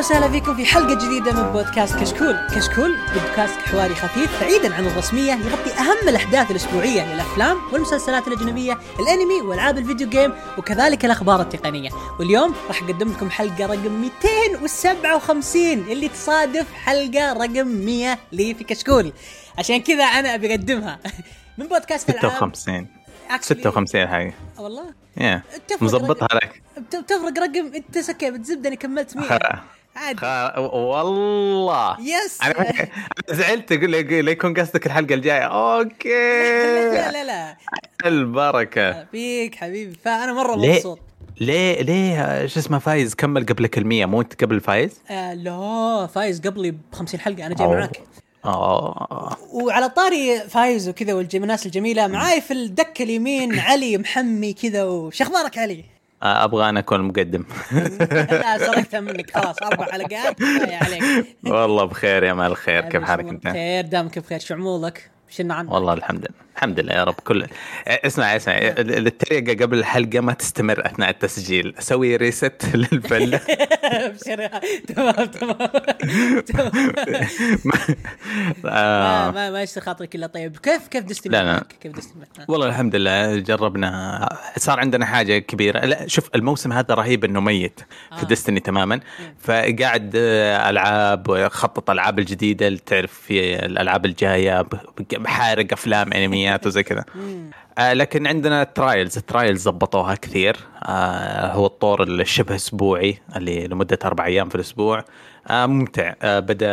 هلا وسهلا فيكم في حلقة جديدة من بودكاست كشكول، كشكول بودكاست حواري خفيف بعيدا عن الرسمية يغطي أهم الأحداث الأسبوعية للأفلام والمسلسلات الأجنبية، الأنمي وألعاب الفيديو جيم وكذلك الأخبار التقنية، واليوم راح أقدم لكم حلقة رقم 257 اللي تصادف حلقة رقم 100 لي في كشكول، عشان كذا أنا أبي أقدمها. من بودكاست ألعاب 56 Actually- 56 حاجة والله؟ يا تفرق مظبطها لك. بتفرق رقم انت سكي بتزبد أنا كملت 100 خ- عادي. خ- والله. يس. أنا زعلت أقول لا يكون قصدك الحلقة الجاية. لا أوكي. لا لا البركة. فيك حبيبي. فأنا مرة؟ مبسوط. ليه ليه شو اسمه فايز؟ كمل قبلك المية مو أنت قبل فايز؟ آه لا فايز قبلي ب 50 حلقة أنا جاي أوه. معاك آه. وعلى طاري فايز وكذا والناس الجميلة معاي في الدكة اليمين علي محمي كذا وش أخبارك علي؟ أبغى أنا اكون مقدم. لا سرقتها منك. خلاص أربع حلقات. كفايه عليك. والله بخير يا مال الخير. كيف حالك أنت؟ خير دامك بخير. شو عمولك؟ شنو عنك؟ والله الحمد لله. الحمد لله يا رب. كل اسمع اسمع. التريقه قبل الحلقة ما تستمر أثناء التسجيل. أسوي ريست للفله تمام تمام. تمام. ما آه، ما ما يشتري خاطرك إلا طيب. كيف كيف دستني لا، لا. كيف دستني معك؟ والله الحمد لله. جربنا. صار عندنا حاجة كبيرة. لا شوف الموسم هذا رهيب إنه ميت في آه. Destiny تماما. فقاعد آه، ألعاب وخطط ألعاب الجديدة. اللي تعرف في الألعاب الجاية بحارق أفلام أنميات وزي كذا. آه لكن عندنا ال Trials ال Trials ضبطوها كثير. آه هو الطور الشبه أسبوعي اللي لمدة أربع أيام في الأسبوع. آه ممتع. آه بدأ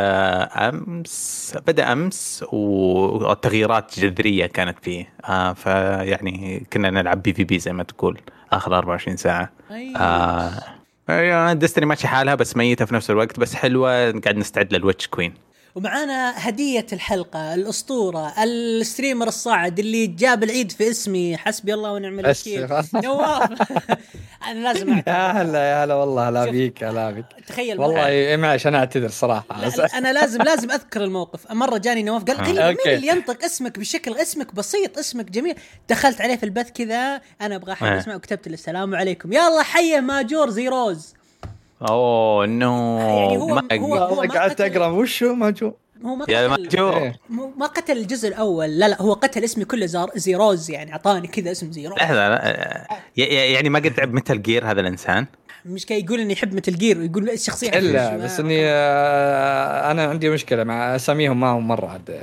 أمس بدأ أمس والتغييرات جذرية كانت فيه. آه فيعني كنا نلعب PvP زي ما تقول آخر 24 ساعة. آه أيوه Destiny ماشي حالها بس ميتة في نفس الوقت بس حلوة. قاعد نستعد لل Witch Queen. ومعانا هدية الحلقة الأسطورة ال streamer الصاعد اللي جاب العيد في اسمي. حسبي الله ونعم الوكيل. نواف. أنا لازم يا أعتذر هلا يا هلا والله هلا. بيك هلا بيك. تخيل والله إيه، معلش أنا أعتذر صراحة. لا لا أنا لازم لازم أذكر الموقف. مرة جاني نواف قال غريب مين. اللي ينطق اسمك بشكل اسمك بسيط اسمك جميل. دخلت عليه في البث كذا أنا أبغى أحد إيه. اسمه وكتبت له السلام عليكم. يلا حيه ماجور زيروز. أوه نو يعني هو- ما هو- ما قعدت قتل- اقرا وش هو ماجو هو ما يا قتل ماجور إيه. ما قتل الجزء الأول. لا لا هو قتل اسمي كله زار زيروز يعني أعطاني كذا اسم زيروز. لحظة لا، يعني ما قد لعب متل جير هذا الإنسان؟ مش كي يقول اني يحب مثل جير ويقول الشخصية إلا. بس إني آه، أنا عندي مشكلة مع أساميهم ما هم مرة عاد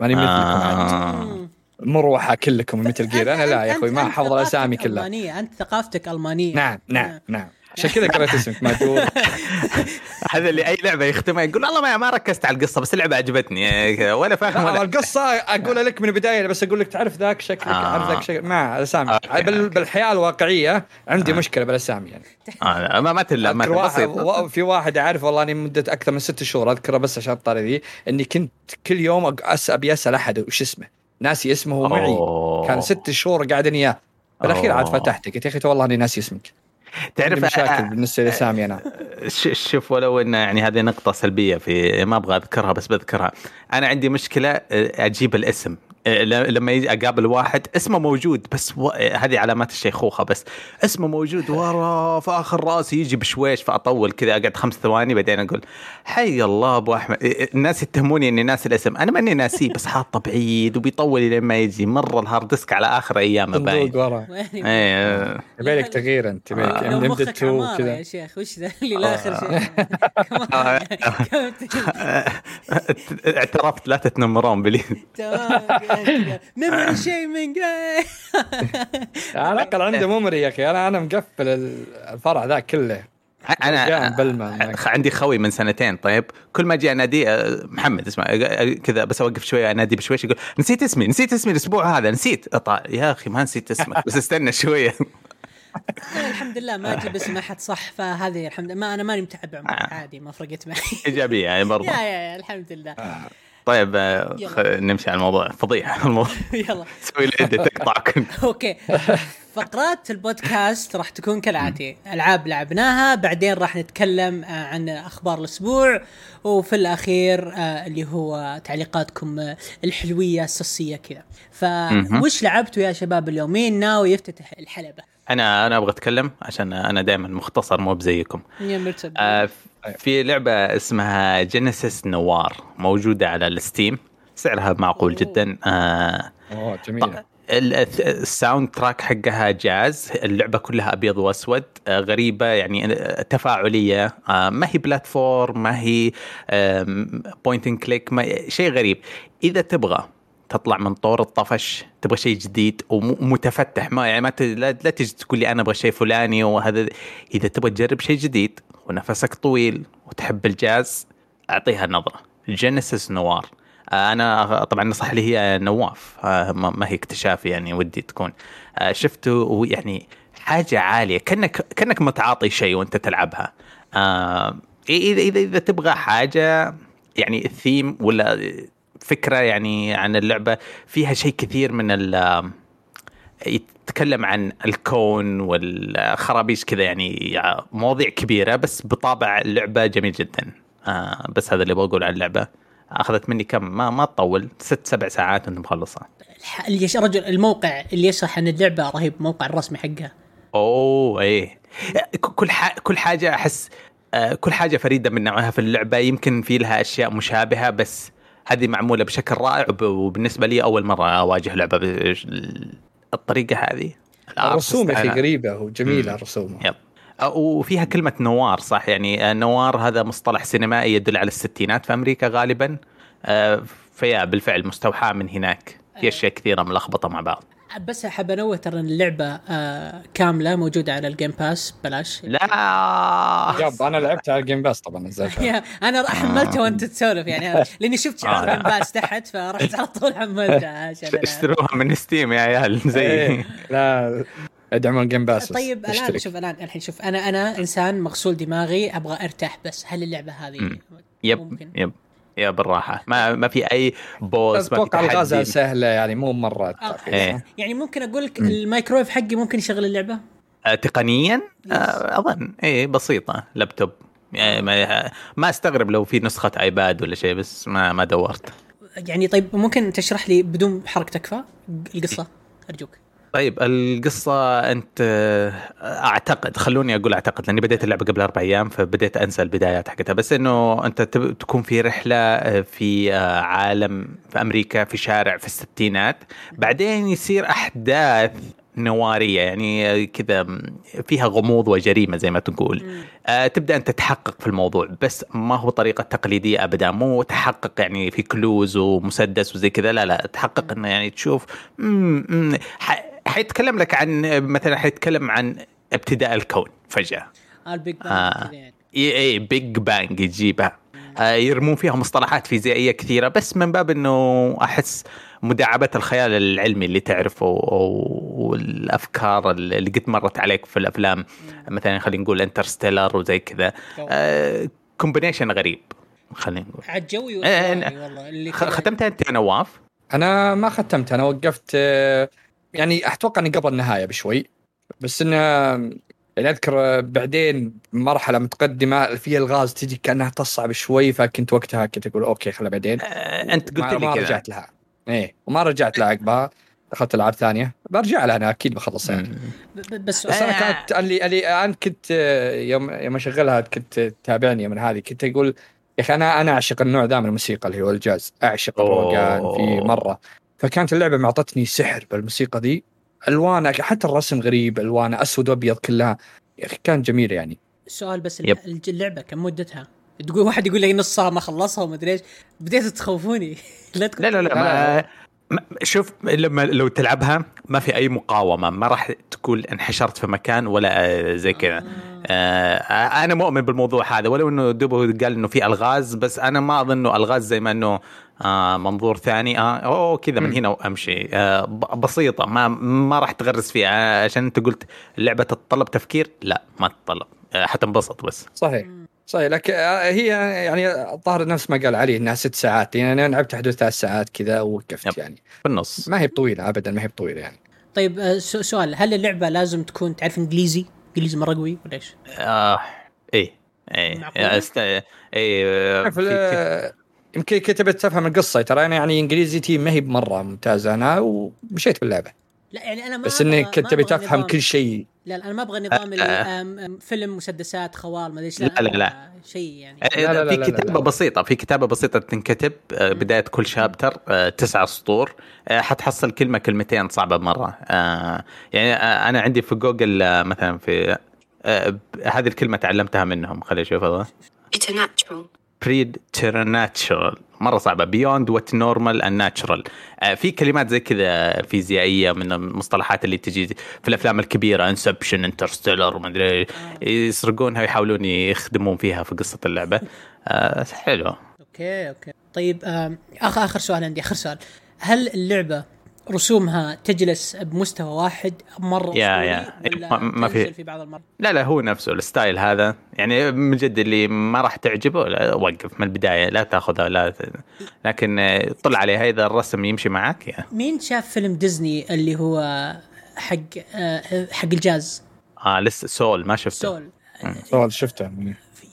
ماني مثلكم عاد آه. مروحة كلكم مثل جير. أنا لا يا أخوي ما أحفظ الاسامي كلها. أنت ثقافتك ألمانية. نعم نعم نعم. عشان كذا قريت اسمك ماجور. هذا اللي أي لعبة يختمها يقول والله ما, ما ركزت على القصة بس اللعبة عجبتني. ولا فاهم لا، ولا القصة أقولها لك من البداية بس أقول لك تعرف ذاك شكلك آه. تعرف ذاك شكلك. ما الاسامي أوكي، بال-. بالحياة الواقعية عندي مشكلة بالاسامي يعني. آه ما ما تلعب ما واحد و- في واحد أعرف والله أني مدة أكثر من ست شهور أذكره بس عشان الطاري ذي إني كنت كل يوم أس ابي اسال أحد وش اسمه. ناسي اسمه معي. أوه. كان ست شهور قاعد اني إياه. بالأخير عاد أوه. فتحت قلت يا أخي والله أني ناسي اسمك. تعرف مشاكل آه، بالنسبة لاسامي أنا. ش- شوف ولو إن يعني هذه نقطة سلبية في ما أبغى أذكرها بس بذكرها، أنا عندي مشكلة آه، أجيب الاسم. آه، لما يجي أقابل واحد اسمه موجود بس و... آه، هذه علامات الشيخوخة بس. اسمه موجود ورا في آخر رأسي يجي بشويش فأطول كذا أقعد خمس ثواني بعدين أقول حي الله أبو أحمد. آه، آه، الناس يتهموني إني ناسي الاسم، أنا ماني ناسيه بس حاطه بعيد وبيطول لين ما يجي. مرة ال hard disk على آخر أيامه باين. صندوق ورا. إيه. يبي لك تغيير أنت يبي لك آه. لو M مخك 2 عمارة كذا. يا شيخ وش ذا؟ اللي لا آخر شيء. كمان- اعترفت لا تتنمرون بلي. تمام. memory shaming على الأقل عنده memory يا أخي. أنا أنا مقفل الفرع ذا كله. أنا عندي خوي من سنتين. طيب كل ما أجي أناديه آه، محمد اسمع آه، كذا بس أوقف شوية أنادي بشويش يقول نسيت اسمي نسيت اسمي الأسبوع هذا نسيت. أطع. يا أخي ما نسيت اسمك. بس استنى شوية الحمد لله ما أجيب اسم أحد صح فهذه الحمد لله ما أنا ماني متعب عمري آه. عادي ما فرقت معي. إيجابية يعني برضه يا يا الحمد لله. طيب آه،. خ- نمشي على الموضوع. فضيحة الموضوع. يلا. سوي لي edit، تقطع كنت okay. فقرات البودكاست راح تكون كالاتي ألعاب لعبناها بعدين راح نتكلم آه، عن أخبار الأسبوع وفي الأخير آه، اللي هو تعليقاتكم الحلوية السصيه كذا. فوش لعبتوا يا شباب اليوم مين ناوي يفتتح الحلبة. أنا أنا أبغى أتكلم عشان أنا دائما مختصر مو بزيكم. يا مرتب آه، في لعبة اسمها Genesis Noir موجودة على ال Steam. سعرها معقول أوه. جدا. آه أوه جميل. ال- ال soundtrack حقها جاز. اللعبة كلها أبيض وأسود آه، غريبة يعني آه، تفاعلية. ما هي platform ما هي point click شيء غريب. إذا تبغى تطلع من طور الطفش تبغى شيء جديد ومتفتح ما يعني ما ت- لا, تجي تقول لي أنا أبغى شيء فلاني وهذا. إذا تبغى تجرب شيء جديد ونفسك طويل وتحب الجاز أعطيها نظرة. Genesis Noir. آه، أنا طبعا نصح لي هي نواف. آه، ما هي اكتشافي يعني ودي تكون. آه، شفته ويعني حاجة عالية. كانك كأنك متعاطي شيء وأنت تلعبها. اذا اذا إذا تبغى حاجة يعني الثيم ولا فكرة يعني عن اللعبة. فيها شيء كثير من ال يتكلم عن الكون والخرابيش كذا يعني مواضيع كبيرة بس بطابع اللعبة جميل جدا. آه بس هذا اللي بقول عن اللعبة. أخذت مني كم؟ ما ما تطول. ست سبع ساعات وأنت مخلصة. اللي رجل الموقع اللي يشرح عن اللعبة رهيب الموقع الرسمي حقها. أوه إيه. كل. كل حاجة أحس آه، كل حاجة فريدة من نوعها في اللعبة. يمكن في لها أشياء مشابهة بس هذه معمولة بشكل رائع وب- وبالنسبة لي أول مرة أواجه لعبة بالطريقة هذه. الرسوم أنا- قريبة وجميله. الرسوم. yep. وفيها كلمة noir صح؟ يعني noir هذا مصطلح سينمائي يدل على الستينات في أمريكا غالبا. فيا بالفعل مستوحاة من هناك. في أشياء كثيرة ملخبطة مع بعض. بس أحب أنوه ترى إن اللعبة آه كاملة موجودة على ال Game Pass بلاش لا yep أنا لعبت على ال Game Pass طبعا نزلتها أنا حملتها وأنت تسولف يعني لأني شفت شعار. Game Pass تحت فرحت على طول حملتها عشان اشتروها من Steam يا عيال زي إيه، لا ادعموا ال Game Pass بس. طيب الآن اشترك. شوف الآن الحين شوف أنا أنا إنسان مغسول دماغي أبغى أرتاح بس هل اللعبة هذه. yep ممكن yep يا بالراحة. ما ما في أي boss ما في أتوقع الغازه سهلة يعني مو مرة آه. إيه. يعني ممكن أقول لك. الميكرويف حقي ممكن يشغل اللعبة؟ آه، تقنيا؟ yes. آه، أظن. إيه بسيطة. لابتوب. يعني ما, ما أستغرب لو في نسخة iPad ولا شيء بس ما ما دورت. يعني طيب ممكن تشرح لي بدون حرق تكفى القصة؟ أرجوك. طيب القصة أنت أعتقد خلوني أقول أعتقد لأني بديت اللعبة قبل أربع أيام فبديت أنسى البدايات حقتها. بس إنه أنت تكون في رحلة آه، في آه، عالم في أمريكا في شارع في الستينات. بعدين يصير أحداث نوارية يعني آه، كذا فيها غموض وجريمة زي ما تقول. آه، تبدأ أنت تحقق في الموضوع بس ما هو طريقة تقليدية ابدا. مو تحقق يعني في كلوز ومسدس وزي كذا لا لا تحقق إنه يعني تشوف مم مم حيتكلم لك عن مثلا حيتكلم عن ابتداء الكون فجأة. آه، ال Big Bang آه. يعني. إي إي Big Bang يجيبها. آه، يرمون فيها مصطلحات فيزيائية كثيرة بس من باب إنه أحس مداعبه الخيال العلمي اللي تعرفه والأفكار اللي قد مرت عليك في الأفلام. مثلا خلينا نقول Interstellar وزي كذا. combination غريب خلينا نقول. عاد جوي إيه، والله والله اللي ختمتها أنت يا نواف؟ أنا ما ختمت أنا وقفت آه، يعني أتوقع إني قبل النهاية بشوي بس إنه يعني أذكر بعدين مرحلة متقدمة في الغاز تجي كأنها تصعب شوي فكنت وقتها كنت أقول أوكي خلها بعدين. آه، أنت قلت لي ما رجعت لها. إيه وما رجعت لها عقبها. دخلت العاب ثانية. برجع لها أنا أكيد بخلص يعني بس بس أنا آه. كانت اللي اللي أنا كنت آه، يوم يوم أشغلها كنت تتابعني من هذه. كنت أقول يا أخي أنا أنا أعشق النوع ذا من الموسيقى اللي هو الجاز. أعشق الروقان. فيه مرة. فكانت اللعبة معطتني سحر بالموسيقى ذي الوانها حتى الرسم غريب الوانها أسود وأبيض كلها. يا أخي كان جميل يعني. السؤال بس yep. اللعبة كم مدتها؟ تقول واحد يقول لي نصها ما خلصها وما أدري إيش. بديتوا تخوفوني. لا لا لا لا, لا، شوف لما لو تلعبها ما في أي مقاومة. ما راح تقول انحشرت في مكان ولا آه، زي كذا. آه أنا مؤمن بالموضوع هذا. ولو إنه دوبه قال إنه في ألغاز بس أنا ما أظن إنه ألغاز زي ما إنه آه منظور ثاني. آه اوه كذا من. هنا وأمشي. آه بسيطة. ما ما راح تغرس فيها آه، عشان أنت قلت اللعبه تتطلب تفكير؟ لا ما تتطلب. آه حتنبسط بس. صحيح. صحيح. لكن آه، هي يعني الظاهر نفس ما قال علي إنها ست ساعات. يعني أنا لعبت حدود ثلاث ساعات كذا ووقفت يب. يعني. في النص ما هي بطويلة ابدا ما هي بطويلة يعني. طيب آه، سؤال. هل اللعبة لازم تكون تعرف إنجليزي؟ إنجليزي مرة قوي ولا إيش؟ آه إيه إيه؟ است... إيه في- يمكن كتبت تفهم القصة ترى أنا يعني انجليزيتي ما هي بمرة ممتازة أنا ومشيت باللعبة. لا يعني أنا ما بس ما كنت تبي أبغى تفهم كل شيء. لا لا أنا ما أبغى نظام آم، آم، فيلم مسدسات خوال ما أدري إيش لا، لا، لا. أبغى شيء يعني. لا، لا، لا، في لا، لا، كتابة لا. بسيطة في كتابة بسيطة تنكتب آه، بداية كل شابتر آه، تسعة سطور. آه، حتحصل كلمة كلمتين صعبة مرة. آه، يعني آه، أنا عندي في جوجل آه، مثلا في آه، هذه الكلمة تعلمتها منهم خليني أشوف هذا. Preternatural مرة صعبة. What normal and natural. آه، في كلمات زي كذا فيزيائية من المصطلحات اللي تجي في الأفلام الكبيرة. Inception Interstellar وما أدري. يسرقونها ويحاولون يخدمون فيها في قصة اللعبة. آه، حلو. okay okay. طيب آم، اخر آخر سؤال عندي آخر سؤال. هل اللعبة رسومها تجلس بمستوى واحد مرة يا- يا. ما- في- في بعض المرات؟ لا لا هو نفسه ال style هذا. يعني من جد اللي ما راح تعجبه لا وقف من البداية لا تاخذها لا ت... لكن آه، طل عليها إذا الرسم يمشي معك yeah. مين شاف فيلم ديزني اللي هو حق آه، حق الجاز؟ آه لسه Soul ما شفته. Soul. Soul شفته.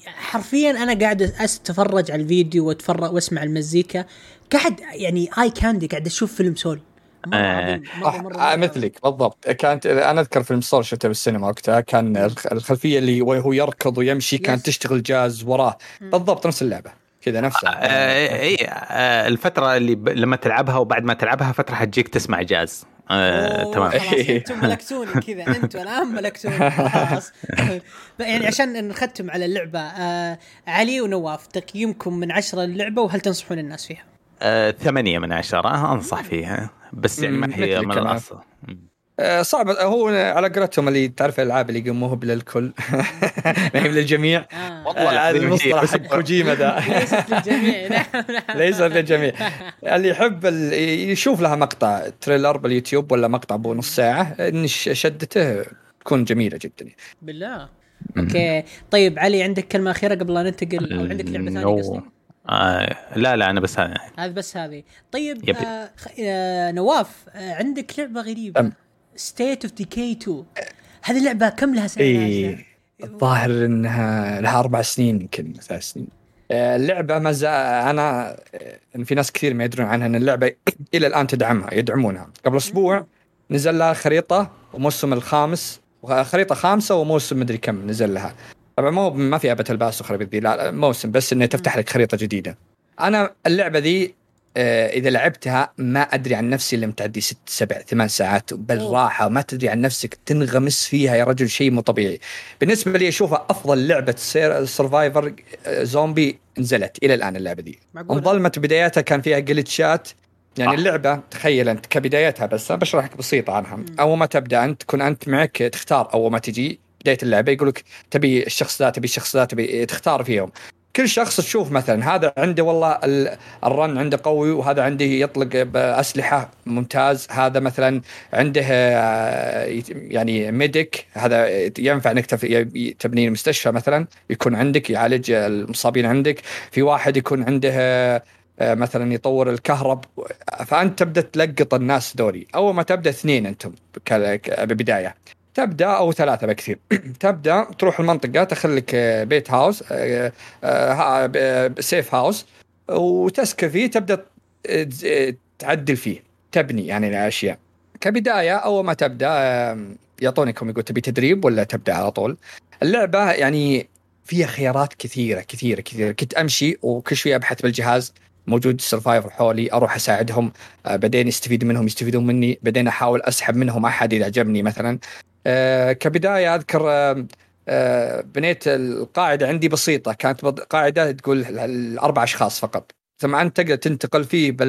حرفيا أنا قاعد أتفرج على الفيديو وأتفرج وأسمع المزيكا. قاعد يعني eye candy قاعد أشوف فيلم Soul. آه. آه، مرة مثلك بالضبط. كانت أنا أذكر فيلم Soul شفته بالسينما وقتها كان الخ- الخلفية اللي وهو يركض ويمشي كانت yes. تشتغل جاز وراه. بالضبط نفس اللعبة. كذا نفسها آه، اي آه، الفترة اللي ب... لما تلعبها وبعد ما تلعبها فترة حتجيك تسمع جاز. آه، تمام. خلاص أنتم ملكتوني كذا. أنتم الان ملكتوني. خلاص. يعني عشان نختم على اللعبة آه علي ونواف تقييمكم من عشرة للعبه وهل تنصحون الناس فيها؟ آه، ثمانية من عشرة أنصح فيها. بس يعني ما هي من مم. آه، صعب. هو على قولتهم اللي تعرف الألعاب اللي يقول مو هو للكل ما هي للجميع آه. والله آه، هذا العظيم المصطلح حق كوجيما ذا ليست للجميع نعم نعم. ليس للجميع اللي يحب ال- يشوف لها مقطع trailer بال YouTube ولا مقطع بو نص ساعة إن شدته تكون جميلة جدا. بالله. okay. طيب علي عندك كلمة أخيرة قبل لا ننتقل أو عندك لعبة ثانية. قصدي؟ آه لا لا أنا بس هذا هذه بس هذه. طيب. آه خ- آه نواف آه عندك لعبة غريبة. State of Decay 2 هذه لعبه كم لها سنة؟ اي الظاهر إنها لها أربع سنين يمكن ثلاث سنين. آه، اللعبة ما زال أنا آه، إن في ناس كثير ما يدرون عنها إن اللعبة إلى الآن تدعمها يدعمونها. قبل أسبوع نزل لها خريطة وموسم الخامس خريطة خامسة وموسم مدري كم نزل لها. طبعا مو ما فيها باتل باس وخرابيط ذي لا موسم بس إنه تفتح لك خريطة جديدة. أنا اللعبة ذي آه، إذا لعبتها ما أدري عن نفسي إلا متعدي ست سبع ثمان ساعات بالراحة ما تدري عن نفسك تنغمس فيها يا رجل شيء مو طبيعي. بالنسبة لي أشوفها أفضل لعبة survivor zombie نزلت إلى الآن اللعبة دي؟ انظلمت بدايتها كان فيها glitch ات يعني صح. اللعبة تخيل أنت كبدايتها بس أنا بشرح لك بسيطة عنها. أول ما تبدأ أنت تكون أنت معك تختار أول ما تجي. بداية اللعبة يقول لك تبي الشخص ذا تبي الشخص ذا تبي تختار فيهم. كل شخص تشوف مثلا هذا عنده والله ال- ال run عنده قوي وهذا عنده يطلق بأسلحة ممتاز. هذا مثلا عنده آه، يعني ميديك هذا ينفع إنك تبني المستشفى مثلا يكون عندك يعالج المصابين عندك. في واحد يكون عنده آه، مثلا يطور الكهرب. فأنت تبدأ تلقط الناس دوري أول ما تبدأ اثنين أنتم ببداية. تبدأ أو ثلاثة بكثير. تبدأ تروح المنطقة تخلي لك آه، بيت هاوس آه، آه، سيف هاوس وتسكن فيه تبدأ آه، تعدل فيه تبني يعني الأشياء. كبداية أول ما تبدأ آه، يعطونكم يقول تبي تدريب ولا تبدأ على طول. اللعبة يعني فيها خيارات كثيرة كثيرة كثيرة. كنت أمشي وكل شوية أبحث بالجهاز موجود سرفايفر حولي أروح أساعدهم آه، بعدين يستفيد منهم يستفيدون مني بعدين أحاول أسحب منهم أحد إذا عجبني مثلا. آه، كبداية أذكر آه، آه، بنيت القاعدة عندي بسيطة. كانت قاعدة تقول الأربع أشخاص فقط. ثم أنت تقدر تنتقل فيه بل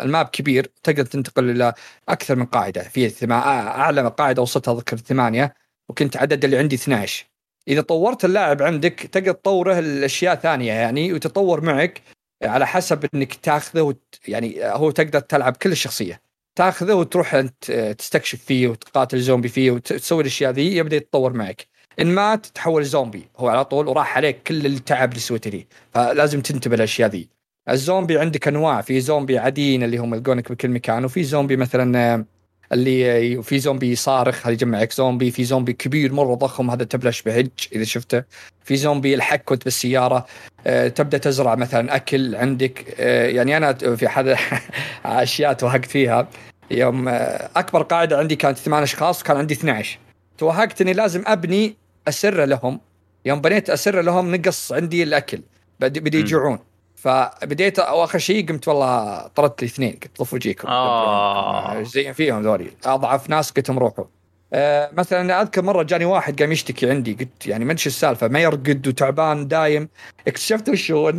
الماب كبير تقدر تنتقل إلى أكثر من قاعدة. في أعلى قاعدة وصلتها أذكر ثمانية وكنت عدد اللي عندي 12 إذا طورت اللاعب عندك تقدر تطوره الاشياء ثانية يعني وتطور معك على حسب إنك تاخذه. يعني هو تقدر تلعب كل الشخصية. تاخذه وتروح انت تستكشف فيه وتقاتل زومبي فيه وتسوي الأشياء ذي يبدأ يتطور معك. إن مات تحول زومبي هو على طول وراح عليك كل التعب اللي سويته لي فلازم تنتبه للأشياء ذي. الزومبي عندك أنواع في زومبي عاديين اللي هم يلقونك بكل مكان وفي زومبي مثلا آه، اللي في زومبي صارخ هذا يجمعك زومبي في زومبي كبير مرة ضخم هذا تبلش بهج إذا شفته. في زومبي الحق وانت بالسيارة آه، تبدأ تزرع مثلا أكل عندك آه، يعني أنا في حدا أشياء توهقت فيها. يوم آه، أكبر قاعدة عندي كانت ثمان أشخاص كان عندي 12 توهقت اني لازم أبني أسرة لهم. يوم بنيت أسرة لهم نقص عندي الأكل. بدي. يجوعون. فبديت واخر شيء قمت والله طردت لي اثنين قلت طفوا وجيكم آه. زين فيهم ذولي. أضعف ناس قلت لهم روحوا. آه مثلا أذكر مرة جاني واحد قام يشتكي عندي قلت يعني ما أدري السالفة ما يرقد وتعبان دايم. اكتشفت وش هو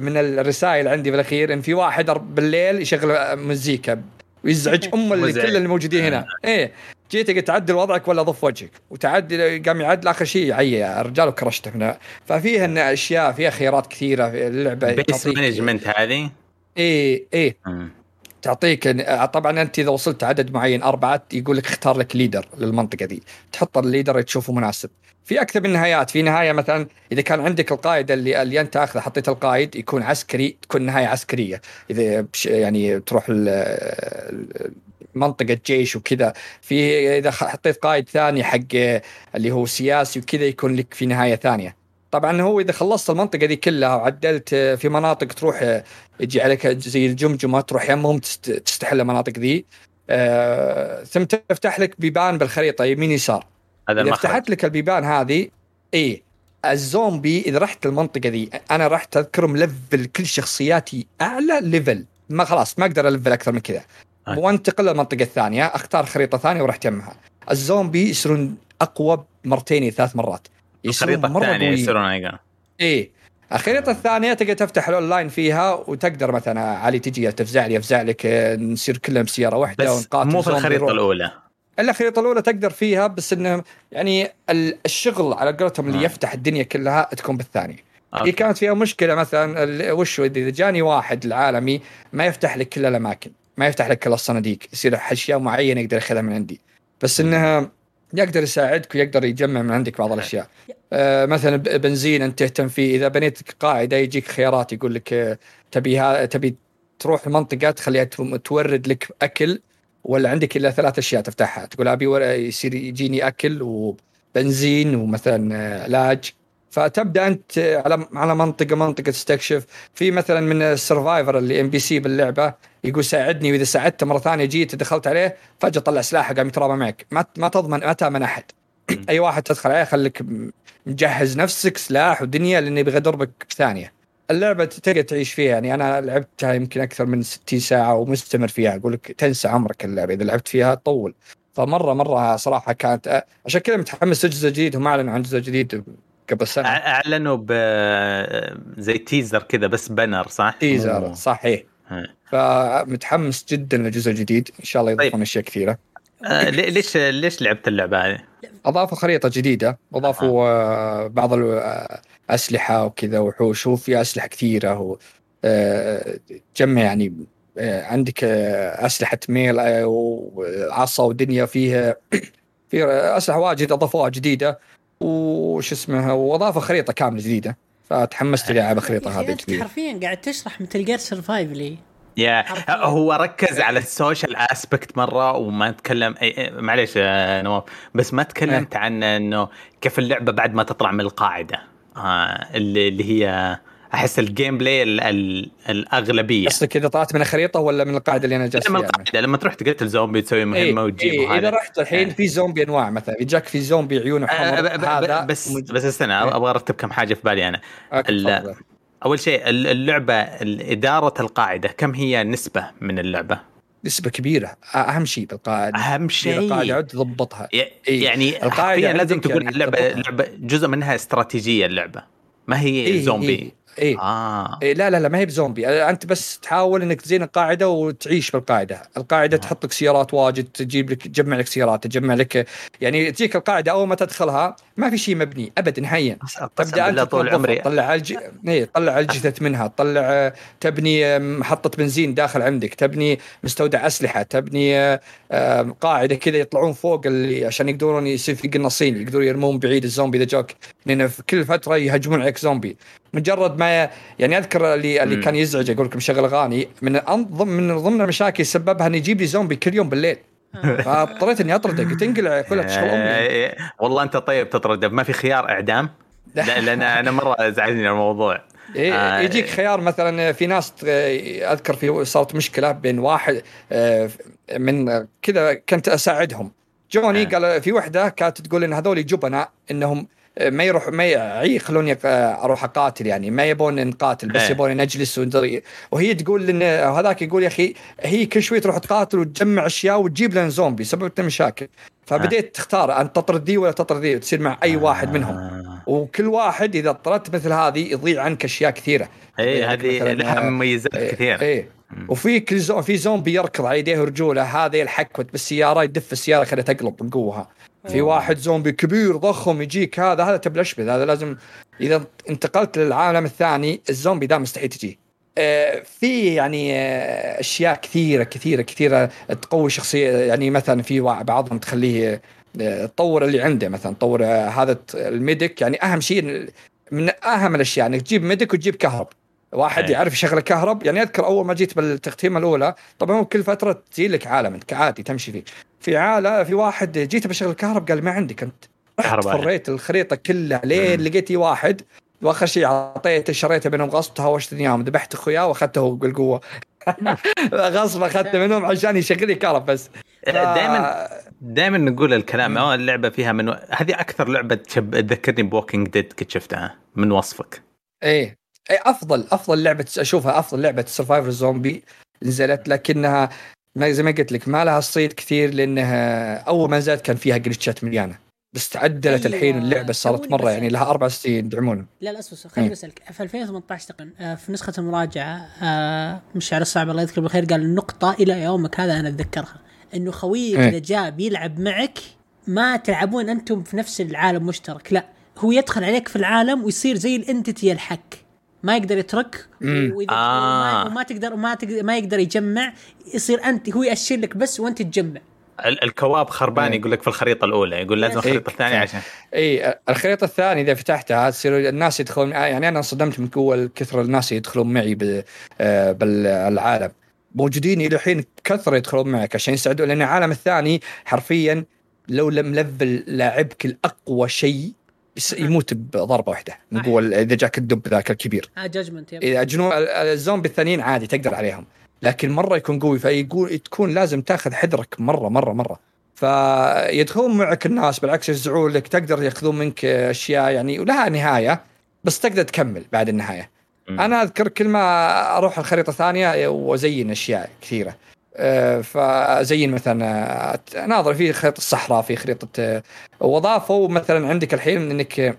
من الرسائل عندي بالأخير إن في واحد بالليل يشغل مزيكا ويزعج أم اللي. كل اللي موجودين هنا. إيه. جيت قلت تعدل وضعك ولا ضف وجهك. وتعدل قام يعدل آخر شيء يعيا الرجال وكرشته هنا. ففيها إن أشياء فيها خيارات كثيرة في اللعبة base management هذه؟ إيه إيه. مم. تعطيك طبعا أنت إذا وصلت عدد معين أربعة يقول لك اختار لك leader للمنطقة دي. تحط ال leader اللي تشوفه مناسب. في أكثر من نهايات. في نهاية مثلا إذا كان عندك القائد اللي اللي أنت أخذه حطيت القائد يكون عسكري تكون نهاية عسكرية. إذا يعني تروح منطقة جيش وكذا. في إذا حطيت قائد ثاني حق اللي هو سياسي وكذا يكون لك في نهاية ثانية. طبعا هو إذا خلصت المنطقة دي كلها وعدلت في مناطق تروح يجي عليك زي الجمجمة تروح يمهم تست- تستحل المناطق ذي آه ثم تفتح لك بيبان بالخريطة يمين يسار. هذا إذا فتحت لك البيبان هذه اي الزومبي إذا رحت المنطقة ذي أنا رحت اذكر ملفل كل شخصياتي أعلى level ما خلاص ما أقدر ألفل أكثر من كذا. وأنتقل للمنطقة الثانية أختار خريطة ثانية ورحت يمها. الزومبي يصيرون أقوى مرتين ثلاث مرات. الخريطة الثانية. يصيرون أيقا. إيه الخريطة الثانية تقدر تفتح الأونلاين فيها وتقدر مثلا علي تجي تفزع لي افزع لك آه، نصير كلنا بسياره واحدة بس ونقاتل مو في الخريطة. الأولى إلا الخريطة الأولى تقدر فيها بس إنه يعني ال- الشغل على قولتهم اللي آه. يفتح الدنيا كلها تكون بالثانية هي. كانت فيها مشكلة مثلا وش إذا جاني واحد العالمي ما يفتح لك كل الأماكن ما يفتح لك كل الصناديق يصير اشياء معينة يقدر ياخذها من عندي بس إنها يقدر يساعدك ويقدر يجمع من عندك بعض الأشياء. آه مثلا بنزين أنت تهتم فيه. إذا بنيت قاعدة يجيك خيارات يقول لك آه، تبي تبي تروح المنطقة تخليها تو- تورد لك أكل ولا عندك إلا ثلاث أشياء تفتحها. تقول أبي يصير يجيني أكل وبنزين ومثلا آه، علاج فتبدأ أنت على على منطقة منطقة تستكشف. في مثلا من ال survivor اللي NPC باللعبة يقول ساعدني وإذا ساعدته مرة ثانية جيت دخلت عليه فجأة طلع سلاحه قام يترابى معك. ما ما تضمن ما تامن أحد. أي واحد تدخل عليه خليك مجهز نفسك سلاح ودنيا لأنه يبغى يضربك في ثانية. اللعبة تقدر تعيش فيها. يعني أنا لعبتها يمكن أكثر من 60 ساعة ومستمر فيها. أقول لك تنسى عمرك اللعبة. إذا لعبت فيها تطول فمرة مرة صراحة كانت عشان كذا متحمس لجزء جديد هم أعلنوا عن جزء جديد قبل سنة. أعلنوا ب زي teaser كذا بس banner صح؟ teaser صحيح. فمتحمس جدا للجزء الجديد. إن شاء الله يضيفون طيب. أشياء كثيرة. آه، لي- ليش ليش لعبت اللعبة هذه؟ أضافوا خريطة جديدة. أضافوا آه، بعض الاسلحه وكذا وحوش. وفي أسلحة كثيرة. و آه، جمع يعني آه، عندك آه، أسلحة melee آه، وعصا ودنيا فيها. في أسلحة واجد أضافوها جديدة. وش اسمها؟ وأضافوا خريطة كاملة جديدة. فتحمست لي العب الخريطه يا هذه الجديده حرفيا قاعد تشرح Metal Gear Survive يا حرفياً. هو ركز على ال social aspect مرة وما تكلم معليش يا نواف بس ما تكلمت عن إنه كيف اللعبة بعد ما تطلع من القاعدة آه اللي, اللي هي أحس ال gameplay ال- ال- الأغلبية. قصدك اذا طلعت من الخريطة ولا من القاعدة اللي أنا جالس فيها؟ القاعدة. لما تروح تقتل زومبي تسوي مهمة إيه وتجيب إيه إذا رحت الحين إيه. في زومبي أنواع مثلا. يجاك في زومبي عيونه آه، حمر هذا بس مج- بس استنى إيه. أبغى أرتب كم حاجة في بالي أنا. ال-. أول شيء ال- اللعبة إدارة القاعدة كم هي نسبة من اللعبة؟ نسبة كبيرة. أهم شيء بالقاعدة. أهم شيء. القاعدة عد تضبطها إيه. يعني القاعدة لازم تقول يعني اللعبة تضبطها. لعبة جزء منها استراتيجية اللعبة. ما هي إيه زومبي إيه إيه. آه. إيه لا لا لا ما هي بزومبي. أنت بس تحاول إنك تزين القاعدة وتعيش بالقاعدة، القاعدة آه. تحط لك سيارات واجد تجيب لك تجمع لك سيارات تجمع لك يعني تجيك القاعدة أول ما تدخلها ما في شيء مبني ابدا نهائيا. تبدا أنت طول عمري. تطلع الج... إيه تطلع الجثث منها تطلع آه، تبني آه، محطة بنزين داخل عندك تبني مستودع أسلحة تبني آه، آه، قاعدة كذا يطلعون فوق اللي عشان يقدرون يصير في قناصين يقدرون يرمون بعيد الزومبي إذا جوك لأن في كل فترة يهجمون عليك زومبي. مجرد ما يعني أذكر اللي اللي. كان يزعج أقول لكم شغل أغاني من انظم من ضمن المشاكل سببها انه يجيب لي زومبي كل يوم بالليل. فاضطريت إني أطرده قلت انقلع كلها تشغل أمي. آه، والله أنت طيب تطرد ما في خيار إعدام؟ لا. لأن أنا مرة زعلني الموضوع. إيه آه. يجيك خيار مثلا في ناس أذكر في صارت مشكلة بين واحد آه، من كذا كنت أساعدهم. جوني آه. قال في وحدة كانت تقول إن هذول جبناء إنهم ما يروح ما ي- يخلوني آه، أروح أقاتل يعني. ما يبون نقاتل بس إيه. يبون نجلس وندري وهي تقول إن هذاك يقول يا أخي هي كل شوي تروح تقاتل وتجمع أشياء وتجيب لنا زومبي سببت مشاكل. فبديت تختار أن تطرد ولا تطرد ذي وتصير مع أي واحد منهم. آه. وكل واحد إذا طردت مثل هذه يضيع عنك أشياء كثيرة. اي إيه، هذه لها مميزات كثير إيه. وفي كل زو... في زومبي يركض على يديه ورجوله هذا يلحقك بالسيارة يدف السيارة خليها تقلب من قوها في واحد زومبي كبير ضخم يجيك هذا هذا تبي الاشبذ هذا لازم إذا انتقلت للعالم الثاني الزومبي ده مستحيل تجي. آه، في يعني آه، أشياء كثيره كثيره كثيرة تقوي شخصية. يعني مثلا في بعضهم تخليه آه، تطور اللي عنده مثلا تطور هذا الميديك. يعني أهم شيء من أهم الأشياء إنك تجيب ميديك وتجيب كهرب. واحد أي. يعرف يشغل كهرب يعني أذكر أول ما جيت بالتختيمه الأولى طبعا هو كل فترة تجي لك عالم أنت عادي تمشي فيه. في عالم في واحد جيت بشغل كهرب قال ما عندك أنت. رحت. فريت الخريطة كلها لين. لقيت واحد وآخر شيء أعطيته شريته منهم غصب تهاوشت اياهم ذبحت أخوياه وأخذته بالقوة. غصب أخذته منهم عشان يشغل لي كهرب بس. دائما دائما نقول الكلام آه اللعبه فيها من هذه أكثر لعبة تشب... تذكرني ب Walking Dead قد شفتها من وصفك. إيه. إيه أفضل أفضل لعبة أشوفها أفضل لعبة survivor زومبي نزلت لكنها زي ما قلت لك ما لها صيد كثير لأنها أول ما نزلت كان فيها جلتشات مليانة. بس تعدلت أيوة، الحين اللعبة صارت مرة يعني لها أربع سنين يدعمونها لا لا اسمع خليني إيه. بسالك في 2018 تقريبا آه، في نسخة المراجعة آه، مشعر الصعب الله يذكره بالخير قال النقطه إلى يومك هذا أنا أتذكرها. إنه خويك إيه. إذا جاء بيلعب معك ما تلعبون أنتم في نفس العالم مشترك لا. هو يدخل عليك في العالم ويصير زي الانتيتي الحك ما يقدر يترك. واذا آه. وما, وما تقدر وما تقدر ما يقدر يجمع يصير أنت هو يأشر لك بس وأنت تجمع ال- الكواب خربان إيه. يقول لك في الخريطة الأولى يقول لازم إيه. الخريطة الثانية عشان اي الخريطة الثانية إذا فتحتها تصير الناس يدخلون يعني أنا انصدمت من قوه كثر الناس يدخلون معي بال- آه، بالعالم موجودين إلى الحين كثر يدخلون معك عشان يساعدون لأن العالم الثاني حرفيا لو لم لفل لاعبك الأقوى شيء يموت بضربة واحدة من قوة إذا جاك الدب ذاك الكبير. آه جاجمنت إذا جنو الزومبي الثانيين عادي تقدر عليهم لكن مرة يكون قوي فيقول تكون لازم تاخذ حذرك مرة مرة مرة. فيدخلون معك الناس بالعكس يفزعون لك تقدر ياخذون منك أشياء يعني ولها نهاية بس تقدر تكمل بعد النهاية. مم. أنا أذكر كل ما أروح الخريطة ثانية وأزين أشياء كثيرة. آه، فأزين مثلا آه، ناظر في خريطة الصحراء في خريطة آه، واضافوا مثلا عندك الحين إنك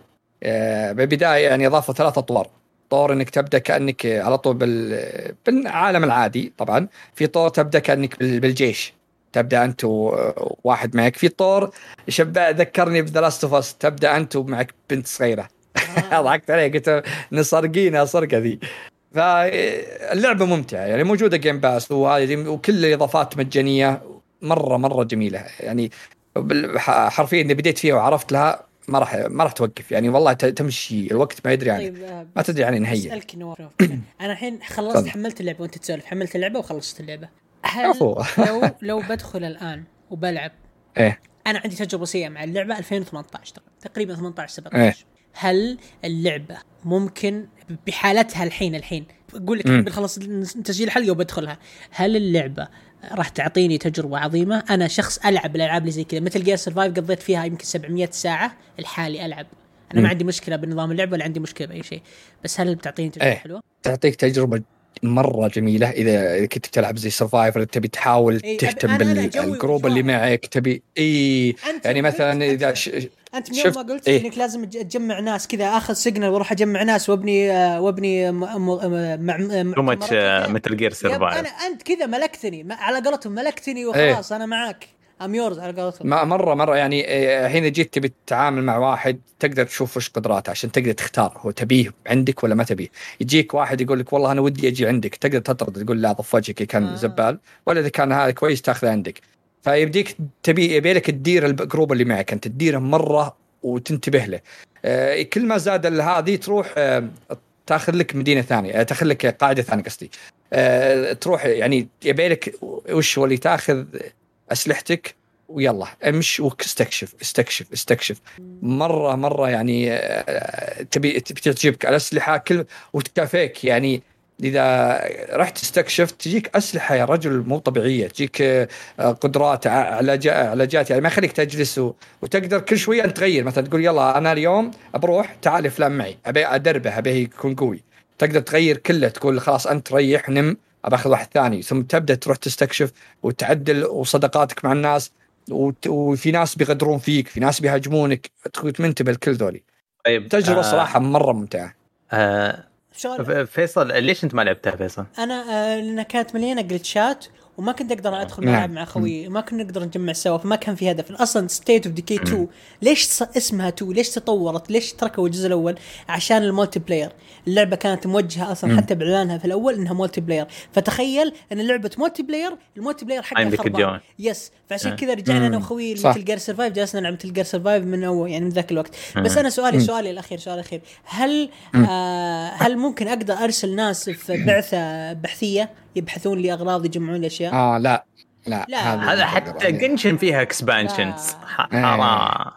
بالبداية يعني اضافوا ثلاث اطوار طور إنك تبدأ كأنك على طول بال... بالعالم العادي طبعا. في طور تبدأ كأنك بال- بالجيش. تبدأ أنت وواحد معك. في طور شبه ذكرني بذا اوف تبدأ أنت ومعك بنت صغيرة. ضحكت عليه قلت نسرقينها سرقه ذي. فاللعبة ممتعة يعني موجودة Game Pass وهذه وكل الاضافات مجانية مرة مرة جميلة. يعني حرفيا اذا بديت فيها وعرفت لها ما راح ما راح توقف. يعني والله تمشي الوقت ما يدري طيب آه، ما تدري عن نهايه أسألك نواف أنا الحين خلصت. حملت اللعبة وأنت تسولف. حملت اللعبة وخلصت اللعبة. هل. لو لو بدخل الآن وبلعب إيه. أنا عندي تجربة سيئة مع اللعبة 2018 تقريبا تقريبا 18 17 إيه. هل اللعبة ممكن بحالتها الحين الحين. أقول لك. بنخلص تسجيل الحلقة وبدخلها هل اللعبة راح تعطيني تجربة عظيمة؟ أنا شخص ألعب الألعاب اللي زي كذا. مثل جير سرفايف قضيت فيها يمكن 700 ساعة الحالي ألعب. أنا مم. ما عندي مشكلة بنظام اللعبة ولا عندي مشكلة بأي شيء. بس هل بتعطيني تجربة إيه. حلوة؟ تعطيك تجربة مرة جميلة. إذا إذا كنت تلعب زي survivor تبي تحاول إيه، تهتم بال group اللي. معك تبي إي يعني مثلا إذا ش... أنت من يوم شفت- ما قلت إيه. إنك لازم تج- تجمع ناس كذا آخذ signal وأروح أجمع ناس وأبني آه، وأبني مع too much Metal Gear Survive أنا أنت كذا ملكتني على قولتهم ملكتني وخلاص أنا معاك. I'm yours على قولتهم. مره مرة يعني إيه، الحين جيت تبي تتعامل مع واحد تقدر تشوف وش قدراته عشان تقدر تختار هو تبيه عندك ولا ما تبيه. يجيك واحد يقول لك والله أنا ودي أجي عندك تقدر تطرد تقول لا ضف وجهك كان آه. زبال. ولا إذا كان هذا كويس تأخذه عندك. فيبديك تبي يبي لك تدير ال group اللي معك أنت تديره مرة وتنتبه له. آه، كل ما زاد هذه تروح آه، تأخذ لك مدينة ثانية آه، تأخذ لك قاعدة ثانية قصدي. آه، تروح يعني يبي لك وش هو اللي تأخذ أسلحتك ويلا امش واستكشف استكشف استكشف. مرة مرة يعني آه، تبي تعجبك الأسلحة كل وتكافيك يعني إذا رحت استكشف تجيك أسلحة يا رجل مو طبيعية. تجيك آه، قدرات علاجات يعني ما يخليك تجلس وتقدر كل شوية أنت تغير. مثلا تقول يلا أنا اليوم بروح تعال فلان معي. أبي أدربه أبي يكون قوي. تقدر تغير كله. تقول خلاص أنت ريح نم. ابى اخذ واحد ثاني. ثم تبدأ تروح تستكشف وتعدل وصداقاتك مع الناس وت- وفي ناس بيغدرون فيك في ناس بيهاجمونك تكون منتبه لكل ذولي. طيب تجربة آه، صراحة مرة ممتعة. آه فيصل ليش أنت ما لعبتها فيصل؟ أنا آه لأنها كانت مليانة جلتشات وما كنت أقدر أدخل نعم. ملعب مع خوي ما كنا نقدر نجمع سوا فما كان في هدف. أصلا State of Decay 2 ليش اسمها 2 ليش تطورت؟ ليش تركوا الجزء الأول؟ عشان ال multiplayer اللعبة كانت موجهة أصلا حتى بإعلانها في الأول إنها multiplayer فتخيل إن لعبه multiplayer ال multiplayer حقها خربان. yes فعشان آه. كذا رجعنا أنا. وخوي صح. Metal Gear Survive جلسنا نلعب Metal Gear Survive من أول يعني من ذاك الوقت. بس أنا سؤالي سؤالي الأخير سؤالي الأخير. هل آه هل ممكن أقدر أرسل ناس في بعثة بحثية؟ يبحثون لي اغراض يجمعون اشياء آه لا لا لا. هذا حتى. Genshin فيها expeditions لا. حرام.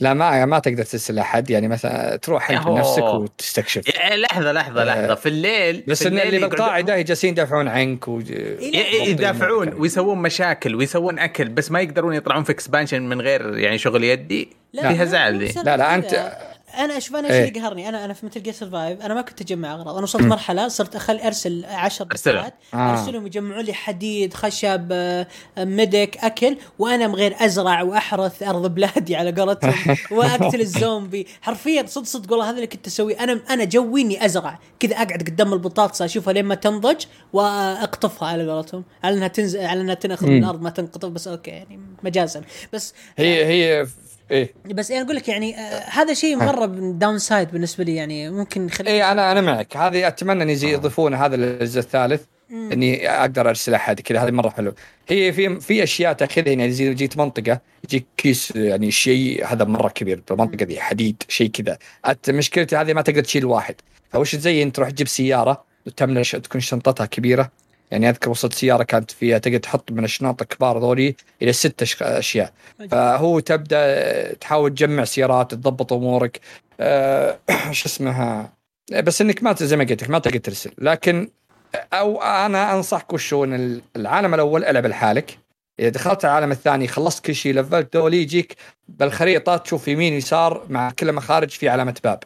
لا ما ما تقدر ترسل احد يعني مثلا تروح أنت. بنفسك وتستكشف. يا- لحظة لحظة لحظة. في الليل بس في الليل اللي بالقاعدة جالسين يدافعون عنك و... ي- يدافعون ويسوون مشاكل ويسوون أكل بس ما يقدرون يطلعون في expedition من غير يعني شغل يدي. فيها زعل بسبب لا، لا، كذا. أنا أشوف أنا إيش. اللي قهرني. أنا أنا في Metal Gear Survive أنا ما كنت أجمع أغراض. أنا وصلت مرحلة صرت اخلي أرسل 10 أرسلهم. دفعات آه. أرسلهم يجمعون لي حديد خشب آه، medic أكل. وأنا من غير أزرع وأحرث أرض بلادي على قولتهم. وأقتل الزومبي. حرفيا صدق صدق والله هذا اللي كنت أسويه. أنا أنا جوي اني أزرع. كذا أقعد قدام البطاطس أشوفها لين ما تنضج وأقطفها على قولتهم. على إنها تنزل على إنها مم. الأرض ما تنقطف بس أوكي يعني مجازا. بس هي هي إيه. بس أنا أقول لك يعني آه هذا شيء مرة downside بالنسبة لي يعني ممكن يخلي إيه أنا أنا معك. هذه أتمنى إن يزي- يضيفون هذا الجزء الثالث إني أقدر ارسل احد كذا. هذه مرة حلو هي في في أشياء تأخذها يعني زي جيت منطقة يجيك كيس يعني شيء هذا مرة كبير. المنطقة ذي حديد شيء كذا. مشكلتي هذه ما تقدر تشيل واحد. فوش تزين تروح تجيب سيارة وتملى تكون شنطتها كبيرة. يعني أذكر وصلت سيارة كانت فيها تقدر تحط من الشنط الكبار ذولي إلى ست أشياء. فهو تبدأ تحاول تجمع سيارات تضبط أمورك. أه شو اسمها؟ بس إنك ما زي ما قلت لك ما تقدر ترسل. لكن أو أنا أنصحك وشو ان العالم الأول ألعب لحالك. إذا دخلت العالم الثاني خلصت كل شيء لفلت دولي يجيك بالخريطة تشوف يمين يسار مع كل مخارج في علامة باب.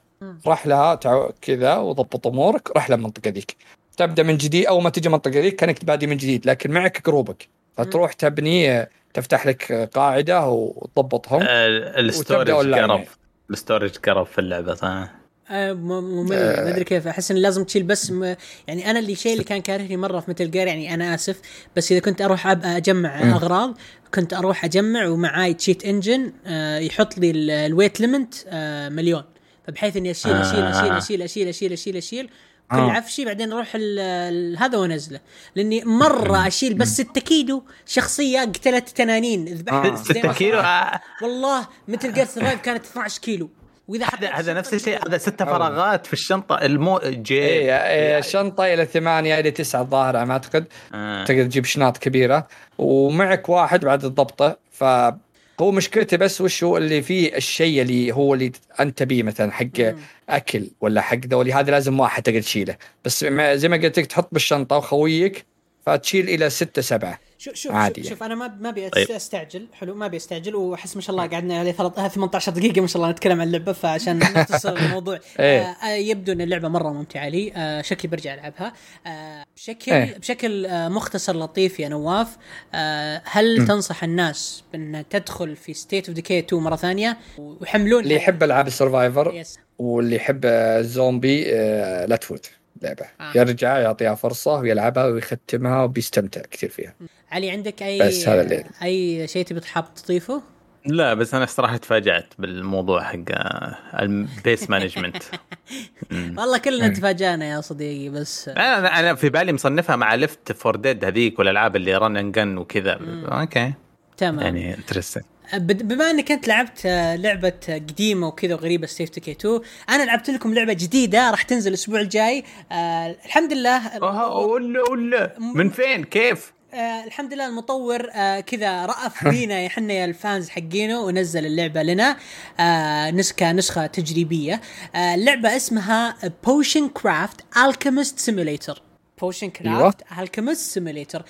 راح لها كذا وضبط أمورك راح للمنطقة ذيك. تبدأ من جديد أول ما تجي المنطقة ذيك كأنك بادي من جديد لكن معك جروبك فتروح تبني تفتح لك قاعدة وتضبطهم آه، الستورج يعني. الستورج قرب في اللعبة صح آه، ممل آه. ما أدري كيف أحس إن لازم تشيل بس م... يعني أنا اللي شيء اللي كان كارهني مرة في Metal Gear يعني أنا آسف بس إذا كنت أروح أب... أجمع. أغراض كنت أروح أجمع ومعاي Cheat Engine آه يحط لي ال- ال weight limit آه مليون فبحيث إني أشيل أشيل أشيل آه. أشيل أشيل أشيل أشيل أشيل كل آه. عفشي بعدين أروح ال- ال- هذا وانزله لأني مرة أشيل بس 6 كيلو شخصية قتلت تنانين. ذبحت آه. زي ما 6 كيلو؟ صار. آه، والله Metal Gear Survive كانت 12 كيلو. وإذا هذا هذا نفس الشيء. كيلو- هذا ست فراغات في الشنطة. المو جيب إيه إيه، شنطة إلى ثمانية إلى تسعة الظاهر ما أعتقد. آه. تقدر تجيب شنط كبيرة. ومعك واحد بعد تضبطه فهو مشكلته بس وش هو اللي فيه الشيء اللي هو اللي أنت بيه مثلا حق مم. أكل ولا حق ذولي هذا لازم واحد تقدر تشيله بس زي ما قلت لك تحط بالشنطة وخويك فتشيل إلى ستة سبعة. شوف شوف عادي شوف, شوف أنا ما ما أبي طيب. أستعجل حلو ما أبي أستعجل وأحس ما شاء الله قعدنا عليه ثلاث- آه، 18 دقيقة ما شاء الله نتكلم عن اللعبة فعشان نختصر الموضوع. إيه. آه آه، يبدو إن اللعبة مرة ممتعة لي. آه شكلي برجع ألعبها. آه بشكل إيه. بشكل آه مختصر لطيف يا نواف. آه هل تنصح الناس بأن تدخل في State of Decay 2 مرة ثانية؟ ويحملون اللي يحب ألعاب ال survival واللي يحب الزومبي آه، لا تفوت. لعبه آه. يرجع يعطيها فرصة ويلعبها ويختمها وبيستمتع كثير فيها. علي عندك أي بس هذا اللي- أي شيء تبي تحب تضيفه؟ لا بس أنا صراحة تفاجأت بالموضوع حق آه، ال base management والله كلنا تفاجأنا يا صديقي بس أنا أنا في بالي مصنفها مع Left for Dead هذيك والألعاب اللي run and gun وكذا. okay. تمام. يعني interesting بما انك انت لعبت آه، لعبة آه، قديمة وكذا وغريبة State of Decay 2 أنا لعبت لكم لعبة جديدة راح تنزل الأسبوع الجاي. آه الحمد لله. ولا ولا من فين؟ كيف؟ آه الحمد لله المطور آه كذا رأف فينا إحنا يا ال fans حقينه ونزل اللعبة لنا آه نسخه نسخه تجريبية. آه اللعبة اسمها Potion Craft Alchemist Simulator Potion Craft Alchemist Simulator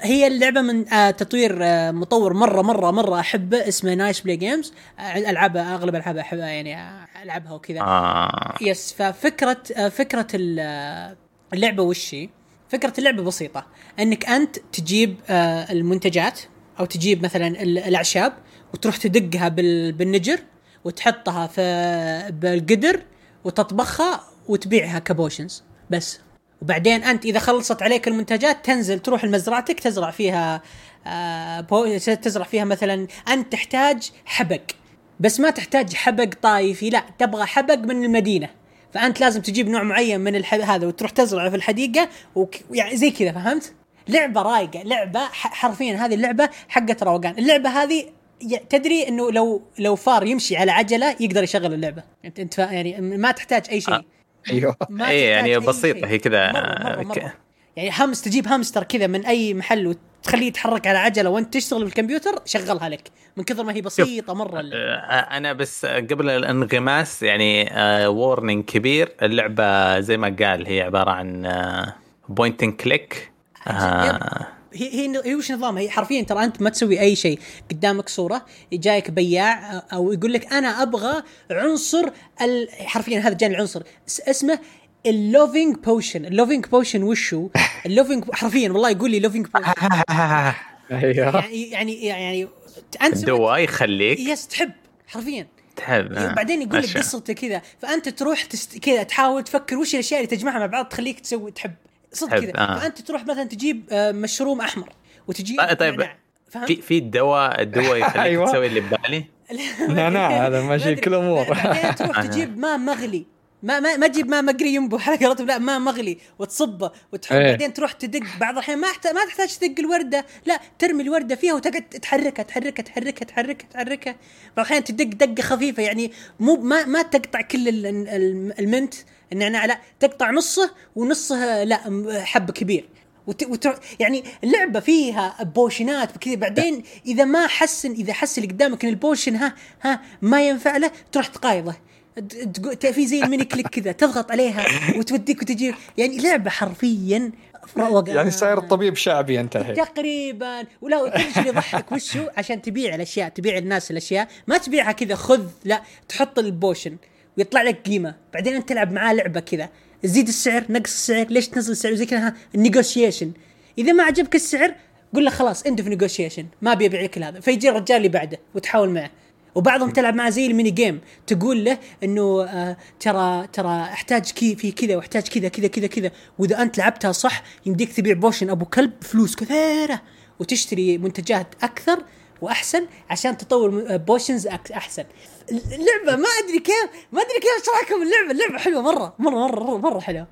هي اللعبة من آه تطوير آه مطور مرة مرة مرة أحبه اسمه niceplay games العابه أغلب العابها احبها يعني آه، ألعبها وكذا. آه. yes ففكرة آه، فكرة آه، اللعبة وش هي؟ فكرة اللعبة بسيطة. إنك أنت تجيب آه، المنتجات أو تجيب مثلا ال- الأعشاب وتروح تدقها بال- بالنجر وتحطها في بالقدر وتطبخها وتبيعها ك potions. بس. وبعدين أنت إذا خلصت عليك المنتجات تنزل تروح لمزرعتك تزرع فيها آه، بو- تزرع فيها مثلا أنت تحتاج حبق بس ما تحتاج حبق طايفي لا تبغى حبق من المدينة فأنت لازم تجيب نوع معين من الح... هذا وتروح تزرعه في الحديقة وك... يعني زي كذا فهمت؟ لعبة رايقة لعبة. حرفيا هذه اللعبة حقت روقان اللعبة هذه تدري إنه لو لو فار يمشي على عجلة يقدر يشغل اللعبة انت أنت يعني ما تحتاج أي شيء. أيوه إيه، تحتاج يعني شيء. هي كذا،. يعني همس تجيب هامستر كذا من أي محل وتخليه يتحرك على عجلة وأنت تشتغل بالكمبيوتر شغلها لك من كثر ما هي بسيطة مرة. آه، أنا بس قبل الانغماس يعني warning كبير اللعبة زي ما قال هي عبارة عن point click هي هي هي وش نظامها؟ هي حرفيا ترى أنت ما تسوي أي شيء، قدامك صورة جايك بياع أو يقول لك أنا أبغى عنصر ال... حرفيا هذا جاني العنصر. اس- اسمه ال loving potion، ال loving potion وش هو؟ ال loving حرفيا والله يقول لي loving potion أيوه. يعني يعني يعني أنت سمعت- دواء يخليك yes تحب حرفيا. تحب. آه، بعدين يقول لك. قصته كذا. فأنت تروح تست... كذا تحاول تفكر وش الأشياء اللي تجمعها مع بعض تخليك تسوي تحب. صدق كذا آه. فأنت تروح مثلا تجيب آه، مشروم أحمر وتجيب آه، طيب. نعناع. فهمت؟ في في الدواء الدواء يخليك أيوة. تسوي اللي ببالي نعناع هذا ماشي. كل أمور. بعدين تروح تجيب ماء مغلي ما ما ما تجيب ماء مقري ينبو على قولتهم لا ماء مغلي وتصبه وتحط إيه. بعدين تروح تدق بعض الأحيان ما ما تحتاج تدق الوردة لا ترمي الوردة فيها وتقعد تحركها تحركها تحركها تحركها تحركها بعض الأحيان تدق دقة خفيفة يعني مو ما ما تقطع كل ال- ال- ال mint النعناع لا تقطع نصه ونصه لا حب كبير. وت... وت... يعني اللعبة فيها بوشنات وكذا بعدين إذا ما حسن إذا حس اللي قدامك إن ال potion ها ها ما ينفع له تروح تقايضه. في زي ال mini click كذا تضغط عليها وتوديك وتجي. يعني لعبة حرفيا يعني صاير طبيب شعبي أنت الحين. تقريبا. ولا كل شيء يضحك وش هو عشان تبيع الأشياء تبيع الناس الأشياء. ما تبيعها كذا خذ لا تحط ال potion. ويطلع لك قيمة. بعدين أنت تلعب معاه لعبة كذا. زيد السعر نقص السعر. ليش تنزل السعر؟ زي كذا. ال negotiation إذا ما عجبك السعر قول له خلاص انت في negotiation ما أبي ابيع لك هذا فيجي الرجال اللي بعده وتحاول معه. وبعضهم تلعب معه زي ال mini game تقول له إنه آه ترى ترى أحتاج كي في كذا وأحتاج كذا كذا كذا كذا. وإذا أنت لعبتها صح يمديك تبيع potion أبو كلب فلوس كثيرة. وتشتري منتجات أكثر وأحسن عشان تطور potions أك- أحسن. اللعبة ما أدري كيف ما أدري كيف أشرح لكم اللعبة. اللعبة حلوة مره مره مره مره, مرة حلوة.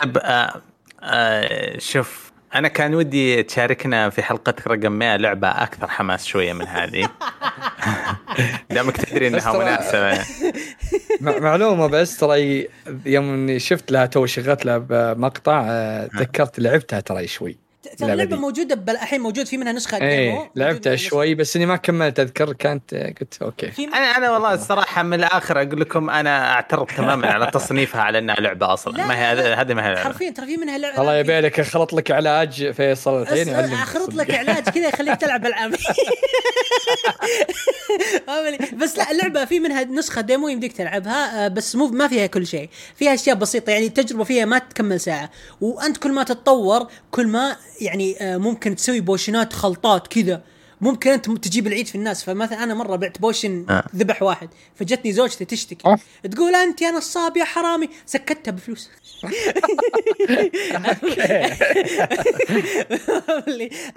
طيب آه آه شوف أنا كان ودي تشاركنا في حلقتك رقم 100 لعبة أكثر حماس شوية من هذه. دامك تدري إنها مناسبة. مع- معلومة بس ترى يوم إني شفت لها تو شغلت لها بمقطع آه، تذكرت لعبتها ترى شوي. اللعبة. موجودة بل الحين موجود في منها نسخة demo إيه لعبتها شوي بس إني ما كملت أذكر كانت قلت okay. أنا أنا والله الصراحة من الآخر أقول لكم أنا أعترض تماما على تصنيفها على إنها لعبة أصلا. لا، ما هي هذه ما هي لعبة. حرفيا ترى في منها لعبة. الله يبي لك أخلط لك علاج فيصل الحين اخلط لك علاج كذا يخليك تلعب ألعاب؟ بس لا اللعبة في منها نسخة demo يمديك تلعبها آه، بس مو ما فيها كل شيء. فيها أشياء بسيطة يعني التجربة فيها ما تكمل ساعة. وأنت كل ما تتطور كل ما يعني آه، ممكن تسوي بوشنات خلطات كذا. ممكن أنت تجيب العيد في الناس فمثلا أنا مرة بعت potion آه. ذبح واحد فجتني زوجتي تشتكي. تقول أنت يا نصاب يا حرامي سكتها بفلوس.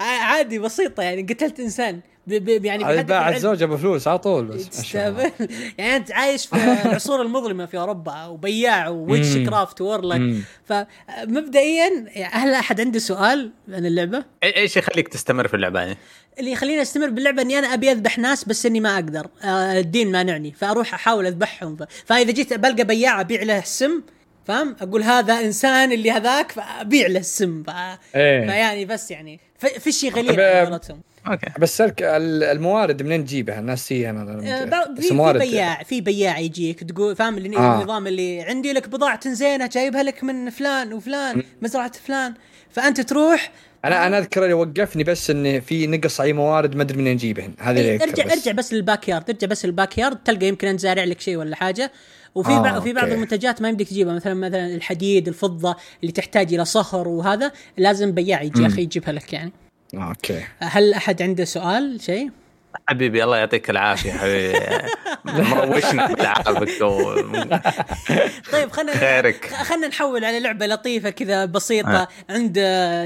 عادي بسيطة يعني قتلت إنسان. ب- ب- يعني باع. الزوجه بفلوس على طول بس. يعني أنت عايش في العصور المظلمة في أوروبا وبياع وويتش. كرافت وورلك. فمبدئيا هل أحد عنده سؤال عن اللعبة؟ إيش يخليك تستمر في اللعبة يعني؟ اللي يخليني أستمر باللعبة إني أنا أبي أذبح ناس بس إني ما أقدر آه، الدين مانعني فأروح أحاول أذبحهم فإذا جيت بلقى بياع أبيع له السم فاهم أقول هذا إنسان اللي هذاك فأبيع له السم ف... إيه. فيعني بس يعني ف- فشي غليل طب، على قولتهم okay. بس سلك ال- الموارد منين تجيبها؟ ناسيها آه، أنا بعض- بس في موارد- بياع في بياع يجيك تقول فاهم اللي آه. النظام اللي عندي لك بضاعة زينة جايبها لك من فلان وفلان مزرعة فلان. فأنت تروح أنا أنا أذكر اللي وقفني بس ان في نقص أي موارد ما أدري منين نجيبهن. هذا اللي إيه، أذكر ارجع بس. ارجع بس لل backyard ارجع بس لل backyard تلقى يمكن انت زارع لك شيء ولا حاجة. وفي آه، بعض في بعض. المنتجات ما يمديك تجيبها مثلا مثلا الحديد الفضة اللي تحتاج إلى صهر وهذا لازم بياع يجي يا أخي يجيبها لك يعني. آه، okay هل أحد عنده سؤال شيء؟ حبيبي الله يعطيك العافية حبيبي مروشنا بتعبك و... طيب خلينا خيرك. خلينا نحول على لعبة لطيفة كذا بسيطة آه. عند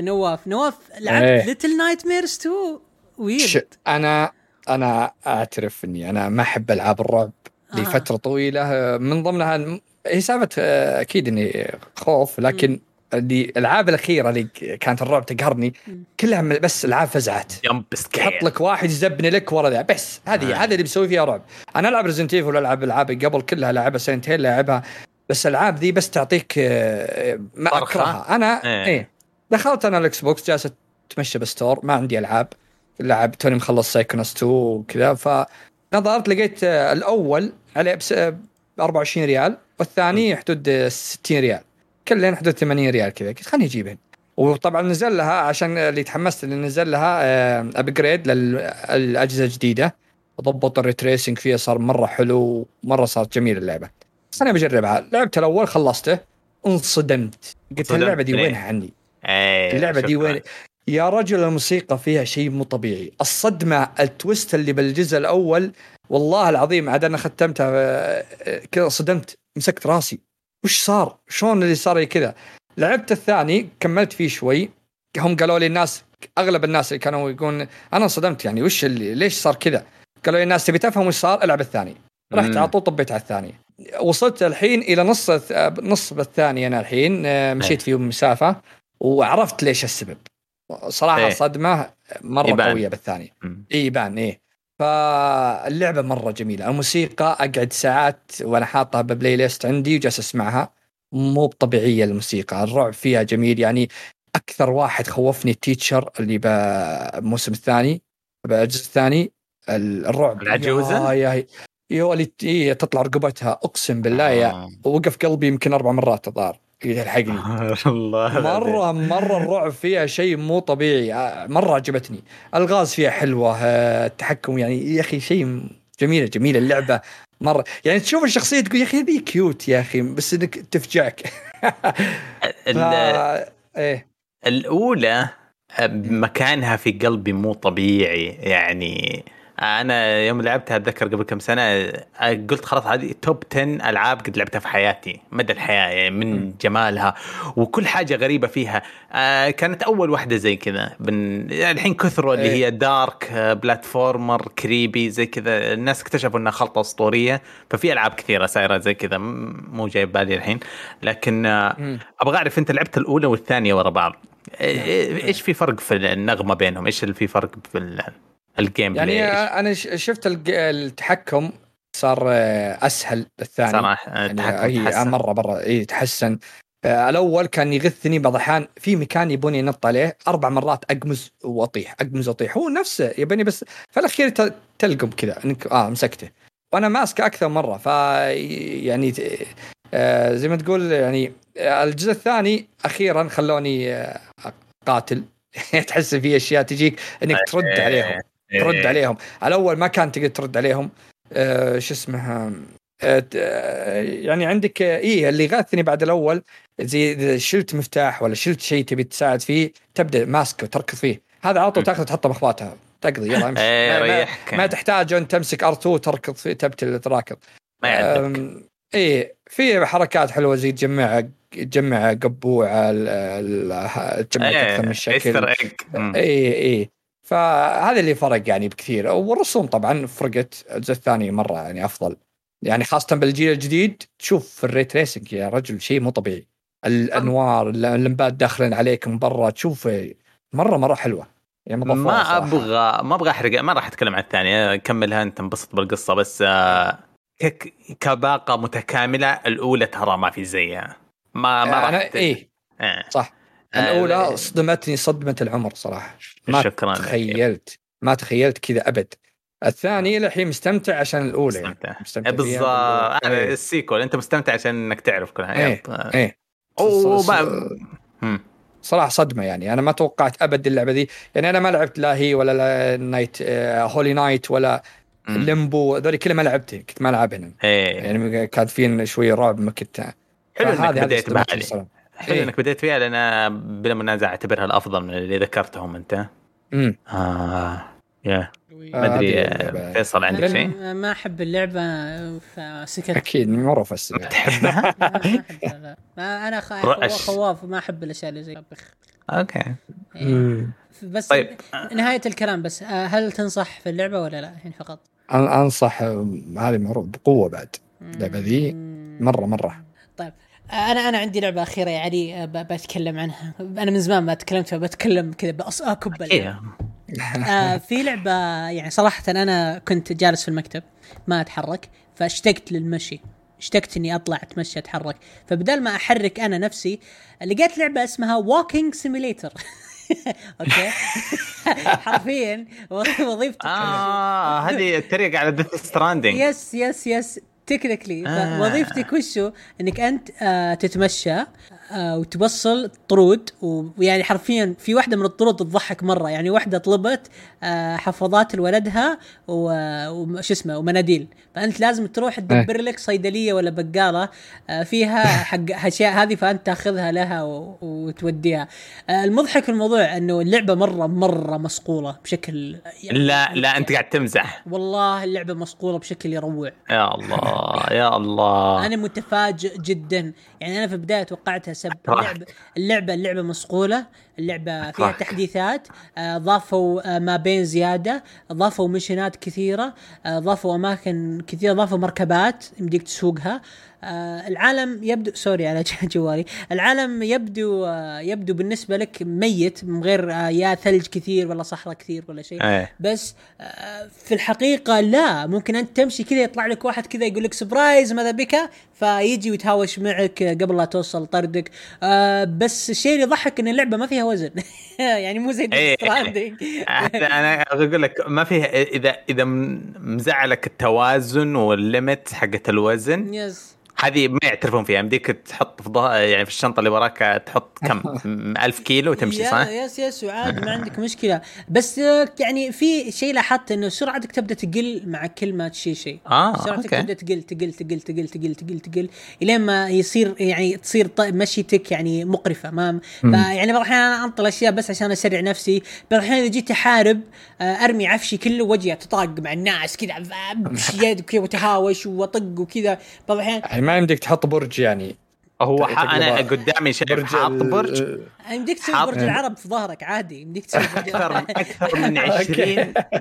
نواف نواف لعبت إيه. Little Nightmares 2 ش- ويرد أنا أنا أعترف إني أنا ما أحب ألعاب الرعب آه. لفترة طويلة من ضمنها هي سالفة آه، أكيد إني خوف لكن اللي الألعاب الأخيرة اللي كانت الرعب تقهرني كلها بس العاب فزعات يحط لك واحد يزبني لك ورا ذا. بس هذه آه. هذا اللي بيسوي فيها رعب. أنا ألعب ريزنت ايفل العب ألعاب قبل كلها لعبها سنتين لعبها. بس الألعاب ذي بس تعطيك آه، ما. أكرهها. أنا إيه. إيه. دخلت أنا الإكس بوكس جالس أتمشى بالستور ما عندي ألعاب. لعب توني مخلص سايكونس 2 وكذا. فنظرت لقيت آه، الأول عليه بس آه، ب 24 ريال والثاني حدود آه، 60 ريال. كلهن حدود 80 ريال كذا. قلت خليني أجيبهن. وطبعا نزل لها عشان اللي تحمست اللي نزل لها upgrade للأجهزة الجديدة. ضبط ال ray tracing فيها صار مرة حلو مره صارت جميلة اللعبة. بس أنا بجربها لعبت الأول خلصته. انصدمت. قلت انصدمت اللعبه دي؟ وينها عني إيه، اللعبة دي. وين؟ يا رجل الموسيقى فيها شيء مو طبيعي. الصدمة ال twist اللي بالجزء الأول والله العظيم عاد أنا ختمتها آه، آه، كذا صدمت. مسكت راسي. وش صار؟ شلون اللي صار كذا؟ لعبت الثاني كملت فيه شوي. هم قالوا لي الناس أغلب الناس اللي كانوا يقولون أنا صدمت يعني وش اللي ليش صار كذا؟ قالوا لي الناس تبي تفهم وش صار؟ ألعب الثاني. رحت. على طول طبيت على الثاني. وصلت الحين إلى نص نص الثاني أنا الحين آه، مشيت فيه مسافة وعرفت ليش السبب. صراحة إيه. صدمة مرة يبان. قوية بالثاني. اي يبان إيه. فاللعبة مرة جميلة. الموسيقى أقعد ساعات وأنا حاطها ببلاي ليست عندي وجالس أسمعها. مو طبيعيه الموسيقى الرعب فيها جميل. يعني أكثر واحد خوفني التيتشر اللي بالموسم الثاني بالجزء الثاني. ال- الرعب. العجوزة؟ يا يا يا اللي إيه تطلع رقبتها. أقسم بالله يا آه. وقف قلبي يمكن أربع مرات الظاهر يلحقني الله. مرة مرة الرعب فيها شيء مو طبيعي. آه، مرة عجبتني. الغاز فيها حلوة آه، التحكم يعني يا أخي شيء جميلة جميلة اللعبة. مرة. يعني تشوف الشخصية تقول يا أخي ذي كيوت يا أخي بس إنك تفجعك. ف... إيه. الأولى مكانها في قلبي مو طبيعي. يعني أنا يوم لعبتها أتذكر قبل كم سنة قلت خلاص هذه توب 10 ألعاب قد لعبتها في حياتي مدى الحياة يعني من جمالها وكل حاجة غريبة فيها. آه، كانت أول واحدة زي كذا بن... الحين كثروا اللي إيه. هي دارك platformer creepy زي كذا. الناس اكتشفوا إنها خلطة أسطورية ففي ألعاب كثيرة صايرة زي كذا مو جاي بالي الحين. لكن آه،. أبغى أعرف أنت لعبت الأولى والثانية ورا بعض. إيه- إيش في فرق في النغمة بينهم؟ إيش اللي في فرق في ال game يعني play؟ أنا شفت التحكم صار آه، أسهل بالثاني صراحة يعني التحكم. مرة مرة إي تحسن. آه، الأول كان يغثني بعض الأحيان في مكان يبوني ينط عليه أربع مرات أقمز وأطيح أقمز وأطيح. هو نفسه يبني بس في الأخير تلقم كذا إنك آه مسكته. وأنا ماسكه أكثر مرة ف يعني آه زي ما تقول يعني آه، الجزء الثاني أخيرا خلوني آه، قاتل تحس في أشياء تجيك إنك ترد عليهم. إيه. ترد عليهم. الأول ما كان تقدر ترد عليهم آه شو اسمها آه آه، يعني عندك آه، إيه اللي غاثني بعد الأول زي إذا شلت مفتاح ولا شلت شيء تبي تساعد فيه تبدأ ماسكه وتركض فيه. هذا على طول تاخذ تحطه باخواتها تقضي يلا امشي. إيه، ما- ما-. ما تحتاج ان تمسك ار2 وتركض فيه تبتل تراكض. ما إيه في حركات حلوة زي تجمع تجمع قبوع تجمع أكثر من شكل إيستر إيج. اي اي فهذا اللي فرق يعني بكثير. والرسوم طبعا فرقت الجزء الثاني مرة يعني أفضل. يعني خاصة بالجيل الجديد تشوف في الريت ريسنج يا رجل شيء مو طبيعي. الأنوار اللمبات داخلين عليك من برا تشوف مرة مرة حلوة. يعني ما. أبغى ما أبغى أحرق ما راح أتكلم عن الثانية. كملها أنت انبسط بالقصة بس آه، كباقة متكاملة الأولى ترى ما في زيها. ما ما راح ت- إيه. آه. صح. الاولى صدمتني صدمه العمر صراحة. ما شكرا لك. تخيلت ما تخيلت كذا أبد. الثاني الحين مستمتع عشان الأولى. يعني. مستمتع. مستمتع. إيه فيها بالضبط بالأولى. أنا إيه. السيكول. أنت مستمتع عشان إنك تعرف كل حاجة إيه إيه. اوه. صراحة صدمة يعني. أنا ما توقعت أبد اللعبة دي. يعني أنا ما لعبت لا هي ولا لا نايت آه، هولي نايت ولا. Limbo. هذول كلها ما لعبتهم كنت ما العبهم إيه. يعني كان في شوية رعب ما كنت. حلو إنك بديت بهذه. حلو إيه. إنك بديت فيها لأن بلا منازع أعتبرها الأفضل من اللي ذكرتهم أنت امم آه. يا آه، ما أدري آه، اللعبة. فيصل عندك شيء؟ ما- أحب اللعبة فسكت أكيد معروف السبب تحبها؟ ما أنا. خواف ما أحب الأشياء اللي زي بخ. okay إيه. بس طيب. نهاية الكلام بس آه، هل تنصح في اللعبة ولا لا الحين فقط؟ أن- أنصح آه، هذه معروف بقوة بعد اللعبة ذي. مرة مرة طيب أنا أنا عندي لعبة أخيرة يا علي آه، بتكلم عنها. أنا من زمان ما تكلمت فبتكلم كذا اكب. إيه آه في لعبة يعني صراحة أنا كنت جالس في المكتب ما أتحرك فاشتقت للمشي. اشتقت إني أطلع أتمشى أتحرك. فبدال ما أحرك أنا نفسي لقيت لعبة اسمها walking simulator okay؟ حرفيا وظيفتي. آه هذه التريق على Death Stranding yes yes yes technically آه. فوظيفتك وشو إنك أنت آه تتمشى وتوصل طرود و- ويعني حرفيا في واحدة من الطرود تضحك مرة. يعني واحدة طلبت آه حفاضات لولدها و- وش اسمه ومناديل. فأنت لازم تروح تدبر لك صيدلية ولا بقالة آه فيها حق اشياء هذه فأنت تاخذها لها و- وتوديها. آه المضحك في الموضوع إنه اللعبة مرة مرة مصقوله بشكل يعني لا لا أنت قاعد تمزح. والله اللعبة مصقوله بشكل يروع. يا الله يا الله. أنا متفاجئ جدا. يعني أنا في البداية توقعتها سب أكرهك. اللعبه اللعبه اللعبة مصقولة اللعبة فيها. تحديثات آه، ضافوا آه، ما بين زيادة ضافوا مشينات كثيرة آه، ضافوا أماكن كثيرة ضافوا مركبات يمديك تسوقها العالم يبدو سوري على جوالي. العالم يبدو آه، يبدو بالنسبة لك ميت من غير آه، يا ثلج كثير ولا صحراء كثير ولا شيء. إيه. بس آه، في الحقيقة لا. ممكن أنت تمشي كذا يطلع لك واحد كذا يقول لك surprise ماذا بك؟ فيجي ويتهاوش معك قبل لا توصل طردك. آه، بس الشيء اللي يضحك إن اللعبة ما فيها وزن. يعني مو زي حتى أنا أقول لك ما فيه إذا إذا مزعلك التوازن وال limit حقت الوزن yes هذه ما يعترفون فيها. يمديك تحط في ظهر يعني في الشنطة اللي وراك تحط كم؟ م- ألف كيلو وتمشي صح؟ yes yes وعادي ما عندك مشكلة. بس آه، يعني في شيء لاحظت إنه سرعتك تبدأ تقل مع كل ما تشيل شيء. آه سرعتك تبدأ تقل تقل تقل تقل تقل تقل تقل إلين ما يصير يعني تصير ط- مشيتك يعني مقرفة. ما فيعني بعض الاحيان أنا أنطل أشياء بس عشان أسرع نفسي. بعض الاحيان إذا جيت أحارب آه، أرمي عفشي كله وجهي أتطاق مع الناس كذا يد وكذا وتهاوش وأطق وكذا. بعض الاحيان ما يمديك تحط برج يعني. هو ح- أنا. قدامي شايف برج حاط برج. يمديك تسوي برج العرب في ظهرك عادي يمديك تسوي برج أكثر أكثر من 20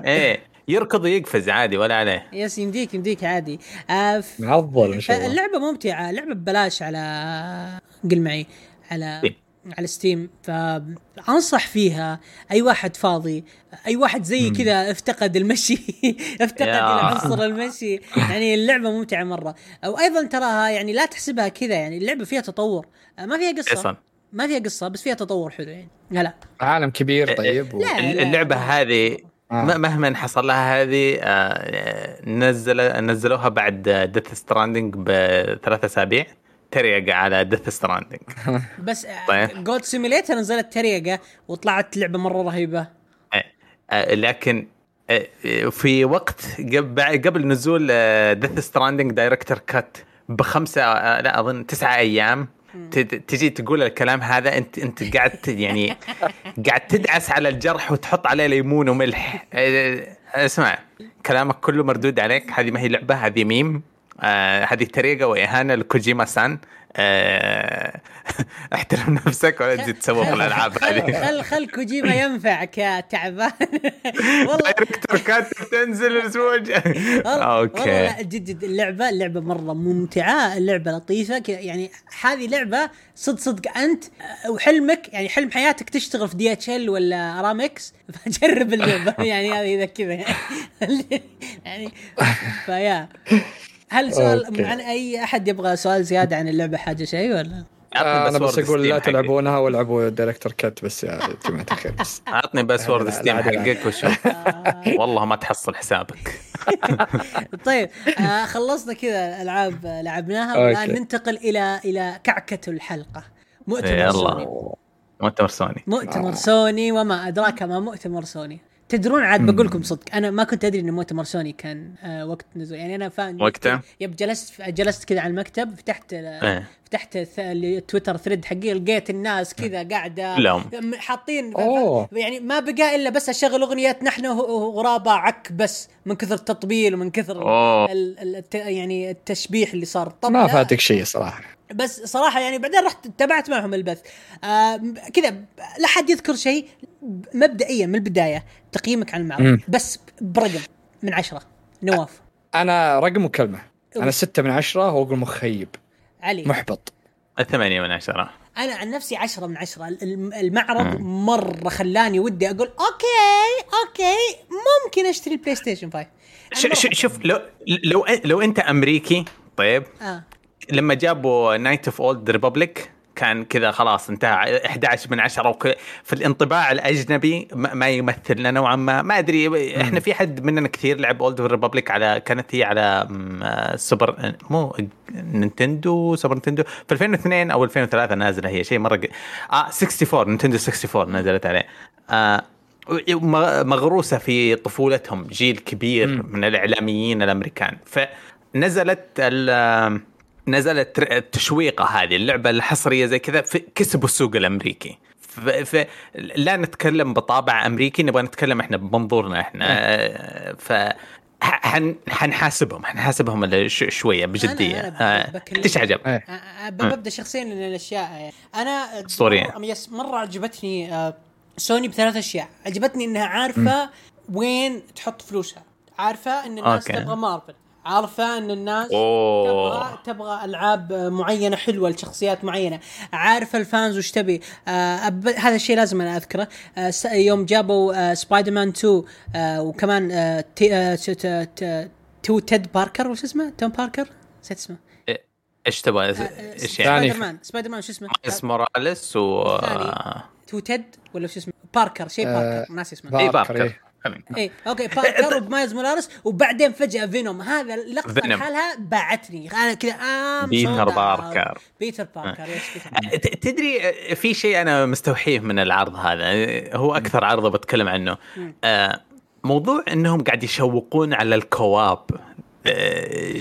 إيه يركض ويقفز عادي ولا عليه. يس يمديك يمديك عادي. آه ف- معضل ما شاء الله. فاللعبة ممتعة لعبة ببلاش على قل معي على Steam. على Steam فأنصح فيها أي واحد فاضي أي واحد زي كذا افتقد المشي افتقد عنصر المشي. يعني اللعبة ممتعة مرة. وأيضا تراها يعني لا تحسبها كذا يعني اللعبة فيها تطور. آه، ما فيها قصة. فيصل ما فيها قصة بس فيها تطور حلو يعني. لا عالم كبير طيب و... لا. اللعبة هذه آه. مهما حصل لها هذه آه، نزل نزلوها بعد Death Stranding بثلاث أسابيع. تريق على Death Stranding بس طيب. Goat Simulator نزلت تريقة وطلعت لعبة مرة رهيبة. لكن آه، في وقت قبل قبل نزول Death Stranding Director's Cut بخمسة آه، لا أظن تسعة أيام. تجي تقول الكلام هذا أنت أنت قاعد يعني قاعد تدعس على الجرح وتحط عليه ليمون وملح. آه، اسمع كلامك كله مردود عليك. هذه ما هي لعبة هذه ميم آه هذه طريقه وإهانة لكوجيما سان آه احترم نفسك ولا تجي تسوق الألعاب هذه. خل خل كوجيما ينفعك يا تعبان والله Director's Cut تنزل الأسبوع والله والله أوكي. لا جد جد اللعبه اللعبة مرة ممتعة اللعبة لطيفة يعني هذه لعبة صدق صدق أنت آه، وحلمك يعني حلم حياتك تشتغل في DHL ولا ارامكس فجرب اللعبة. يعني هذه إذا كذا. يعني يعني فيا. هل سؤال أوكي. عن أي أحد يبغى سؤال زيادة عن اللعبة حاجة شيء ولا؟ آه، أنا بس أقول لا. تلعبونها والعبوا Director's Cut بس يا جماعة الخير بس عطني password Steam. حقك وشوف آه، والله ما تحصل حسابك طيب آه خلصنا كذا العاب لعبناها. والآن ننتقل إلى إلى كعكة الحلقة مؤتمر سوني يلا مؤتمر سوني مؤتمر آه. سوني وما أدراك ما مؤتمر سوني تدرون عاد بقول لكم صدق أنا ما كنت أدري إن مؤتمر سوني كان آه وقت نزول يعني أنا فاهم وقته؟ yep جلست جلست كذا على المكتب فتحت آه. فتحت ث- ال Twitter thread حقي لقيت الناس كذا قاعدة حاطين. يعني ما بقى إلا بس أشغل أغنية نحن غرابة عك بس من كثر التطبيل ومن كثر. ال- ال- الت- يعني التشبيح اللي صار. طب ما فاتك شيء صراحة. بس صراحة يعني بعدين رحت تابعت معهم البث. آه كذا لا حد يذكر شيء مبدئيا من البداية تقييمك عن المعرض. بس برقم من عشرة نواف. أنا رقم وكلمة. أنا ستة من عشرة واقول مخيب علي. محبط. الثمانية من عشرة. أنا عن نفسي عشرة من عشرة. الم- المعرض مرة خلاني ودي أقول أوكي أوكي ممكن أشتري ال PlayStation 5 ش- ش- شوف لو لو لو أنت أمريكي طيب آه. لما جابوا Knights of Old Republic كان كذا خلاص انتهى. 11 من 10 وك... في الانطباع الأجنبي ما ما يمثلنا نوعا ما. ما أدري إحنا في حد مننا كثير لعب Old Republic على كانت هي على م- سوبر مو Nintendo Super Nintendo. في 2002 أو 2003 نازلة هي شيء مرة. آه 64 Nintendo 64 نزلت عليه. آه م- مغروسة في طفولتهم جيل كبير من الإعلاميين الأمريكان. فنزلت ال نزلت التشويقه هذه اللعبة الحصرية زي كذا كسبوا السوق الأمريكي ف... لا نتكلم بطابع أمريكي نبغى نتكلم إحنا بمنظورنا إحنا آه، ف حن... حنحاسبهم حنحاسبهم. شوية بجدية. إيش عجب؟ إيه. ببدأ شخصيا من الأشياء يعني أنا أسطورية. مرة- يس مرة عجبتني آه، سوني بثلاث أشياء عجبتني إنها عارفة وين تحط فلوسها عارفة إن الناس أوكي. تبغى مارفل عارفة إن الناس أوه. تبغى تبغى ألعاب معينة حلوة لشخصيات معينة. عارفه الفانز وش تبي؟ آه أب... هذا الشيء لازم أنا أذكره. آه س... يوم جابوا آه سبايدر مان 2 آه وكمان آه تي... آه ت... ت... ت... تو تيد باركر وش اسمه؟ توم باركر؟ نسيت اسمه. إيش تبغى؟ إيش يعني؟ Spider-Man Spider-Man شو اسمه؟ مايلز موراليس و. تو تيد ولا شو اسمه؟ باركر شيء باركر ناسي اسمه. اي باركر، باركر. إيه. خلينا. اي أوكي باركر ومايلز موراليس وبعدين فجأة فينوم. هذا اللقطة. لحالها باعتني أنا كذا آم بيتر. باركر. بيتر باركر تدري آه، في شيء أنا مستوحيه من العرض هذا. هو أكثر عرض بتكلم عنه. آه، موضوع إنهم قاعد يشوقون على ال co-op.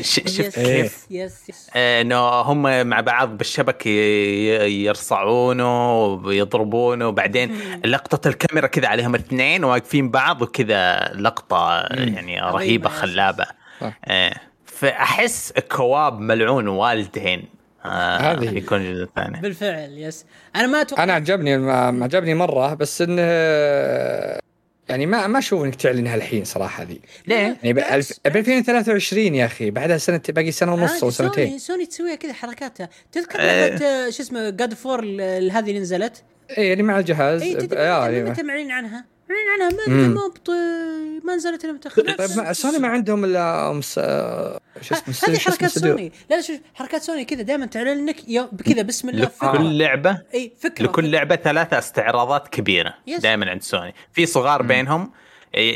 شفت كيف؟ yes yes آه، إنه هم مع بعض بالشبك ي- ي- يرصعونه ويضربونه وبعدين لقطة الكاميرا كذا عليهم اثنين واقفين بعض وكذا لقطة يعني خلابة. صح. آه، فأحس co-op ملعون والدين آه، هذه. يكون الجزء الثاني بالفعل yes. أنا ما أتوقع أنا عجبني عجبني مرة بس إنه يعني ما ما أشوف إنك تعلنها الحين صراحة هذه ليه؟ يعني ب بالعكس. 2023 يا أخي بعدها سنه باقي سنة ونص أو سوني سنتين سوني تسويها كذا حركاتها تذكر إيه. لعبة آه، شو اسمه جاد فور هذه اللي نزلت اي يعني مع الجهاز اي تدري آه، متى- يعني متى معلن عنها؟ عنها ما مم. ما بط- ما نزلت إلا متأخر. طيب ما سوني ما عندهم إلا أمس آه، شو اسمه هذه حركات. سوني. لا لا شوف حركات سوني كذا دائما تعلن لك كذا بسم الله فكرة. لكل لعبة؟ إي فكرة. لكل لعبة ثلاثة استعراضات كبيرة yes. دائما عند سوني. في صغار بينهم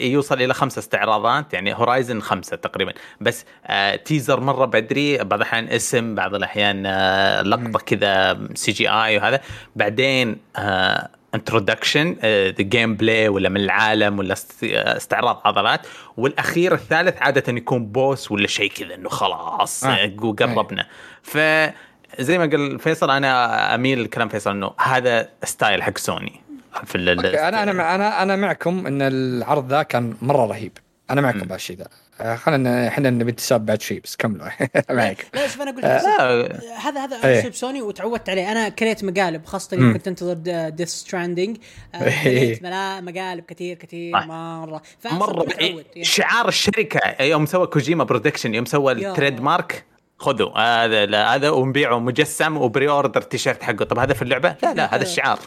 يوصل إلى خمسة استعراضات يعني Horizon خمسة تقريبا. بس آه teaser مرة بدري بعض الأحيان اسم بعض الأحيان آه لقطة كذا CGI وهذا. بعدين آه introduction the gameplay ولا من العالم ولا است- آه، استعراض عضلات والأخير الثالث عادة يكون boss ولا شيء كذا إنه خلاص آه. آه. قربنا ف زي ما قال فيصل أنا أميل لكلام فيصل إنه هذا style حق سوني في أنا أنا أنا أنا معكم إن العرض ذا كان مرة رهيب أنا معكم بهالشيء ذا آه، خلينا إحنا نبي نتساب بعد شيء بس كملوا. معك. لا شوف أنا أقول لك لا. هذا هذا إيه. اسلوب سوني وتعودت عليه. أنا كريت مقالب خاصة يوم كنت أنتظر Death Stranding إيه. كريت ملا- مقالب كثير كثير آه. مرة. مرة. يعني. شعار الشركة يوم سوى Kojima Productions يوم سوى. ال trademark خذوا. هذا لا هذا ونبيعه مجسم و pre-order التيشيرت حقه. طب هذا في اللعبة؟ لا لا هذا الشعار.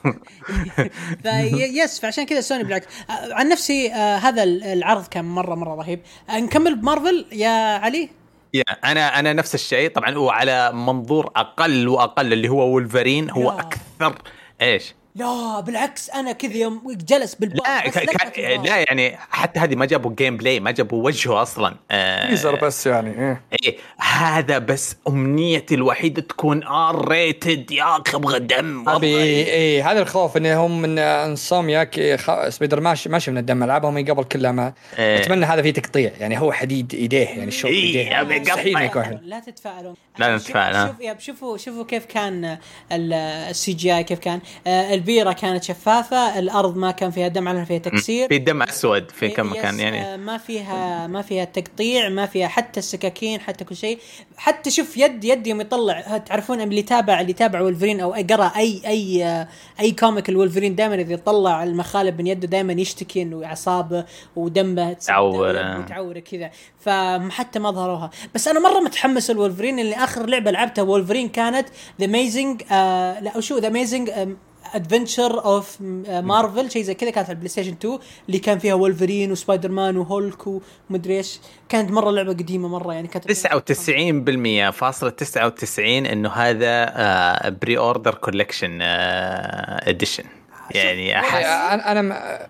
yes فعشان كذا سوني بالعكس عن نفسي آه، هذا العرض كان مرة مرة رهيب. نكمل بمارفل يا علي؟ يا أنا أنا نفس الشيء. طبعا وعلى منظور أقل وأقل اللي هو وولفرين. هو. أكثر إيش؟ لا بالعكس أنا كذا يوم جلس بالبار لا بس ك- لفت ك- البار. لا يعني حتى هذه ما جابوا gameplay ما جابوا وجهه أصلا آه teaser بس يعني إيه. إيه هذا بس أمنيتي الوحيدة تكون R rated يا أخي أبغى دم أبي والله. اي اي هذا الخوف انهم من انصومياك خ... سبايدر ماشي ماشي من الدم ألعابهم من قبل كلها ما إيه. أتمنى هذا فيه تقطيع يعني هو حديد إيديه يعني الشوط إيه، إيديه أبي مستحيل ما. يكون. لا تتفائلون لا نتفائل،. شوف شوفوا شوفوا كيف كان ال- السي جي آي كيف كان آه، البيره كانت شفافة الأرض ما كان فيها دم على فيها تكسير. في دم أسود في كم مكان يعني. آه، ما فيها ما فيها تقطيع ما فيها حتى السكاكين حتى كل شيء. حتى شوف يد يد يوم يطلع تعرفون اللي تابع اللي تابع ولفرين أو قرا أي أي آه، أي comic الولفرين دائما إذا يطلع المخالب من يده دائما يشتكي إنه اعصابه ودمه تعور، آه. متعورة كذا. فحتى ما ظهروها. بس أنا مرة متحمس الولفرين اللي آخر لعبة لعبتها وولفرين كانت the amazing لا شو the amazing adventure of Marvel شيء زي كذا كانت على البلاي ستيشن 2 اللي كان فيها وولفرين وسبايدر مان وهولك ومدري إيش. كانت مرة لعبة قديمة مرة يعني كانت 99% فاصلة 99 إنه هذا pre-order collection edition يعني أحس أنا أنا.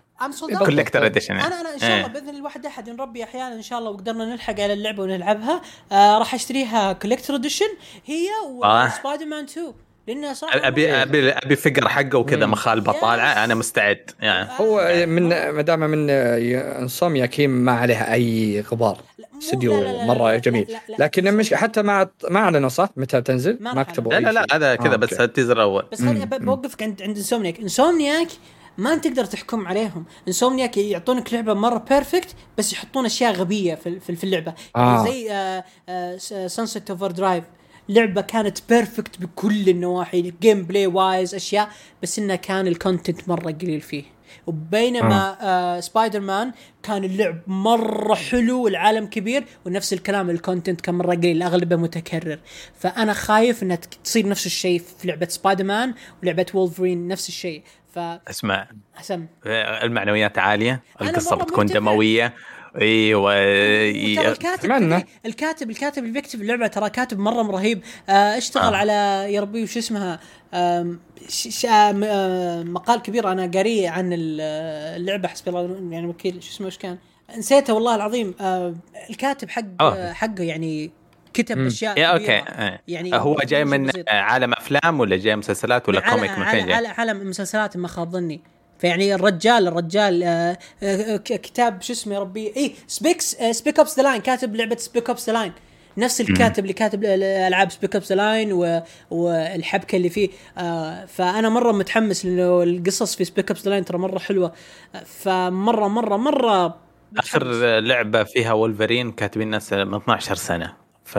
collector edition أنا أنا إن شاء الله بإذن الواحد أحد ان ربي أحيانا إن شاء الله وقدرنا نلحق على اللعبة ونلعبها. آه راح أشتريها collector edition هي. وسبايدر مان 2 لانها صراحة ابي ابي ابي figure حقه وكذا مخالبه. طالعه أنا مستعد. يعني. هو من ما دام من إنسومنياك كيم ما عليها أي غبار. لا- لا- لا- مرة لا- جميل. لا- لا- لكن المشكلة حتى ما ما أعلنوا صح؟ متى تنزل ما كتبوا لا لا لا. هذا كذا آه، بس. ال teaser الأول بس بوقفك عند عند إنسومنياك. إنسومنياك ما تقدر تحكم عليهم. إنسومنياك يعطونك لعبة مرة perfect بس يحطون أشياء غبية في في, في اللعبة. يعني آه. زي آه، Sunset Overdrive لعبه كانت perfect بكل النواحي gameplay wise أشياء بس إنه كان الكونتنت مرة قليل فيه. وبينما آه. سبايدر مان كان اللعب مرة حلو والعالم كبير ونفس الكلام ال content كان مرة قليل أغلبه متكرر. فأنا خايف إنها تصير نفس الشيء في لعبة سبايدر مان ولعبة وولفرين نفس الشيء. اسمع. فحسن المعنويات عالية القصة بتكون. دموية. أيوه وترى الكاتب أتمنى. الكاتب الكاتب اللي بيكتب اللعبة ترى كاتب مرة رهيب آه اشتغل آه. آه. على يا ربي وش اسمها آه مقال كبير أنا قاريه عن ال- اللعبة حسبي الله يعني وكيل شو اسمه وش كان نسيته والله العظيم آه الكاتب حق أوه. آه حقه يعني كتب مم. أشياء يا كبيرة. okay آه. يعني هو جاي من. عالم أفلام ولا جاي مسلسلات ولا comic من فين جاي؟ عالم مسلسلات ما خاب ظني فيعني الرجال الرجال آه آه ك- كتاب شو اسمه يا ربي؟ اي سبيكس آه Spec Ops The Line كاتب لعبة Spec Ops The Line نفس الكاتب اللي كاتب ال- ال- ألعاب Spec Ops The Line والحبكة اللي فيه. آه فأنا مرة متحمس لأنه القصص في Spec Ops The Line ترى مرة حلوة. فمره مره مرة آخر لعبة فيها وولفرين كاتبين ناس من 12 سنة. ف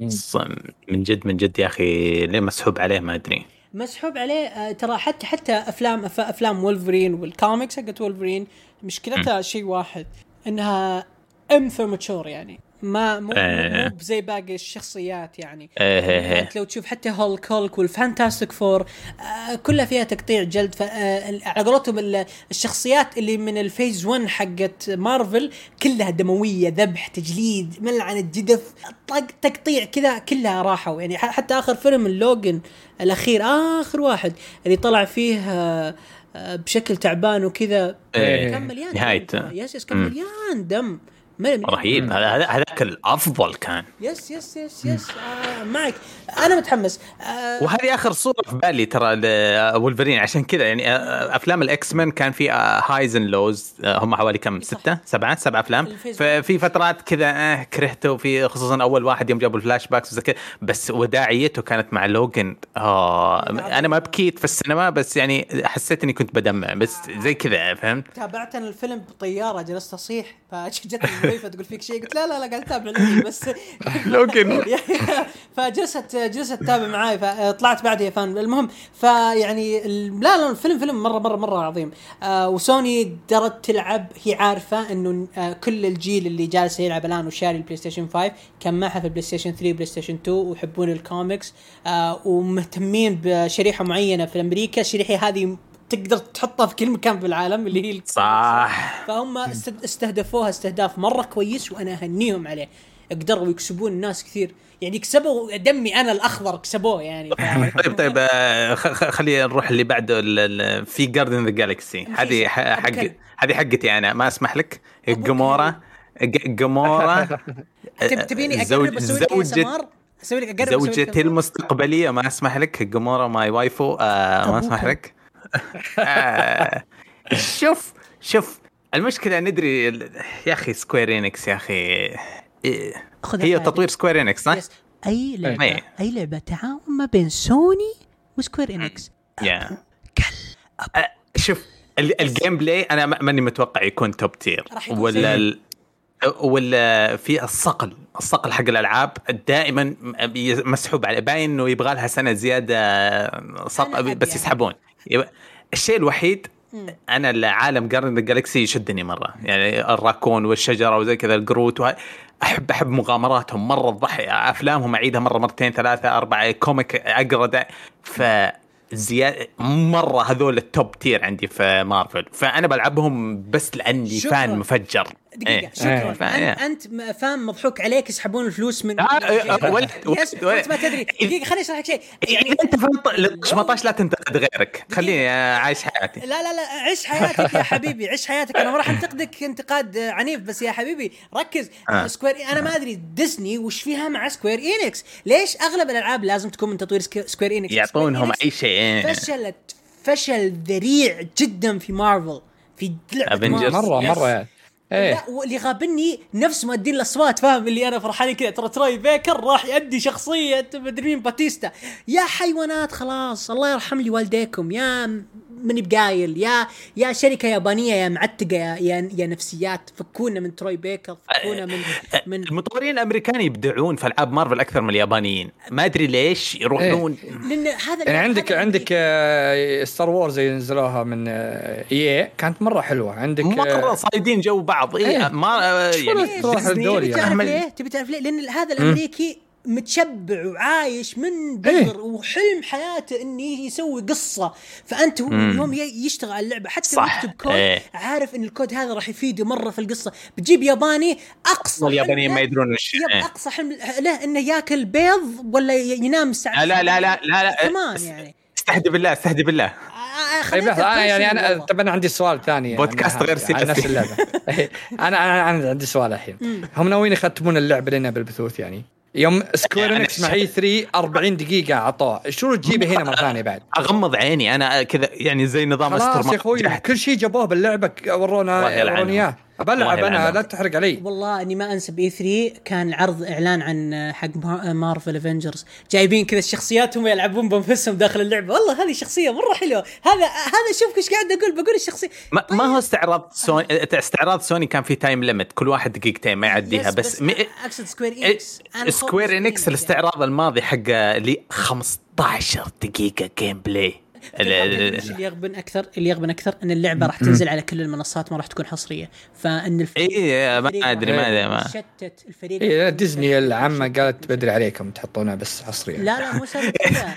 من جد من جد يا أخي ليه مسحوب عليه؟ ما أدري. مسحوب عليه آه، ترى حتى حتى افلام أفلام وولفرين والكوميكس حقت وولفرين مشكلتها شيء واحد إنها امثر يعني. ما مو, إيه. مو زي باقي الشخصيات يعني إيه إيه إيه. انت لو تشوف حتى هولك هولك والفانتاستيك فور آه كلها فيها تقطيع جلد آه على قولتهم ال- الشخصيات اللي من ال phase 1 حقت مارفل كلها دموية ذبح تجليد ملعنة جدف طق تقطيع كذا كلها راحوا يعني حتى آخر فيلم اللوجن الأخير آخر واحد اللي طلع فيه آه بشكل تعبان وكذا إيه. كان مليان دم نهايته. yes yes كان. مليان دم رهيب. هذا هذا- هذاك الأفضل كان. yes yes yes yes آه معك. أنا متحمس. آه وهذه آخر صورة في بالي ترى وولفرين. عشان كذا يعني آه، أفلام الاكس مان كان في highs and lows هم حوالي كم؟ صح. ستة؟ سبعة؟ سبع أفلام. ففي فترات كذا آه كرهته. في خصوصا أول واحد يوم جابوا ال flashbacks وزي كذا. بس وداعيته كانت مع لوجن آه أنا ما بكيت في السينما بس يعني حسيت إني كنت بدمع. بس زي كذا فهمت؟ تابعت أنا الفيلم بطيارة جلست أصيح. فجت المضيفه تقول فيك شيء. قلت لا لا لا قاعد أتابع بس لوجن. فجلست جلست تتابع معاي فطلعت بعدها فان المهم فيعني لا لا الفيلم فيلم مرة مرة مرة عظيم. آه وسوني درت تلعب هي عارفة إنه آه كل الجيل اللي جالس يلعب الآن وشاري البلاي ستيشن 5 كان معها في البلاي ستيشن 3 بلاي ستيشن 2 ويحبون الكوميكس آه ومهتمين بشريحة معينة في أمريكا. الشريحة هذه تقدر تحطها في كل مكان في العالم اللي هي صح. فهم است- استهدفوها استهداف مرة كويس وأنا أهنيهم عليه. قدروا يكسبون الناس كثير. يعني كسبوا دمي أنا الأخضر كسبوه يعني ف... طيب طيب آه، خلينا نروح اللي بعده في Guardians of the Galaxy هذه حق. هذه حقتي أنا ما أسمح لك. جمورا جمورا تب- تبيني أقرب أسوي لك زوجة اقرب زوجتي؟ المستقبلية ما أسمح لك. جمورا my waifu آه ما أبوك. أسمح لك. آه شوف شوف المشكلة ندري يا أخي Square Enix يا أخي إيه، خذها هي. تطوير Square Enix صح؟ yes. أي لعبة إيه. أي لعبة تعاون ما بين سوني و Square Enix يا كل شوف ال- ال gameplay أنا ما- ماني متوقع يكون top tier ولا. ال- ولا في الصقل الصقل حق الألعاب دائما مسحوب عليه باين إنه يبغى لها سنة زيادة صق أنا أبي بس. يسحبون الشيء الوحيد أنا العالم جاردن جالكسي يشدني مرة. يعني الراكون والشجرة وزي كذا القروت وهاي. احب أحب مغامراتهم. مرة تضحي أفلامهم أعيدها مرة مرتين ثلاثة أربعة. كوميك اقرا ف زيادة مرة هذول التوب تير عندي في مارفل فأنا بلعبهم بس لأني شكراً. فان مفجر. دقيقة إيه. شكرا. أنت, إيه. أنت فاهم مضحوك عليك يسحبون الفلوس من آه، آه، ولد- انت ما تدري. دقيقة خليني أشرح لك شيء. يعني أنت في 18 لا تنتقد غيرك. خليني آه، عايش حياتي. لا لا لا عيش حياتك يا حبيبي عيش حياتك. أنا ما راح أنتقدك انتقاد آه، عنيف بس يا حبيبي ركز. آه. Square أنا ما أدري ديزني وش فيها مع Square Enix ليش أغلب الألعاب لازم تكون من تطوير سك- Square Enix يعطونهم Square أي شيء إيه. فشلت فشل ذريع جدا في مارفل في لعبة. مرة. مرة يعني. إيه. لا واللي غابنني نفس مؤدين الأصوات فاهم؟ اللي أنا فرحان كذا. ترى Troy Baker راح يؤدي شخصية مدري مين باتيستا. يا حيوانات خلاص. الله يرحم لي والديكم. يا ماني بقايل. يا يا شركة يابانية يا معتقة يا يا, يا نفسيات. فكونا من Troy Baker فكونا من من المطورين الأمريكان يبدعون في ألعاب مارفل أكثر من اليابانيين. ما أدري ليش يروحون. لأن هذا يعني عندك هذا عندك Star Wars اللي نزلوها من EA. كانت مرة حلوة. عندك مرة آه، صايدين جو بعض اي إيه. ما آه، يعني تروح الدوري تبي يعني. تعرف ليه؟ تبي تعرف ليه؟ لأن هذا الأمريكي متشبع وعايش من بذر وحلم حياته انه يسوي قصة فأنت. يوم يشتغل على اللعبة حتى لو صح. يكتب كود إيه. عارف إن الكود هذا راح يفيده مرة في القصة بتجيب ياباني أقصى اليابانيين ما يدرون وش يب إيه. أقصى حلم له إنه ياكل بيض ولا ينام الساعة لا لا لا لا لا كمان يعني استهدي بالله استهدي بالله خليته لحظة أنا يعني أنا. طب أنا عندي سؤال ثاني عن بودكاست غير عن نفس سياسي. اللعبه أنا أنا أنا عندي سؤال الحين هم ناويين يختمون اللعبة لنا بالبثوث يعني يوم سكوير يعني انكس مع اي 3 40 دقيقة عطوه شو تجيبه هنا مرة ثانية بعد أغمض عيني أنا كذا يعني زي نظام خلاص استر يا أخوي. كل شيء جابوه باللعبة ورونا. ورونا إياه بلعب أنا. لا تحرق علي. والله إني ما أنسى بإي 3 كان عرض إعلان عن حق مار- مارفل افنجرز جايبين كذا الشخصيات هم يلعبون بأنفسهم داخل اللعبة. والله هذه شخصية مرة حلوة. هذا هذا شوف إيش قاعد أقول. بقول الشخصيه ما, ما هو استعراض سوني استعراض سوني كان في time limit كل واحد دقيقتين ما يعديها. yes، بس, م... أقصد Square Enix Square Enix الاستعراض الماضي حق اللي 15 دقيقة gameplay اللي يغبن أكثر اللي يغبن أكثر إن اللعبة راح تنزل على كل المنصات ما راح تكون حصرية. فإن الفريق اي ما أدري ما أدري ما يشتت الفريق إيه ديزني العامة قالت بدري عليكم تحطونها بس حصريا لا لا مو سالفة كذا.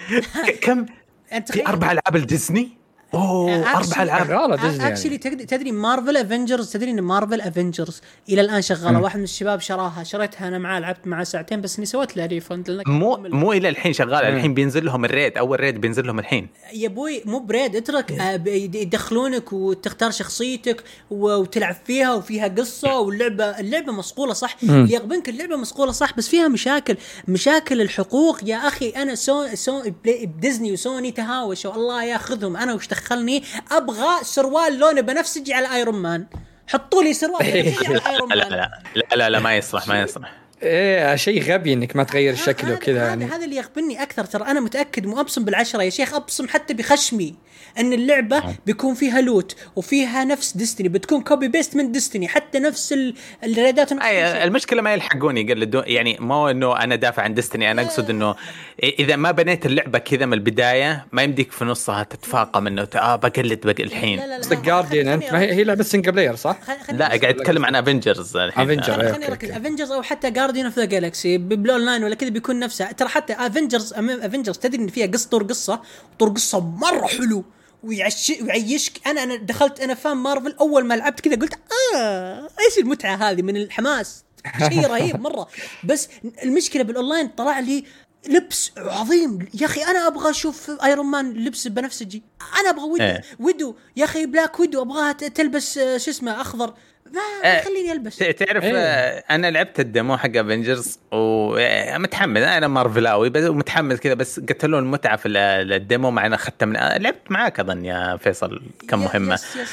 كم؟ أنت في أربع ألعاب الديزني؟ أوه أربع ألعاب. شغالة ديزني يعني. actually تدري مارفل Avengers تدري إن مارفل Avengers إلى الآن شغالة. واحد من الشباب شراها شريتها أنا معاه لعبت معاه ساعتين بس إني سويت له refund مو. مو إلى الحين شغالة. الحين بينزل لهم ال raid أول raid بينزل لهم الحين. يا أبوي مو ب raid. اترك آه، يدخلونك وتختار شخصيتك وتلعب فيها وفيها قصة واللعبه اللعبة مصقولة صح؟ اللي يغبنك اللعبة مصقولة صح بس فيها مشاكل. مشاكل الحقوق. يا أخي أنا سو, سو بلاي- ديزني وسوني تهاوشوا. الله ياخذهم. أنا وش دخلني أبغى سروال لونه بنفسجي على Iron Man حطوا لي سروال بنفسجي على Iron لا Man لا لا لا, لا ما يصلح ما يصلح. إيه شيء غبي إنك ما تغير وكذا هذا- يعني. هذا اللي يغبني أكثر ترى أنا متأكد مو أبصم بالعشرة يا شيخ أبصم حتى بخشمي. أن اللعبة بيكون فيها loot وفيها نفس Destiny بتكون copy paste من Destiny حتى نفس ال- الريدات ونفس كل أي شيء. المشكلة ما يلحقون يقلدون يعني مو إنه أنا دافع عن Destiny أنا أقصد إنه إذا ما بنيت اللعبة كذا من البداية ما يمديك في نصها تتفاقم إنه آه بقلد بقى الحين لا لا لا قصدك Guardian أنت ما هي هي لعبة single player صح؟ لا. قاعد أتكلم عن Avengers الحين Avengers. خليني اركز. Avengers أو حتى Guardian of the Galaxy بال online ولا كذا بيكون نفسه ترى حتى Avengers Avengers تدري إن فيها قص طور قصه طور قصة مرة حلو ويعش ويعيشك. أنا أنا دخلت أنا fan مارفل أول ما لعبت كذا قلت آه إيش المتعة هذه من الحماس؟ شيء رهيب مرة. بس المشكلة بالأونلاين طلع لي لبس عظيم. يا أخي أنا أبغى أشوف Iron Man لبس بنفسجي. أنا أبغى Widow إيه. Widow. يا أخي Black Widow أبغاها تلبس آه، شو اسمه أخضر. ما إيه. خليني البس تعرف إيه. آه، أنا لعبت ال demo حق Avengers ومتحمس أنا مارفلاوي بس متحمس كذا بس قتلوا المتعة في ال- ال demo مع إني أخذتها من لعبت معاك أظن يا فيصل كم يس- مهمة يس يس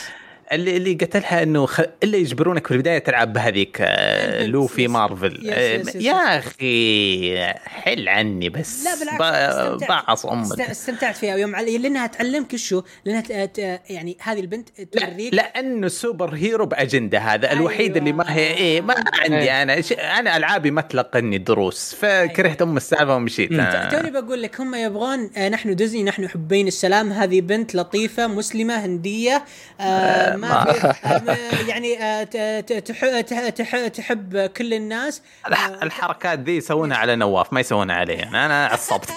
اللي اللي قتلها إنه خ... اللي يجبرونك في البداية تلعب بهذيك آه، لوفي. مارفل يس- آه، يس- يس. يا أخي حل عني بس لا بالعكس ب-. بعص أمك استمتعت فيها يوم علي لأنها تعلمك شو لأنها ت- ت- يعني هذه البنت لا توريك لأنه سوبر هيرو بأجندة هذا الوحيد أيوة. اللي ما هي إيه ما عندي إيه. أنا ش- أنا ألعابي ما تلقني دروس فكرهت أم السالفة ومشيت مم. آه. توني بقول لك هم يبغون نحن ديزني نحن حبين السلام هذه بنت لطيفة مسلمة هندية آه ما في آه يعني آه ت- ت- تح- تح- تح- تحب كل الناس الح- الحركات ذي يسوونها على نواف ما يسوونها علي أنا أنا عصبت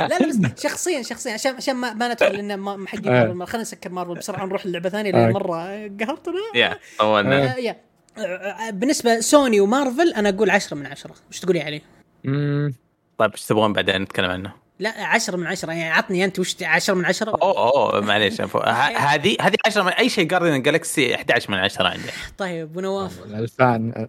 لا لا بس شخصيا شخصيا عشان عشان ما, ما ندخل لأن ما. مارفل خلينا نسكر مارفل بسرعة نروح للعبة ثانية لأن آه. مرة قهرتنا. يا طولنا. آه، آه، بالنسبة سوني ومارفل أنا أقول 10 من 10 وش تقولي عليه؟ طيب إيش تبغون بعدين نتكلم عنه؟ لا 10 من 10 يعني عطني أنت وش 10 من 10 أوه أوه معليش عفوا. ه- هذه هذه 10 من أي شيء Guardian Galaxy 11 من 10 عندي. طيب ابو نواف الفان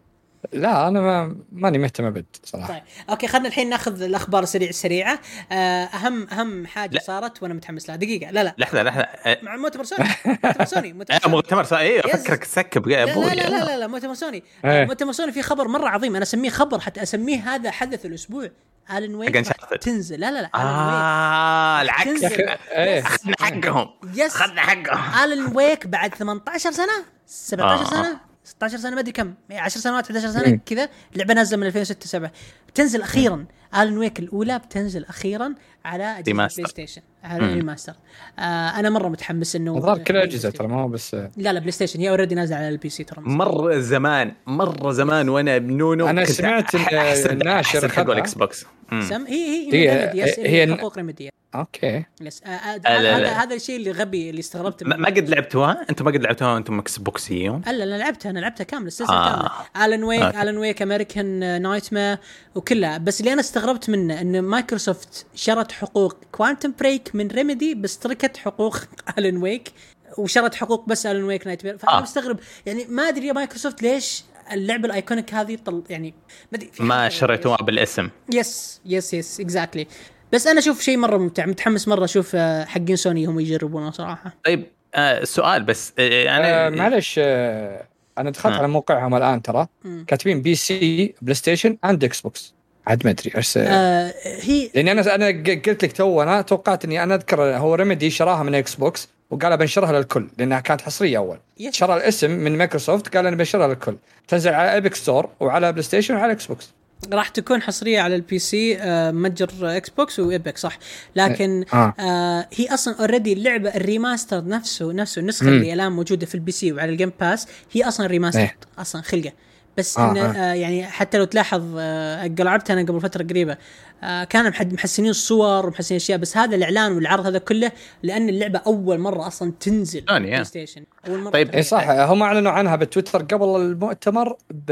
لا أنا ما ماني مهتم أبد صراحة. طيب okay خلينا الحين ناخذ الأخبار السريع السريعه آه، أهم أهم حاجة لا. صارت وأنا متحمس لها. دقيقة لا لا. لحظة لحظة. أه، مع مؤتمر سوني مؤتمر سوني مؤتمر آه، سوني. إيه. افكرك تسكب يا أبوي لا لا لا, لا, لا مؤتمر سوني. إيه. مؤتمر سوني في خبر مرة عظيم. أنا أسميه خبر حتى أسميه هذا حدث الأسبوع. Alan Wake. تنزل. لا لا لا آه العكس. اخذنا حقهم. yes اخذنا حقهم. Alan Wake بعد 18 سنة؟ 17 آه. سنة؟ 16 سنة ما أدري كم 10 سنوات 11 سنة مم. كذا اللعبه نازلة من 2006 7 بتنزل أخيرا Alan Wake الأولى بتنزل أخيرا على اجهزه remaster. PlayStation على. remaster آه أنا مرة متحمس إنه الظاهر كل أجهزة ترى ما هو بس لا لا PlayStation هي already نازلة على ال PC ترى مرة زمان مرة زمان وأنا بنونو كنت سمعت الناشر حق. ال Xbox مم. سم هي هي دقيقة، Remedy yes هي- هي حقوق Remedy okay. yes آه، آه، لا، هذا لا. هذا الشيء اللي غبي اللي استغربت ما ما قد لعبتوها أنتم ما قد لعبتوها أنتم إكس بوكسيون لا أنا لعبتها أنا لعبتها كاملة السلسلة آه. كاملة. Alan Wake okay. Alan Wake American Nightmare وكلها. بس اللي أنا استغربت منه إن مايكروسوفت شرت حقوق Quantum Break من Remedy بس تركت حقوق Alan Wake وشرت حقوق بس Alan Wake Nightmare فأنا آه. مستغرب. يعني ما أدري يا مايكروسوفت ليش اللعبة ال iconic هذه طل يعني ما أدري ما شريتوها بالاسم. yes yes yes exactly بس أنا أشوف شيء مرة ممتع متحمس مرة أشوف آه، حقين سوني هم يجربونه صراحة. طيب آه سؤال بس آه آه أنا معلش آه أنا دخلت آه. على موقعهم الآن ترى. كاتبين PC PlayStation and Xbox عاد ما أدري إيش آه هي لأني أنا أنا قلت لك تو أنا توقعت إني أنا أذكر هو Remedy شراها من Xbox وقال بنشرها للكل لأنها كانت حصرية أول. شرى الاسم من مايكروسوفت قال أنا بنشرها للكل. تنزل على Epic Store وعلى PlayStation وعلى Xbox راح تكون حصرية على ال PC آه، متجر Xbox و Epic صح لكن آه. آه هي أصلا already اللعبة ال remaster نفسه نفسه النسخة. اللي الآن موجودة في ال PC وعلى ال Game Pass هي أصلا remaster إيه. أصلا خلقة بس آه، إن آه. آه يعني حتى لو تلاحظ آه لعبتها أنا قبل فترة قريبة آه كانوا محد- محسنين الصور ومحسنين أشياء بس هذا الإعلان والعرض هذا كله لأن اللعبة أول مرة أصلا تنزل Play آه. Station أول مرة طيب،. اي صح هم أعلنوا عنها بتويتر قبل المؤتمر ب...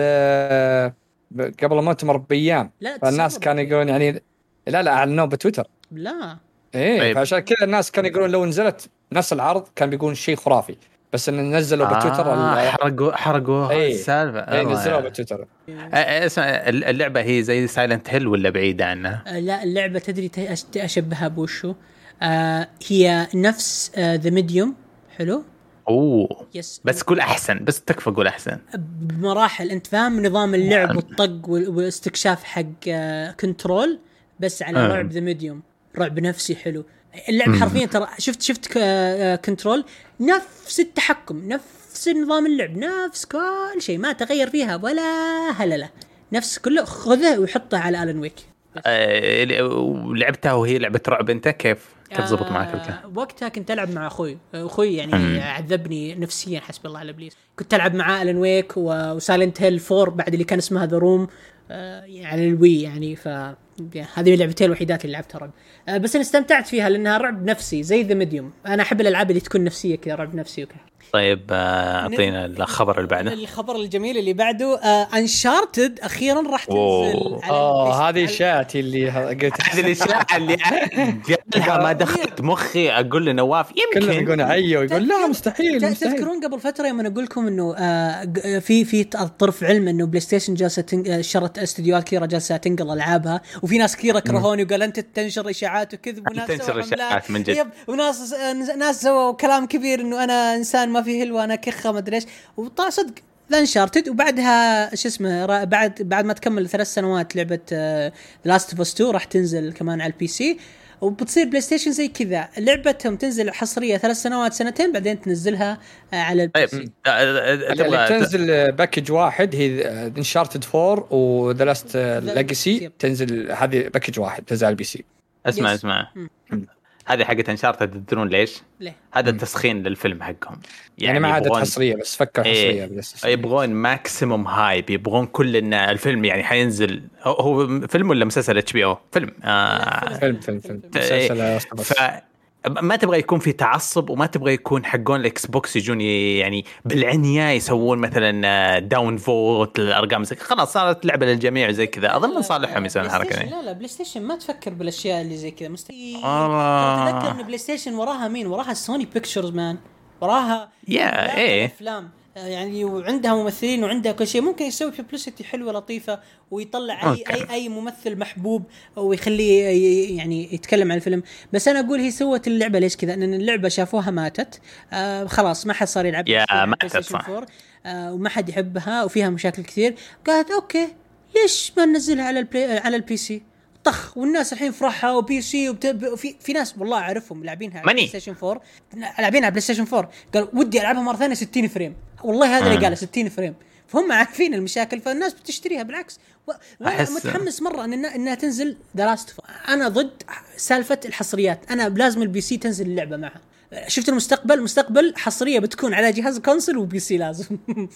قبل المؤتمر بايام لا فالناس. كانوا يقولون يعني لا لا أعلنوه بتويتر لا إيه طيب. فعشان كذا الناس كانوا يقولون لو نزلت نفس العرض كان بيكون شيء خرافي بس إن نزلوا بتويتر آه ال- حرقوا حرقوا إيه. السالفة الله نزلوها. بتويتر آه، آه، اسمع اللعبة هي زي Silent Hill ولا بعيدة عنها؟ آه، لا اللعبة تدري أشبهها بوشو آه هي نفس The Medium حلو أوه. yes بس قول أحسن بس تكفى قول أحسن. بمراحل أنت فاهم نظام اللعب والطق وال- والاستكشاف حق آه Control بس على آه. رعب The Medium رعب نفسي حلو. اللعب حرفيا ترى شفت شفت ك- آه، Control نفس التحكم نفس نظام اللعب نفس كل شيء ما تغير فيها ولا هللة. نفس كله خذه وحطه على Alan Wake آه، ولعبتها وهي لعبة رعب أنت كيف؟ كيف زبط معك آه، الكلام؟ وقتها كنت ألعب مع أخوي. أخوي يعني مم. عذبني نفسيا حسب الله على إبليس. كنت ألعب معاه Alan Wake و Silent Hill 4 بعد اللي كان اسمها The Room على ال Wii يعني. ف يعني هذه اللعبتين الوحيدات اللي لعبتها رعب. آه، بس أنا استمتعت فيها لأنها رعب نفسي زي The Medium أنا أحب الألعاب اللي تكون نفسية كذا رعب نفسي وكذا. طيب آه، أعطينا الخبر اللي بعده. الخبر الجميل اللي بعده Uncharted أخيرا راح تنزل البلاي- هذه اشاعتي اللي قلت. هذه الأشياء اللي قالها ما دخلت مخي أقول لنواف كلهم يمكن يقولون عيو يقول لا مستحيل تذكرون قبل فترة يوم أنا أقول لكم إنه آه، في في طرف علم إنه PlayStation جالسه آه، شرت استديوهات كثيرة جالسة تنقل ألعابها وفي ناس كثيرة كرهوني وقال أنت تنشر إشاعات وكذب وناس تنشر حملات. من جد. وناس آه، ناس سووا كلام كبير إنه أنا إنسان ما في هلوة أنا كخة ما أدري إيش. وطلع صدق ذا Uncharted وبعدها شو اسمه را- بعد بعد ما تكمل ثلاث سنوات لعبة The Last of Us 2 راح تنزل كمان على ال PC وبتصير PlayStation زي كذا. لعبتهم تنزل حصرية ثلاث سنوات سنتين بعدين تنزلها آه، على ال P طيب C آه، اللي تبغى تنزل package واحد هي Uncharted 4 و The Lost Legacy yep. تنزل هذه package واحد تنزل على ال PC اسمع Yes. اسمع. هذه حقت Uncharted تدرون ليش؟ ليه؟ هذا تسخين للفيلم حقهم يعني, ما عادت يبغون- حصرية بس فكر إيه. حصرية PlayStation. يبغون maximum hype يبغون كل إن الفيلم يعني حينزل هو- فيلم ولا مسلسل HBO؟ فيلم آه فيلم فيلم فيلم إيه. مسلسل. ف ما تبغى يكون في تعصب وما تبغى يكون حقون ال Xbox يجون يعني بالعنية يسوون مثلا down vote الأرقام زي خلاص صارت لعبة للجميع زي كذا. أظن من صالحهم يسوون الحركة ذي لا لا PlayStation ما تفكر بالأشياء اللي زي كذا. مستحيل. والله. تذكر إن PlayStation وراها مين؟ وراها Sony Pictures مان وراها يا إيه. افلام آه، يعني وعندها ممثلين وعندها كل شيء. ممكن يسوي publicity حلوة لطيفة ويطلع اي okay. اي أي ممثل محبوب ويخليه يعني يتكلم عن الفيلم. بس أنا أقول هي سوت اللعبة ليش كذا؟ لأن اللعبة شافوها ماتت. آه خلاص ما حد صار يلعب يا ماتت صح. 4 آه وما حد يحبها وفيها مشاكل كثير. قالت okay ليش ما ننزلها على ال Play على ال PC طخ والناس الحين فرحها و PC وبت... وفي في ناس والله أعرفهم لاعبينها على. PlayStation 4 لاعبينها على PlayStation 4 قال ودي ألعبها مرة ثانية 60 frame. والله هذا اللي آه. قاله 60 frame. فهم عارفين المشاكل فالناس بتشتريها بالعكس. و... وأنا أحس- متحمس مرة إن إنها, إنها تنزل The Last أنا ضد سالفة الحصريات. أنا لازم ال PC تنزل اللعبة معها. شفت المستقبل؟ المستقبل حصرية بتكون على جهاز console و PC لازم.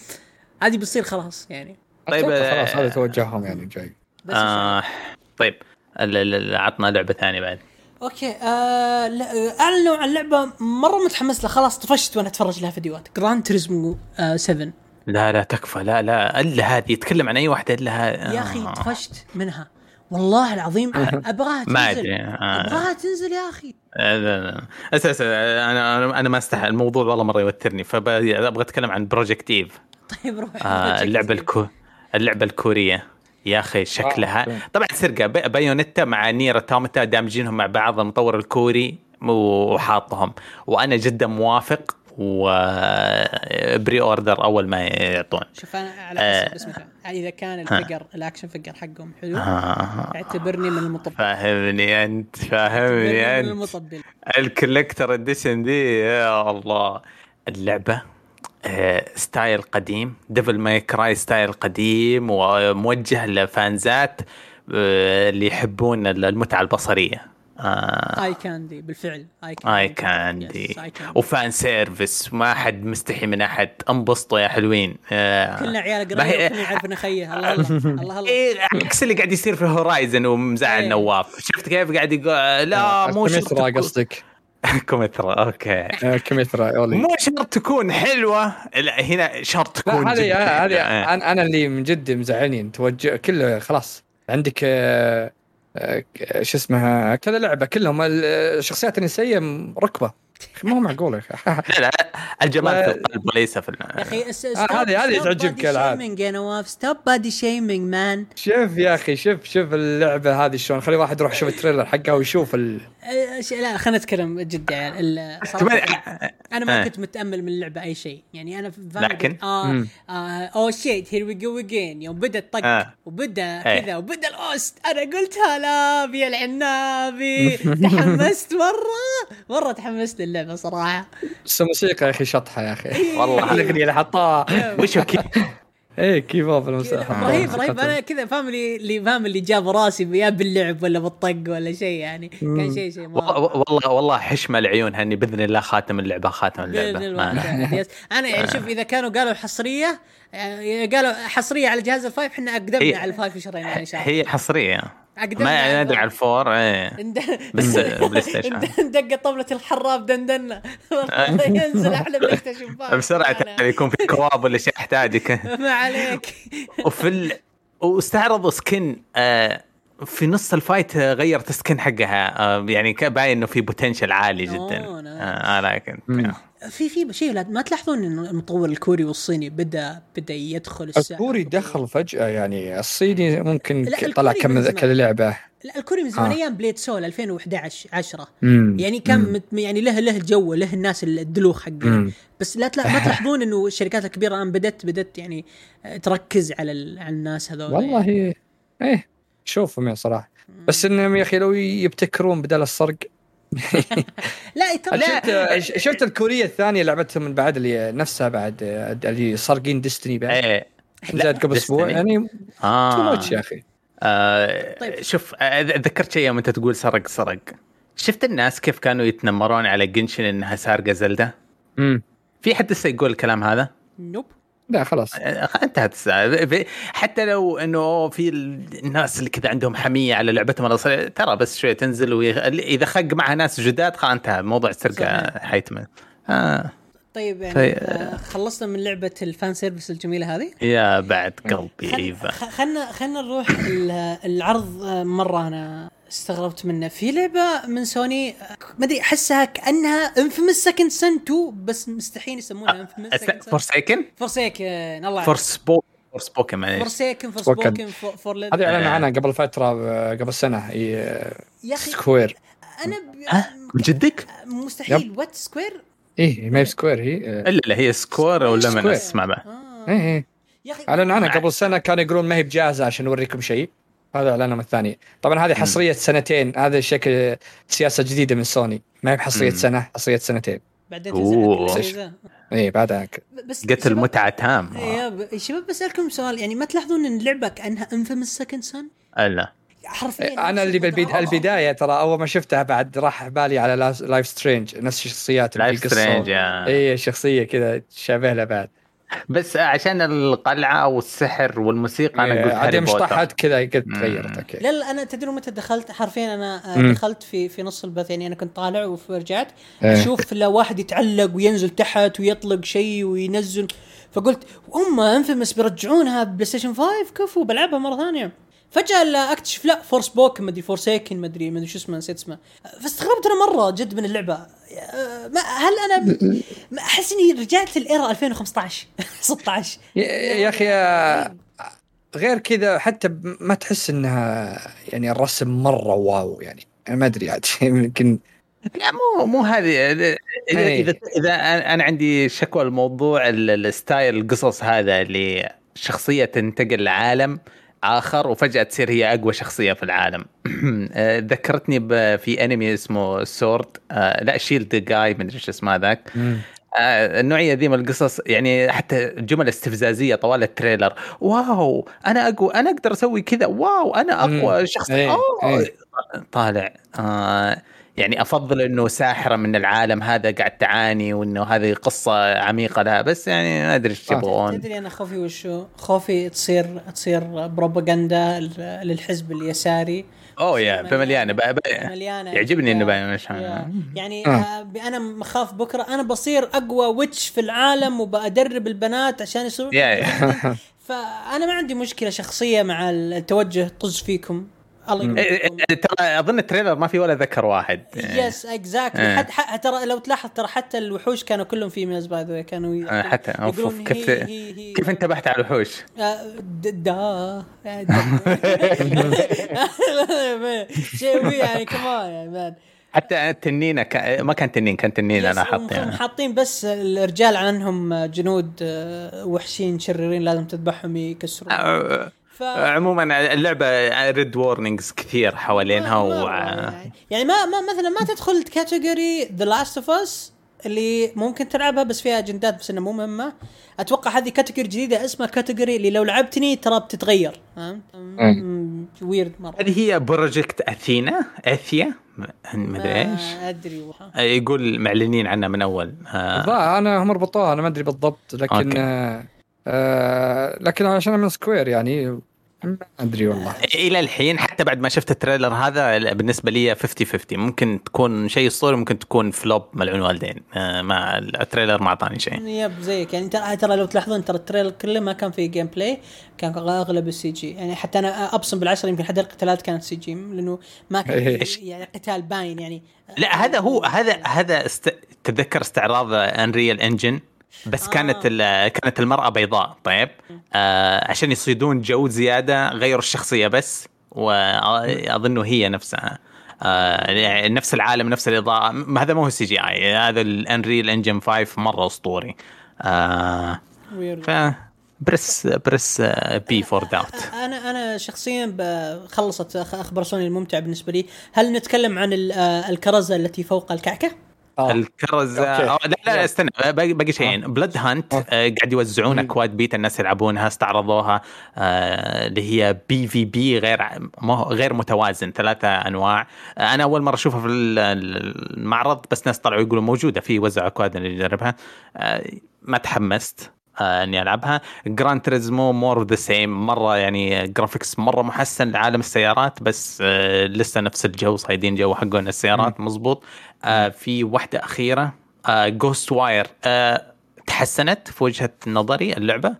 هذه بتصير خلاص يعني. طيب، أتوقع خلاص آه، هذا توجههم يعني جاي. بس. آه طيب ال- ال- ال- عطنا لعبة ثانية بعد. أوكي آه آه، أعلنوا عن لعبة مرة متحمس لها. خلاص طفشت وأنا أتفرج لها فيديوهات. Gran Turismo آه 7 لا لا تكفى. لا لا إلا هذه. يتكلم عن أي واحدة إلا ها- يا أخي آه. طفشت منها. والله العظيم أبغاها تنزل. ما أدري، آه. أبغاها تنزل يا أخي. آه، لا لا أساسا أنا أنا أنا ما استحى الموضوع والله مرة يوترني. فابغى أتكلم عن Project Eve طيب روح. آه اللعبة الكو اللعبة الكورية. يا أخي شكلها. أوكي. طبعا سرقة. بي- Bayonetta مع Nier Automata دامجينهم مع بعض المطور الكوري وحاطهم. وأنا جدا موافق و pre-order أول ما يعطون شوف أنا على آه. حسب اسمك إذا كان الفقر الأكشن فقر حقهم حلو آه. اعتبرني من المطبل فاهمني أنت فاهمني اعتبرني من أنت. المطبل. ال collector edition دي يا الله. اللعبة آه، style قديم Devil May Cry style قديم وموجه لفانزات آه، اللي يحبون المتعة البصرية. آه، eye candy بالفعل eye eye candy. و fan service ما حد مستحي من أحد. انبسطوا يا حلوين. آه، كلنا عيال قريب كلنا نعرف ان خيه الله الله الله الله. إيه عكس اللي قاعد يصير في Horizon ومزعل إيه. نواف. شفت كيف قاعد يقول؟ آه، لا مو شرط قصدك. كوميترا okay. آه، كمثرى أولي. مو شرط تكون حلوة. لا هنا شرط تكون لا هذه حلوة. أنا أنا اللي من جد مزعلني توجه كله خلاص. عندك آه، آه، شو اسمها؟ كذا لعبة كلهم. ال- الشخصيات النسائية ركبة. ما هو معقول يا أخي لا لا الجمال في القلب وليس في يا أخي هذه- هذه يزعجك الألعاب. يا نواف stop body shaming man شوف يا أخي شوف شوف اللعبة هذه شلون خلي واحد يروح يشوف ال trailer حقها ويشوف ال... لا خلينا نتكلم جد يعني أنا ما آه. كنت متأمل من اللعبة أي شيء يعني أنا لكن؟ آه. oh shit here we go again يوم بدأ الطق آه. وبدأ إيه. كذا وبدأ ال OST أنا قلت هلا بي العنابي تحمست مرة مرة تحمست للعبه صراحة. بس الموسيقى يا أخي شطحة يا أخي. والله. الاغنيه اللي حطاها وش إيه كيف اوف كذا الموسيقى رهيب رهيب. أنا كذا فاهم اللي اللي فاهم اللي جاب راسي يا باللعب ولا بالطق ولا شيء يعني. كان شيء شيء والله والله حشمة لعيون هني بإذن الله خاتم اللعبة خاتم اللعبة. yes. أنا يعني شوف إذا كانوا قالوا حصرية يعني قالوا حصرية على جهاز ال five إحنا أقدمنا على ال five وشرينا إن شاء الله. هي حصرية. ما ندري على ال four إيه. بس PlayStation. دق طبلة الحراب دندنا والله ينزل أحلى PlayStation. بسرعة تعال يكون في كواب ولا شيء يحتاجك. ما عليك. وفي ال... واستعرضوا skin آه في نص ال fight آه، غيرت ال skin حقها. آه يعني باين إنه في potential عالي جدا. nice. آه لكن. في في شيء لا ما تلاحظون إنه المطور الكوري والصيني بدا بدأ يدخل الساحة الكوري دخل فجأة يعني الصيني ممكن طلع كم زمان. كذا لعبة لا الكوري من زمان آه. أيام Blade Soul 2011 10 مم. يعني كان مم. يعني له له جو له الناس الدلوخ حقه. بس لا تلا ما تلاحظون إنه الشركات الكبيرة الآن بدت بدت يعني آه، تركز على على الناس هذول والله إيه شوفهم يا صراحة بس إنهم يا أخي لو يبتكرون بدل السرق لا ترى شفت شفت الكورية الثانية لعبتهم من بعد اللي نفسها بعد اللي سارقين Destiny بعد. إيه. نزلت قبل أسبوع. يعني too آه much يا أخي. آه طيب. شوف آه، ذكرت شيء يوم أنت تقول سرق سرق. شفت الناس كيف كانوا يتنمرون على Genshin إنها سارقة Zelda؟ امم في حد لسه يقول الكلام هذا؟ nope. لا خلاص. آه، انتهت الساعة. ب- حتى لو إنه في ال- الناس اللي كذا عندهم حمية على لعبتهم ترى بس شوية تنزل ويغ... إذا خق معها ناس جداد خلاص انتهى. موضوع السرقه. حيتم آه. طيب يعني طيب. آه خلصنا من لعبة ال fan service الجميلة هذه. يا بعد قلبي خلنا خلنا نروح ال- العرض آه، مرة أنا. استغربت منه. في لعبة من سوني آه، ما أدري أحسها كأنها Infamous Second Son 2 بس مستحيل يسمونها Infamous Second سن فورسيكن فورسيكن الله فور سبوك فور سبوكن معليش. فور Spoken. سبوكن فور ليد هذه اعلن آه. عنها قبل فترة آه، قبل سنة. هي يا أخي سكوير أنا ب... ها من جدك؟ مستحيل. وات سكوير إيه ما هي سكوير هي آه، الا لا هي سكور ولا سكوير. اسمع بقى آه. إيه إيه. يا أخي اعلن عنها قبل سنة كانوا يقولون ما هي بجاهزة عشان نوريكم شيء. هذا اعلانهم الثاني. طبعا هذه حصرية سنتين. هذا شكل سياسة جديدة من سوني. ما هي بحصرية مم. سنة حصرية سنتين. بعدين. تنزل. إيه بعدها بس إيه، قتل متعة تام. يا ب- شباب بسألكم سؤال. يعني ما تلاحظون إن اللعبه كانها Infamous Second Son الا حرفيا أنا اللي بالبد... البداية ترى أول ما شفتها بعد راح بالي على Life Strange نفس الشخصيات Life. Strange يا. اي شخصية كذا شابه لها بعد. بس عشان القلعة والسحر والموسيقى أنا قلت عاد هاري بوتر شطحت كذا قد. تغيرت okay لا لا أنا تدرون متى دخلت حرفيا أنا آه،. دخلت في في نص البث يعني أنا كنت طالع ورجعت إيه. أشوف لو واحد يتعلق وينزل تحت ويطلق شيء وينزل فقلت هم أنفيمس بيرجعونها بلاي ستيشن 5 كفو بلعبها مرة ثانية فجأة لا أكتشف لا فورس بوك مدري فورسيكن مدري مدري شو اسمه نسيت اسمه. فاستغربت أنا مرة جد من اللعبة. آه، ما هل أنا ما أحس إني رجعت الايرا 2015 16 يا- يا أخي غير كذا حتى ما تحس إنها يعني الرسم مرة wow يعني. أنا ما أدري عاد يمكن لا مو مو هذه. إذا إيه. إذا إذا أنا أنا عندي شكوى الموضوع ال- ال style القصص هذا اللي شخصيه تنتقل لعالم آخر وفجأة تصير هي أقوى شخصية في العالم آه، ذكرتني في أنمي اسمه Sword لا Shield جاي من إيش اسمه ذاك آه، النوعية ذي من القصص يعني حتى جمل استفزازية طوال ال trailer wow أنا اقوى أنا أقدر أسوي كذا wow أنا أقوى. شخص إيه، أوه. إيه. طالع آه يعني أفضل إنه ساحرة من العالم هذا قاعد تعاني وإنه هذه قصة عميقة لها بس يعني ما أدري إيش. يبغون تدري أنا خوفي وشو؟ خوفي تصير تصير بروباغندا للحزب اليساري أوه يا فمليانه بقى بقى مليانة يعجبني إنه بقى- مش. يعني آه. آه. أنا أخاف بكرة أنا بصير أقوى witch في العالم وبأدرب البنات عشان يا. فأنا ما عندي مشكلة شخصية مع التوجه طز فيكم الله إيه، يقويكم إيه، ترى أظن ال trailer ما في ولا ذكر واحد yes exactly إيه. حتى ترى لو تلاحظ ترى حتى الوحوش كانوا كلهم females by the كانوا آه، حتى كيف كيف انتبهت على الوحوش؟ آه، دا شيء way يعني كمان يعني حتى التنين كان ما كان تنين كان تنين أنا yes، حاط يعني. حاطين بس الرجال عنهم جنود آه، وحشين شريرين لازم تذبحهم يكسرون آه، ف عموما اللعبة red warnings كثير حوالينها ما- و ما- يعني- ما ما مثلا ما تدخل category The Last of Us اللي ممكن تلعبها بس فيها اجندات بس انها مو مهمة. أتوقع هذه category جديدة اسمها category اللي لو لعبتني ترى بتتغير. فهمت؟ weird مرة. هذه هي Project Athena Athia مدري إيش. ما أدري والله. يقول معلنين عنها من أول. آه، أنا هم ربطوها أنا ما أدري بالضبط لكن أوكي. آه آه لكن عشان من Square يعني ما أدري والله. إلى الحين حتى بعد ما شفت ال trailer هذا بالنسبة لي 50 50 ممكن تكون شيء أسطوري ممكن تكون flop ملعون والدين آه، ما ال trailer ما أعطاني شيء. yep زيك. يعني ترى ترى لو تلاحظون ترى ال trailer كله ما كان فيه gameplay كان أغلب ال CG يعني حتى أنا أبصم بالعشرة يمكن حتى القتالات كانت CG لأنه ما كان إيه. يعني قتال باين يعني. لا هذا هو هذا هذا است... تتذكر استعراض Unreal Engine بس آه. كانت. كانت المرأة بيضاء طيب؟ آه عشان يصيدون جو زيادة غيروا الشخصية بس وأظنه هي نفسها. آه يعني نفس العالم نفس الإضاءة. م- هذا مو CGI هذا ال Unreal Engine 5 مرة أسطوري. آه. ف praise praise before doubt أنا أنا شخصيا خلصت أخبار سوني الممتع بالنسبة لي. هل نتكلم عن آه، الكرزه التي فوق الكعكة؟ آه. الكرزه أوكي. أو لا لا استنى باقي باقي شيئين. Bloodhunt آه. قاعد يوزعون اكواد بيتا الناس يلعبونها استعرضوها آه، اللي هي PvP غير غير متوازن ثلاثة أنواع. آه، أنا أول مرة أشوفها في ال- المعرض بس ناس طلعوا يقولوا موجودة في وزع اكواد اللي يجربها. آه، ما تحمست. آه، إني ألعبها. Gran Turismo more of the same مرة يعني graphics مرة محسن لعالم السيارات بس آه، لسه نفس الجو صايدين جو حقون السيارات. مزبوط آه، في واحدة أخيرة Ghostwire تحسنت في وجهة نظري اللعبة.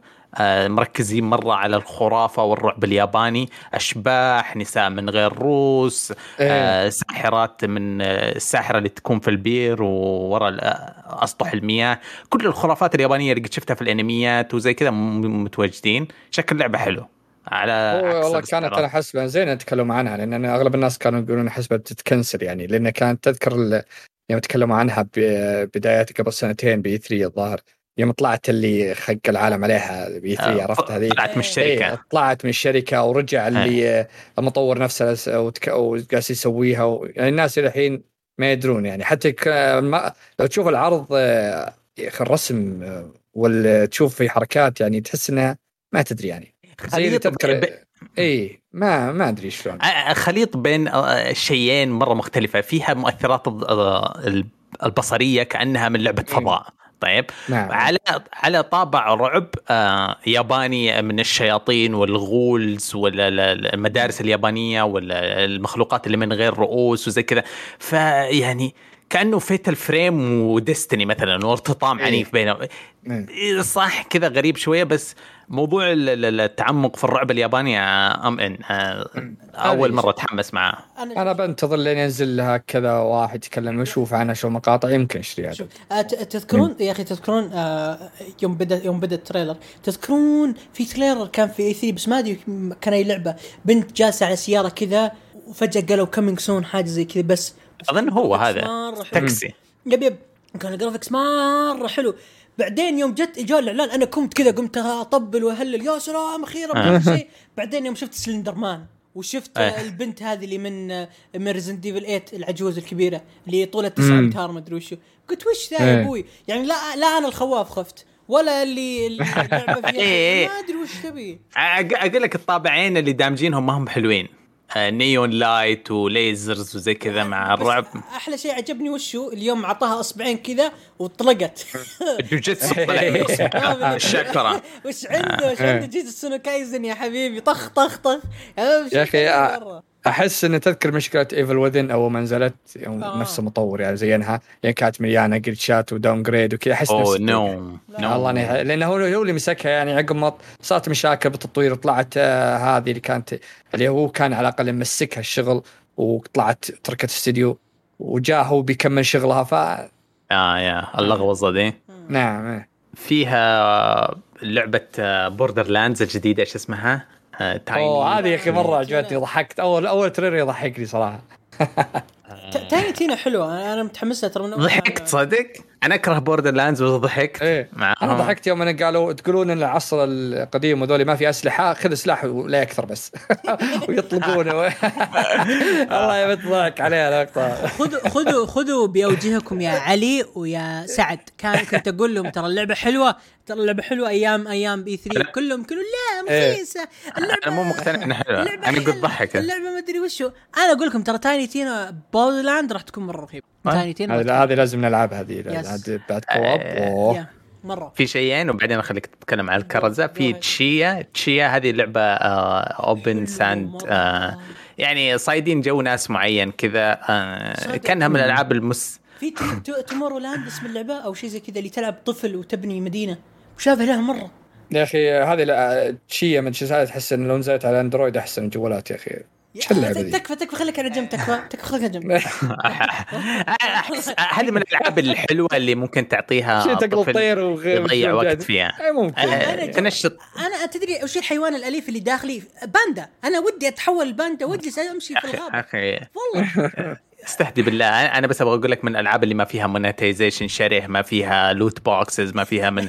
مركزين مرة على الخرافة والرعب الياباني أشباح نساء من غير روس آه، ساحرات من آه، الساحرة اللي تكون في البير وورا آه، أسطح المياه. كل الخرافات اليابانية اللي قد شفتها في الأنميات وزي كذا متواجدين شكل لعبه حلو. على والله. كانت أنا حسبة. زين يتكلموا عنها لأن أنا أغلب الناس كانوا يقولون حسبة بتتكنسل يعني لأن كانت تذكر يوم تكلموا عنها بدايات قبل سنتين بي 3 الظاهر. يوم طلعت اللي خق العالم عليها بي 3 آه، عرفت هذه طلعت من الشركة. إيه طلعت من الشركة ورجع اللي المطور نفسه وجالس يسويها و... يعني الناس الحين ما يدرون يعني. حتى ك... ما... لو تشوف العرض آه، يا أخي الرسم آه، ولا تشوف في حركات يعني تحس إنها ما تدري يعني. زي تذكر ب- اي ما ما أدري شلون. آه، خليط بين آه، شيئين مرة مختلفة. فيها مؤثرات آه، البصرية كأنها من لعبة فضاء. طيب. نعم. على على طابع رعب آه ياباني من الشياطين والغولز والمدارس اليابانية والمخلوقات اللي من غير رؤوس وزي كذا. فيعني كأنه Fatal Frame و Destiny مثلا وارتطام إيه. عنيف بينهم إيه. صح كذا غريب شوية بس موضوع ال- ال- التعمق في الرعب الياباني آه، أم إن آه، أول هذه- مرة أتحمس معاه أنا بنتظر لين ينزل لها كذا واحد يتكلم ويشوف عنها شو مقاطع يمكن اشتريها شوف آه، تذكرون يا أخي تذكرون يوم بدا يوم بدأ ال trailer تذكرون في trailer كان في E3 بس ما أدري كان أي لعبة. بنت جالسة على سيارة كذا وفجأة قالوا coming soon حاجة زي كذا بس أظن هو هذا. تاكسي yep yep كان ال graphics مره حلو بعدين يوم جت جاء الاعلان أنا قمت كذا قمت أطبل وأهلل يا سلام أخيرا آه. شيء بعدين يوم شفت Slender Man وشفت. آه. البنت هذه اللي من من Resident Evil 8 العجوز الكبيرة اللي طولها 9 مم. امتار ما أدري وشو قلت وش ذا يا إيه. أبوي يعني لا لا أنا الخواف خفت ولا اللي اللي. ما أدري وش تبي أقول لك الطابعين اللي دامجينهم ما هم حلوين neon light و lasers وزي كذا مع الرعب. أحلى شيء عجبني وشو؟ اليوم اعطاها أصبعين كذا وطلقت. الجوجيتسو الشاكرا وش عنده؟ وش عنده Jujutsu Kaisen يا حبيبي. طخ طخ طخ. يا آه. مرة. أحس إن تذكر مشكلة Evil Within اول ما نزلت آه. نفس المطور يعني زينها يعني كانت مليانة glitchات و downgrade وكذا أحس oh no. والله اني لأنه هو هو اللي مسكها يعني عقب ما صارت مشاكل بالتطوير طلعت آه هذه اللي كانت اللي هو كان على الأقل مسكها الشغل وطلعت تركت الاستديو وجاء هو بيكمل شغلها ف آه يا اللغوصه دي نعم إيه. فيها لعبة Borderlands الجديدة إيش اسمها؟ Tiny أوه هذه يا أخي مرة. عجبتني ضحكت اول أول trailer يضحكني صراحة ت- Tiny Tina حلوة أنا أنا متحمس لها ترى ضحكت صدق؟ أنا أكره Borderlands بس ضحكت. إيه. أنا ضحكت يوم أنا قالوا تقولون إن العصر القديم وذولي ما في أسلحة خذ سلاح ولا أكثر بس. ويطلقونه والله يا بنت ضحك عليها خذوا خذوا خذوا بأوجهكم يا علي ويا سعد. كان كنت أقول لهم ترى اللعبة حلوة ترى اللعبة حلوة أيام أيام E3 كلهم كانوا لا إيه. رخيصه اللعبه أنا مو مقتنع إنها حلوة. أنا قلت. ضحك اللعبة ما أدري وشو. أنا أقول لكم ترى Tiny Tina Borderlands راح تكون مرة رهيبة. آه. Tiny Tina هذه هذه لازم نلعبها هذه يس. بعد بعد كواب آه. مرة في شيئين وبعدين أخليك تتكلم عن الكرزة في. تشيا تشيا هذه لعبة اوبن حلو ساند مرة. يعني صايدين جو ناس معين كذا آه،. كأنها من الألعاب المس في تومورو لاند اسم اللعبة أو شيء زي كذا اللي تلعب طفل وتبني مدينة مشابه لها مرة يا أخي هذه لا- تشيا من شيء تحس إن لو نزلت على أندرويد أحسن الجوالات يا أخي؟ تكفى تكفى خليك على جنب تكفى تكفى خليك على جنب هذه من الألعاب الحلوة اللي ممكن تعطيها شيء تقلب طير يضيع وقت. فيها. ممكن. آه، أنا- تنشط. أنا تدري وش الحيوان الأليف اللي داخلي؟ باندا. أنا ودي أتحول الباندا واجلس أمشي في الغابة. أخي. والله. استهدي بالله. أنا بس أبغى أقول لك من الألعاب اللي ما فيها monetization شره ما فيها loot boxes ما فيها من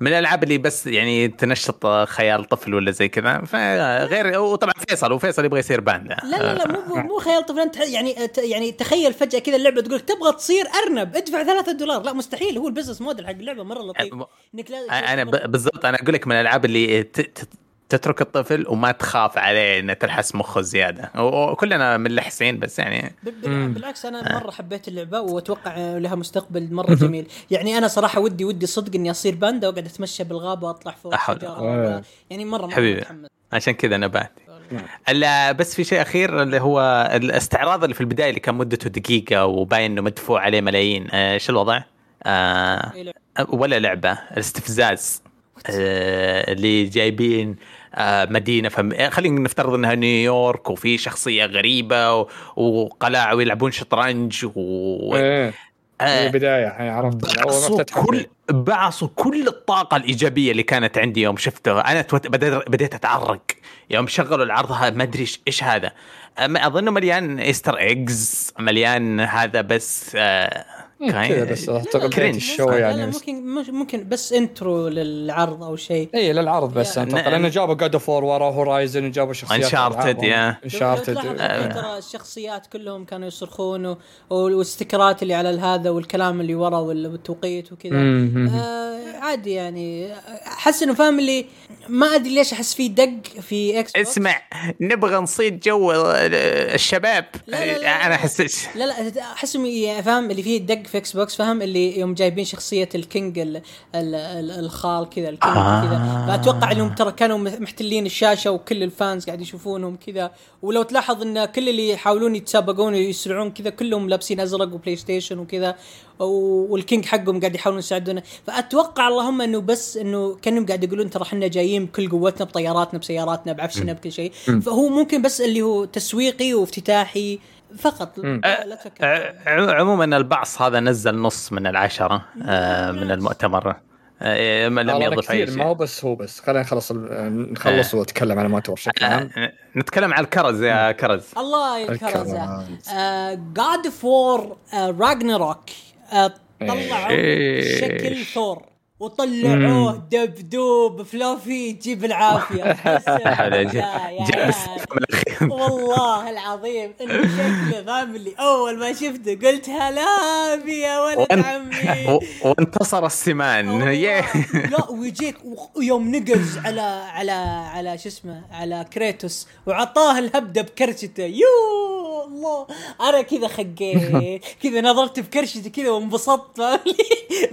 من الألعاب اللي بس يعني تنشط خيال طفل ولا زي كذا. فغير وطبعا فيصل وفيصل يبغى يصير باندا لا لا لا مو مو خيال طفل. أنت يعني يعني تخيل فجأة كذا اللعبة تقول تبغى تصير أرنب ادفع ثلاثة دولار. لا مستحيل. هو ال business model حق اللعبة مرة لطيف. إنك لازم أنا بالضبط. أنا أقول لك من الألعاب اللي تترك الطفل وما تخاف عليه إنه تلحس مخه زيادة. و- وكلنا ملحسين بس يعني. بالعكس أنا مرة حبيت اللعبة وأتوقع لها مستقبل مرة جميل. يعني أنا صراحة ودي ودي صدق إني أصير باندا وأقعد أتمشى بالغابة وأطلع فوق. الشجرة. آه. يعني مره مرة حبيبي. متحمس. عشان كذا نبات لا بس في شيء أخير اللي هو الاستعراض اللي في البداية اللي كان مدته دقيقة وباين إنه مدفوع عليه ملايين. آه، شو الوضع؟ آه إيه؟ ولا لعبة. الاستفزاز. آه اللي جايبين آه مدينة. فم... خلينا نفترض إنها نيويورك وفي شخصية غريبة. وقلاع ويلعبون شطرنج و... إيه. آه، البدايه عرفت. أول بعصوا كل بعصوا كل الطاقة الإيجابية اللي كانت عندي يوم شفته. أنا توت... بديت بديت أتعرق. يوم شغلوا العرض هذا ما أدري إيش- إيش هذا. أظنه مليان Easter eggs مليان هذا بس آه... كذا كاين- بس اعتقد cringe. ال show يعني ممكن مش- ممكن بس intro للعرض أو شيء اي للعرض بس يا- أتوقع لأنه جابوا God of War ورا Horizon وجابوا شخصيات Uncharted، يا. Uncharted ترى الشخصيات كلهم كانوا يصرخون و- وال stickerات اللي على هذا والكلام اللي ورا وال- والتوقيت وكذا. آه عادي يعني أحس إنه فاهم اللي ما أدري ليش أحس فيه دق في Xbox. اسمع نبغى نصيد جو الشباب لا لا لا. أنا حسيت لا لا أحس يعني فاهم اللي فيه دق في Xbox فاهم اللي يوم جايبين شخصية ال king ال ال ال الخال كذا ال king آه. كذا فأتوقع إنهم ترى كانوا محتلين الشاشة وكل ال fans قاعد يشوفونهم كذا. ولو تلاحظ إن كل اللي يحاولون يتسابقون ويسرعون كذا كلهم لابسين أزرق و PlayStation وكذا وال king حقهم قاعد يحاولون يساعدونه. فأتوقع اللهم إنه بس إنه كأنهم قاعد يقولون ترى إحنا جايين بكل قوتنا بطياراتنا بسياراتنا بعفشنا بكل شيء. فهو ممكن بس اللي هو تسويقي وافتتاحي فقط لا لا تفكر عموما البعص هذا نزل نص من العشرة آه، من المؤتمر. آه، ما لم يضف أي كثير ما شيء. هو بس هو بس. خلينا نخلص نخلص ونتكلم عن المؤتمر بشكل عام. آه، نتكلم عن الكرز يا كرز. الله يكرزه الكرز. God of War Ragnarok طلعوا. شكل ثور. وطلعوه دبدوب fluffy يجيب العافية. والله العظيم إنه شكله فاهم اللي أول ما شفته قلت هلا يا ولد وان- عمي. وانتصر السمان. لا ويجيك ويوم نقز على على على شو اسمه على Kratos وعطاه الهبدة بكرشته. يو الله. أنا كذا خقيت كذا نظرت بكرشته كذا وانبسطت؟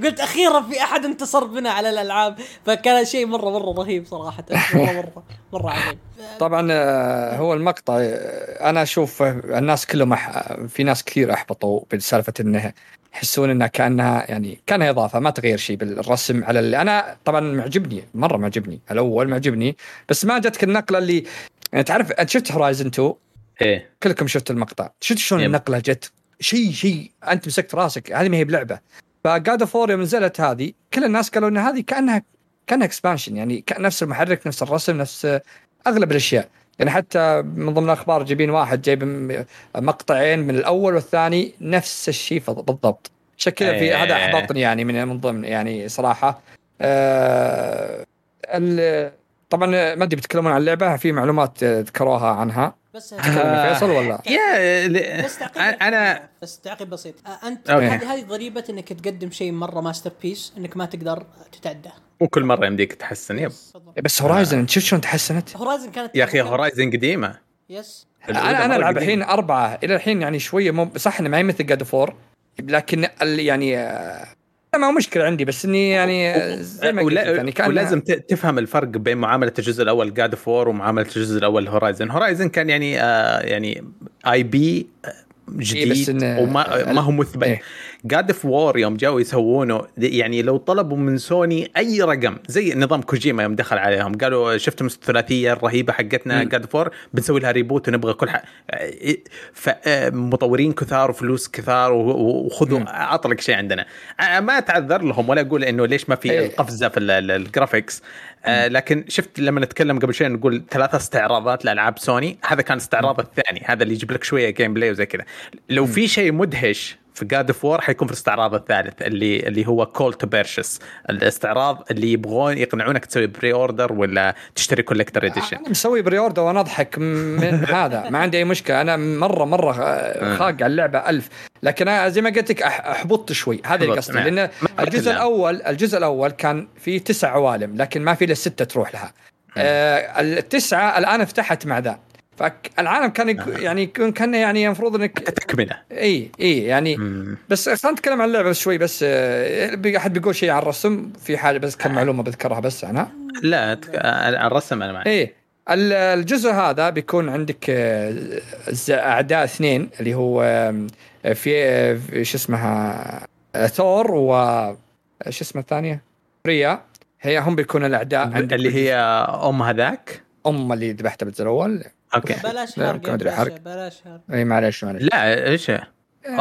قلت أخيرا في أحد انتصر بنا على الألعاب. فكان شيء مره مرة رهيب صراحة. مره مره مرة عظيم. طبعا آه، هو المقطع آه، أنا أشوف الناس كلهم أح... في ناس كثير أحبطوا بسالفة إنه يحسون انها كأنها يعني كأنها إضافة ما تغير شيء بالرسم على اللي أنا طبعا معجبني مرة معجبني الأول معجبني. بس ما جتك النقلة اللي يعني تعرف أنت شفت Horizon 2 إيه. كلكم شفتوا المقطع. شفت شلون yep. النقلة جت؟ شيء شيء أنت مسكت راسك هذه ما هي بلعبة. ف God of War يوم نزلت هذه كل الناس قالوا إن هذه كانها كأنها expansion يعني كأن نفس المحرك نفس الرسم نفس أغلب الأشياء. يعني حتى من ضمن الأخبار جايبين واحد جايب مقطعين من الأول والثاني نفس الشيء بالضبط. كذا في إيه. هذا أحبطني يعني من من ضمن يعني صراحة. آه طبعا ما أدري بيتكلمون عن اللعبة في معلومات ذكروها عنها. بس فيصل ولا؟ يا بس تعقيب. أنا بس تعقيب بسيط. أنت. هذه هذه ضريبه إنك تقدم شيء مرة masterpiece إنك ما تقدر تتعداه مو كل مرة يمديك تحسن yep. بس Horizon شفت شلون تحسنت؟ Horizon كانت يا أخي Horizon قديمة. yes أنا أنا ألعب. الحين أربعة. إلى الحين يعني شوية مو صح إنه ما هي مثل God of War لكن ال- يعني آه، ما هو مشكلة عندي بس إني يعني زي ما قلت ولا- يعني كان ولازم تفهم الفرق بين معاملة الجزء الأول God of War ومعاملة الجزء الأول Horizon Horizon كان يعني آه يعني IP جديد بس إنه- وما ما هو مثبت إيه. God of War يوم جاوا يسوونه يعني لو طلبوا من سوني أي رقم زي نظام كوجيما يوم دخل عليهم قالوا شفتم الثلاثيه الرهيبه حقتنا. God of War بنسوي لها reboot ونبغى كل حق فمطورين كثار وفلوس كثار وخذوا. اعطلك شيء عندنا آه، ما أتعذر لهم ولا أقول إنه ليش ما في إيه. القفزة في ال- ال- ال graphics آه لكن شفت لما نتكلم قبل شوي نقول ثلاثة استعراضات لألعاب سوني هذا كان الاستعراض الثاني هذا اللي يجيب لك شوية gameplay وزي كذا. لو في شيء مدهش في God of War حيكون في الاستعراض الثالث اللي اللي هو call to purchase الاستعراض اللي يبغون يقنعونك تسوي pre-order ولا تشتري collector edition أنا مسوي pre-order وأنا أضحك من هذا. ما عندي أي مشكلة. أنا مره مرة خاق على اللعبة ألف. لكن أنا زي ما قلت لك احبطت شوي. هذا اللي قصدي. نعم. لأن الجزء. الأول الجزء الأول كان فيه تسع عوالم لكن ما في إلا ستة تروح لها. آه التسعة الآن فتحت مع ذا. فالعالم كان يك- يعني يكون كان يعني المفروض انك تكمله إي إي يعني مم. بس خلينا نتكلم عن اللعبة شوي بس آه، أحد بيقول شيء عن الرسم في حاجة بس كم معلومة بذكرها بس عنها لا تك- آه، الرسم أنا معي ال- الجزء هذا بيكون عندك آه، أعداء اثنين اللي هو في آه، شو اسمها آه، ثور و شو اسمه الثانية؟ ريا. هي هم بيكونوا الأعداء عندك اللي هي أم هذاك؟ أم اللي ذبحتها بالجزء الأول أوكي. بلاش لا، حرق بلاش- حرق. بلاش حرق. إي معليش معليش. لا إيش؟ آه، إيه،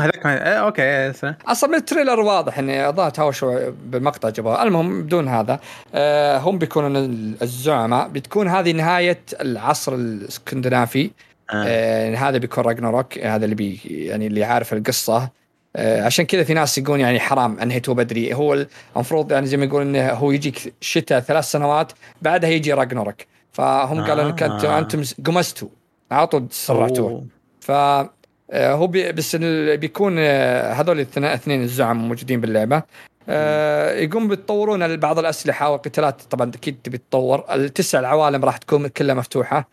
هذاك ما- آه، أوكي سنة. أصلا من ال trailer واضح إني الظاهر تهاوشوا بالمقطع جابوها. المهم بدون هذا آه هم بيكونون الزعماء. بتكون هذه نهاية العصر الإسكندنافي. آه. آه هذا بيكون راجناروك. هذا اللي بي يعني اللي عارف القصة. آه عشان كذا في ناس يقولون يعني حرام انهيتوه بدري. هو المفروض يعني زي ما يقول إنه هو يجيك شتاء ثلاث سنوات بعدها يجي راجناروك. فهم قالوا انك انت آه. أنتم قمستوا. على طول. ف آه، هو بي بس بيكون آه، هذول الاثنين اثنين الزعم موجودين باللعبة. آه، يقوم بيتطورون بعض الأسلحة والقتالات. طبعا أكيد تبي تتطور التسع العوالم راح تكون كلها مفتوحة.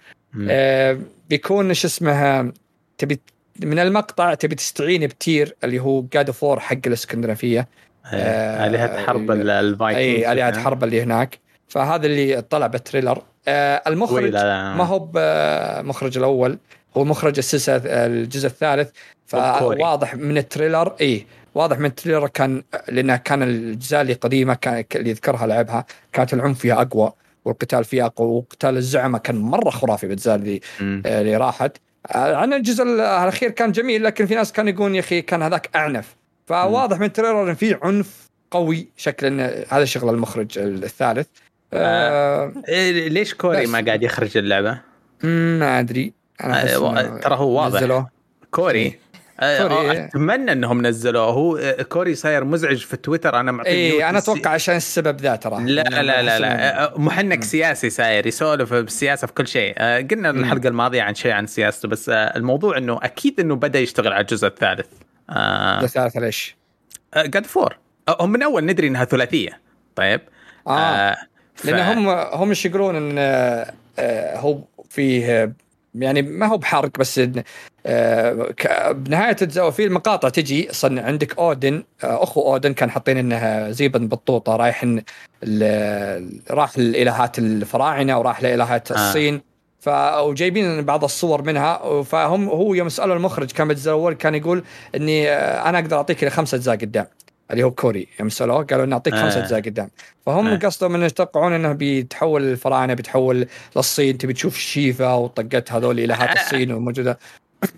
آه، بيكون شو اسمه تبي من المقطع تبي تستعين بتير اللي هو God of War حق الإسكندنافية. آه، آلهة حرب ال- الفايكنجز. اي آلهة حرب اللي هناك. فهذا اللي طلع بال trailer. آه، المخرج. ما هو بمخرج الأول هو مخرج السلسلة الجزء الثالث. فواضح من ال trailer إي واضح من ال trailer كان لأنها كان الأجزاء اللي قديمة كان اللي يذكرها لعبها كانت العنف فيها أقوى والقتال فيها أقوى وقتال الزعماء كان مرة خرافي بالاجزاء اللي مم. اللي راحت آه، عن الجزء الأخير كان جميل لكن في ناس كانوا يقولون يا أخي كان هذاك أعنف فواضح من ال trailer إن في عنف قوي شكل إن هذا شغل المخرج الثالث آه إيه، ليش كوري. ما قاعد يخرج اللعبة؟ ما أدري أحس آه، ترى هو واضح. نزلوه. كوري آه، كوري، آه، إيه. أتمنى إنهم نزلوه هو آه، كوري صاير مزعج في تويتر أنا معطيه اي أنا السي- أتوقع عشان السبب ذا ترى لا لا لا لا آه، محنك سياسي صاير يسولف بالسياسة في كل شيء آه، قلنا. الحلقة الماضية عن شيء عن سياسته بس آه، الموضوع إنه أكيد إنه بدأ يشتغل على الجزء الثالث آه الثالث ليش؟ God of War هم من أول ندري إنها ثلاثية طيب آه ف- لأن هم هم إيش يقولون إن آه، آه، هو فيه آه، يعني ما هو بحرق بس إن، آه، بنهاية الجزء في المقاطع تجي صن عندك أودن آه، أخو أودن كان حاطين إنها زيبن بطوطه رايح راح لإلهات الفراعنة وراح لإلهات آه. الصين ف وجايبين بعض الصور منها فهم هو يوم سألوا المخرج كان بالجزء الأول كان يقول إني آه، أنا أقدر أعطيك إلى خمسة أجزاء قدام اللي هو كوري يوم سألوه قالوا نعطيك آه. خمسة أجزاء قدام. فهم آه. قصدهم إنه يتوقعون إنه بيتحول الفراعنة بيتحول للصين تبي تشوف شيفا وطقة هذول الهات الصين الموجوده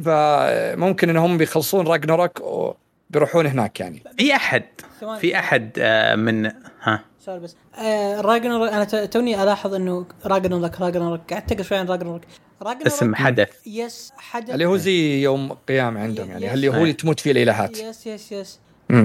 فممكن إنهم بيخلصون راجناروك وبيروحون هناك يعني. في أحد. في أحد آه، من ها؟ سؤال بس. آه راجنر أنا توني ألاحظ إنه راجنروك راجنروك قعدت اقرا شوي عن راجنروك راجنروك اسم حدث. yes حدث. اللي هو زي يوم قيامة عندهم يعني. اللي هو اللي تموت فيه الإلهات. yes yes yes.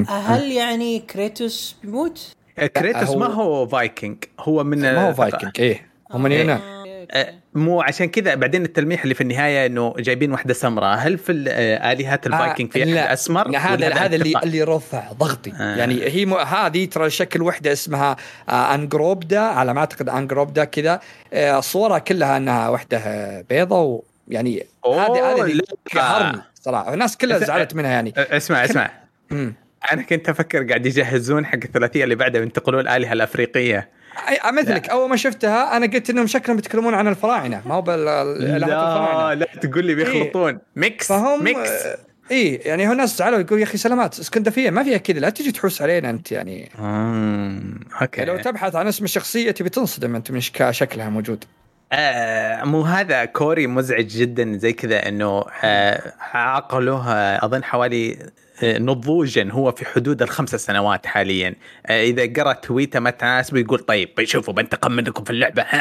هل يعني كريتوس بيموت؟ كريتوس هو- ما هو فايكنج هو من ما هو فايكنج إيه هم من هنا آه، آه، مو عشان كذا بعدين التلميح اللي في النهاية إنه جايبين واحدة سمراء هل في ال- آه، الهات الفايكنج في أحد لا. اسمر لا، هذا هذا اللي؟ اللي رفع ضغطي آه. يعني هي م... هذه ترى شكل وحدة اسمها آه أنجروبدا على ما أعتقد أنجروبدا كذا آه صورها كلها أنها وحدة آه، بيضة ويعني هذه هذه اللي لا. قهرني صراحة الناس كلها زعلت منها يعني آه، إسمع إسمع. أنا كنت أفكر قاعد يجهزون حق الثلاثية اللي بعدها ينتقلون الالهه الأفريقية. أي- مثلك أول ما شفتها أنا قلت إنهم شكلهم بيتكلمون عن الفراعنة. ما هو بالالهات لا الفراعنة. لا تقول لي بيخلطون. mix فهم mix. آه، اي يعني هو ناس زعلوا يقول يا أخي سلامات اسكندنافية ما فيها كذا لا تجي تحوس علينا أنت يعني. مم، أوكي. لو تبحث عن اسم الشخصية تبي تنصدم أنت من شكلها موجود. آه مو هذا كوري مزعج جدا زي كذا إنه آه عقله آه أظن حوالي آه، نضوجا هو في حدود الخمس سنوات حاليا. آه إذا قرأ تويته ما تناسبه يقول طيب بشوفوا بنتقم منكم في اللعبة.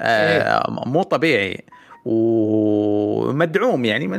آه مو طبيعي. ومدعوم يعني من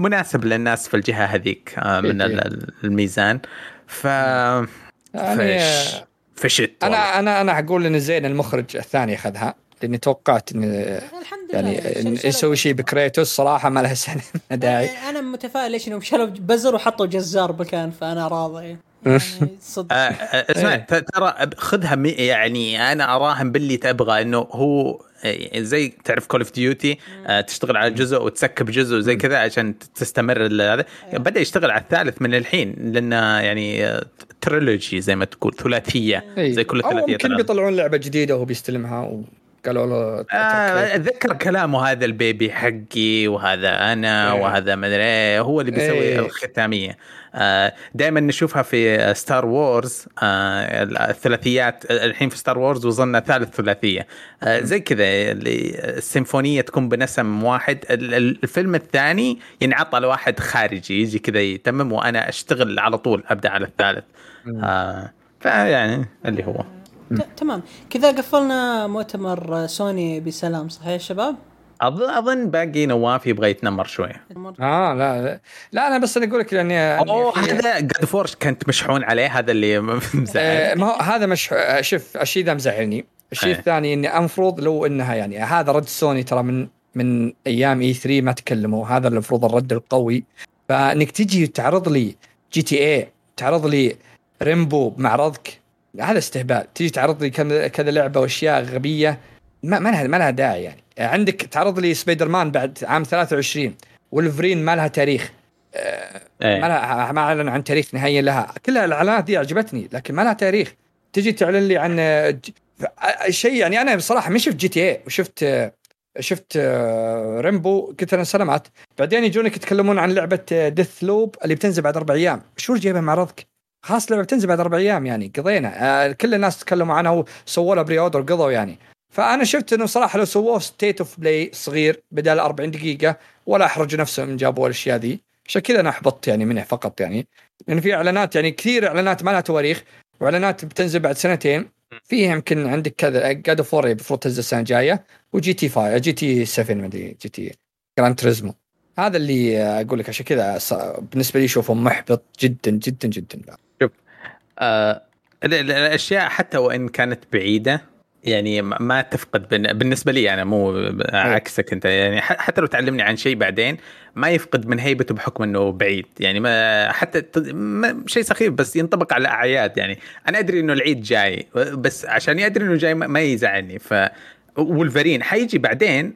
مناسب للناس في الجهة هذيك آه من إيه. ال- الميزان. ف يعني فش فشت. أنا أنا أنا أقول إن زين المخرج الثاني أخذها. لاني توقعت ان الحمد لله يعني يسوي شيء بكريتوس صراحة ما لها سنة داعي. يعني أنا متفائل ليش إنهم شالوا بزر وحطوا جزار مكان فأنا راضي. يعني صدق. آه، آه، اسمع إيه. ترى خذها يعني أنا اراهن باللي تبغى إنه هو آه، زي تعرف كول اوف ديوتي تشتغل على جزء وتسكب جزء وزي كذا عشان تستمر ال- هذا. بدأ يشتغل على الثالث من الحين لأنه يعني trilogy زي ما تقول ثلاثية إيه. زي كل أو ثلاثيه يمكن طلع. بيطلعون لعبة جديدة وهو بيستلمها وقالوا له آه أتذكر كلامه هذا ال baby حقي وهذا أنا إيه. وهذا ما أدري إيه، هو اللي بيسوي إيه. الختامية. آه دائما نشوفها في Star Wars آه الثلاثيات الحين في Star Wars وصلنا ثالث ثلاثية. آه زي كذا السيمفونية تكون بنسم واحد ال- ال- الفيلم الثاني ينعطى لواحد خارجي يجي كذا يتمم وأنا أشتغل على طول أبدأ على الثالث. آه فيعني اللي هو. تمام. كذا قفلنا مؤتمر سوني بسلام صحيح يا شباب؟ اظن أظن باقي نواف يبغى يتنمر شوية. آه لا لا, أنا بس أنا أقول لك لاني أوه هذا God of War إيش كنت مشحون عليه هذا اللي مزعل. آه، ما هو هذا مش آه، شوف الشيء ذا مزعلني. الشيء إيه. الثاني إني المفروض لو إنها يعني هذا رد سوني ترى من من أيام E3 ما تكلموا هذا المفروض الرد القوي. فإنك تجي تعرض لي GTA تعرض لي Rainbow بمعرضك هذا استهبال. تجي تعرض لي كذا كذا لعبة وأشياء غبية ما ما لها ما لها داعي يعني. عندك تعرض لي سبايدر مان بعد عام 23 ولفرين ما لها تاريخ. ما إيه. لها ما أعلن عن تاريخ نهائي لها. كل الإعلانات دي عجبتني لكن ما لها تاريخ. تجي تعلن لي عن آه، آه، شيء يعني أنا بصراحة ما شفت GTA وشفت آه، شفت آه، Rainbow قلت أنا سلامات بعدين يجونك يتكلمون عن لعبة Deathloop اللي بتنزل بعد أربع أيام. شو جايبها معرضك؟ خلاص لعبه بتنزل بعد أربع أيام يعني قضينا. آه، كل الناس تكلموا عنها وسووا لها pre-order قضوا يعني. فأنا شفت إنه صراحة لو سووه State of Play صغير بدل 40 دقيقة ولا أحرجوا نفسهم جابوا الأشياء ذي. عشان كذا أنا أحبطت يعني منه فقط يعني. لأن في إعلانات يعني كثير إعلانات ما لها تواريخ وإعلانات بتنزل بعد سنتين. فيها يمكن عندك كذا God of المفروض تنزل السنة الجاية و GT 5 GT 7 ما أدري GT Gran Turismo هذا اللي أقول لك عشان كذا بالنسبة لي اشوفه محبط جدا جدا جدا. آه ال- ال- الأشياء حتى وإن كانت بعيدة يعني ما- تفقد بالنسبة لي أنا مو عكسك أنت يعني حتى لو تعلمني عن شيء بعدين ما يفقد من هيبته بحكم إنه بعيد. يعني ما حتى شيء سخيف بس ينطبق على أعياد. يعني أنا أدري إنه العيد جاي بس عشان ادري إنه جاي ما- ما يزعلني. ف ولفرين حيجي بعدين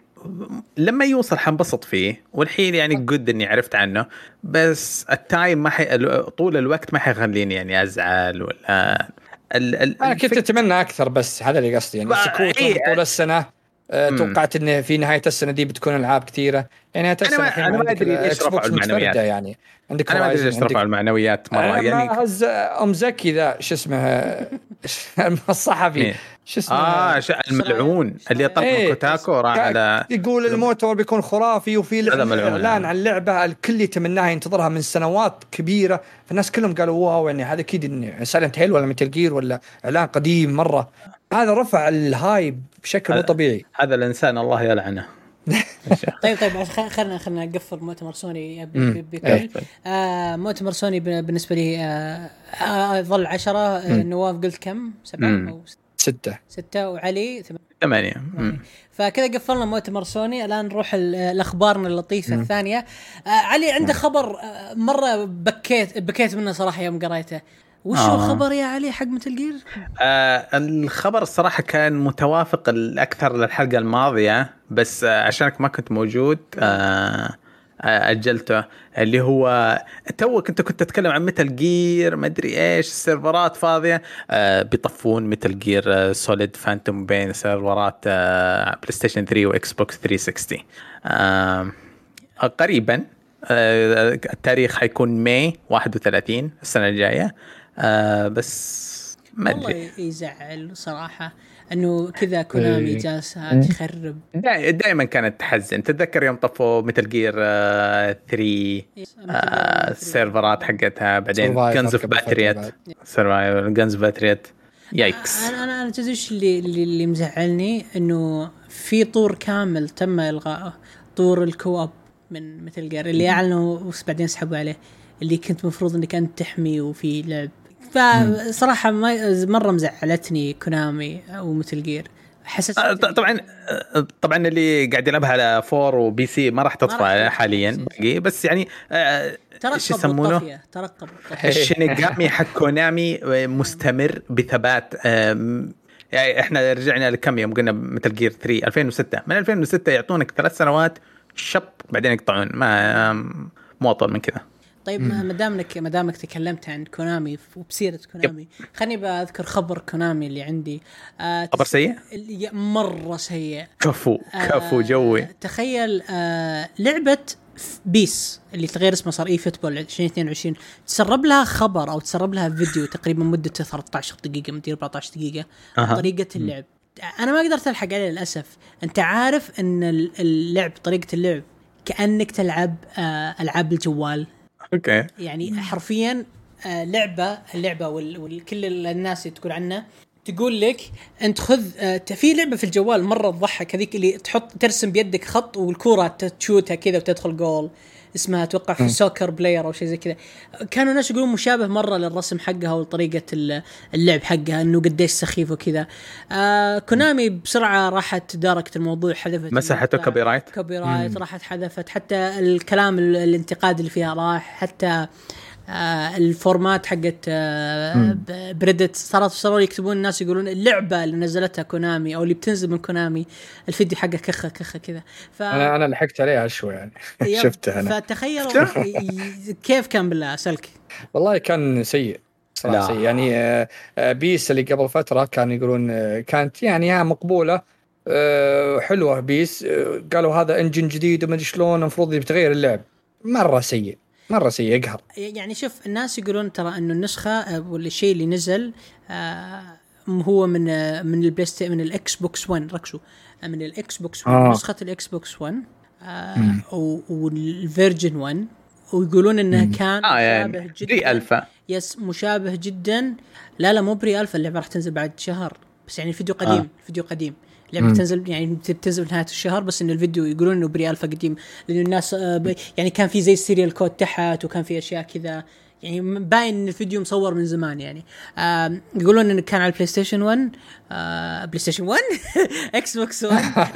لما يوصل حنبسط فيه والحين يعني جود إني عرفت عنه بس التايم ما حي... طول الوقت ما حيخليني يعني أزعل ولا ال... ال... أنا كنت أتمنى أكثر بس هذا اللي قصدي يعني سكوت إيه. طول السنة آه،. توقعت انه في نهاية السنة دي بتكون ألعاب كثيرة يعني نهايه السنة ما- ما أدري ليش رفعوا المعنويات. يعني عندك أنا ما أدري ليش رفعوا المعنويات مرة يعني هز ام زكي ذا شو اسمه الصحفي مين؟ شو اسمه آه. الملعون اللي طلع. من Kotaku راح على يقول المؤتمر بيكون خرافي وفي ملعون إعلان يعني. عن لعبة الكل يتمناها ينتظرها من سنوات كبيرة فالناس كلهم قالوا wow يعني هذا أكيد Silent Hill ولا Metal Gear ولا إعلان قديم مرة هذا رفع ال hype بشكل مو طبيعي هذا الإنسان الله يلعنه طيب طيب خلينا خلينا نقفل مؤتمر سوني بكل إيه. آه مؤتمر سوني بالنسبة لي آه آه ظل عشرة آه مم. نواف قلت كم؟ سبعة مم. أو ستة ستة وعلي ثمانية ثمانية. فكذا قفلنا مؤتمر سوني الآن نروح ال- الأخبارنا اللطيفة مم. الثانية آه علي عنده خبر آه مرة بكيت بكيت منه صراحة يوم قريته وش هو آه. الخبر يا علي حق متل جير؟ آه الخبر الصراحة كان متوافق الأكثر للحلقة الماضية بس آه عشانك ما كنت موجود آه، أجلته اللي هو توك انت كنت تتكلم عن Metal Gear ما أدري إيش السيرفرات فاضية. آه بيطفون Metal Gear Solid Phantom Pain سيرفرات آه PlayStation 3 و Xbox 360 آه قريبا آه التاريخ حيكون May 31 السنة الجاية. آه بس ما أدري. والله يزعل صراحة. إنه كذا Konami إيه. جالسة تخرب. دائما كانت تحزن. تتذكر يوم طفوا متل جير 3 آه، السيرفرات حقتها. بعدين جنز اوف باتريت. سرفايفر جنز باتريت يايكس أنا أنا أنا تدري إيش اللي, اللي مزعلني؟ إنه في طور كامل تم الغائه طور الكواب من مثل جير اللي أعلنوا بعدين سحبوا عليه. اللي كنت مفروض إنك أنت تحمي وفي لعب. فصراحة ما مرة مزعلتني كونامي أو مثل جير حسيت آه، طبعا آه، طبعا اللي قاعد يلعبها على 4 وبي سي ما راح تطفى. حاليا باقي. بس يعني آه، إيش ترقب يسمونه؟ ترقب الشينيغامي حق كونامي مستمر بثبات يعني إحنا رجعنا لكم يوم قلنا مثل جير 3 2006 من 2006 يعطونك ثلاث سنوات شب بعدين يقطعون. ما مو اطول من كذا. طيب ما دامك ما دامك تكلمت عن كونامي وبسيرة كونامي خليني بذكر خبر Konami اللي عندي. آه خبر سيء؟ اللي مرة سيء. كفو كفو آه، جوي. تخيل آه لعبة PES اللي تغير اسمها صار eFootball 2022 تسرب لها خبر أو تسرب لها فيديو تقريبا مدته 13 دقيقة مدري 14 دقيقة أها. طريقة اللعب. أنا ما قدرت ألحق عليه للأسف. أنت عارف إن ال- اللعب طريقة اللعب كأنك تلعب آه ألعاب الجوال. Okay. يعني حرفيا آه، لعبة اللعبة وكل الناس تقول عنها تقول لك أنت خذ آه، في لعبة في الجوال مرة تضحك هذيك اللي تحط ترسم بيدك خط والكوره تشوتها كذا وتدخل جول اسمها أتوقع في Soccer Player أو شيء زي كذا. كانوا الناس يقولون مشابه مرة للرسم حقها وطريقة ال- اللعب حقها إنه قديش سخيف وكذا. آه Konami بسرعة راحت داركت الموضوع حذفت مسحته المقطع. copyright copyright راحت حذفت. حتى الكلام ال- الانتقاد اللي فيها راح. حتى الفورمات حقت آه ب Reddit. صارت صاروا يكتبون الناس يقولون اللعبة اللي نزلتها Konami أو اللي بتنزل من Konami الفيديو حقه كخه كخه كذا. ف أنا أنا لحقت عليها شوي يعني. شفتها أنا. فتخيلوا كيف كان بالله؟ سلك والله كان سيء. صراحة لا. سيء. يعني آه، آه، PES اللي قبل فترة كانوا يقولون آه، كانت يعني مقبولة آه، حلوة PES. آه، قالوا هذا engine جديد وما أدري شلون المفروض يتغير اللعب. مرة سيء. مرة سيء يقهر يعني شوف الناس يقولون ترى إنه النسخة آه، ولا الشيء اللي نزل آه هو من آه من ال Play من ال Xbox 1 ركزوا. آه، من ال Xbox 1 آه. نسخة ال Xbox 1 آه و- وال version 1 ويقولون انه كان آه مشابه يعني جدا. pre-alpha. Yes مشابه جدا. لا لا مو pre-alpha اللعبه راح تنزل بعد شهر. بس يعني الفيديو قديم آه. الفيديو قديم. اللعبه تنزل يعني بتنزل في نهاية الشهر بس ان الفيديو يقولون إنه pre-alpha قديم لأن الناس آه، يعني كان في زي ال serial code تحت وكان في أشياء كذا. يعني باين إن الفيديو مصور من زمان يعني. يقولون إنه كان على البلاي ستيشن 1 آه، بلاي ستيشن 1 إكس بوكس 1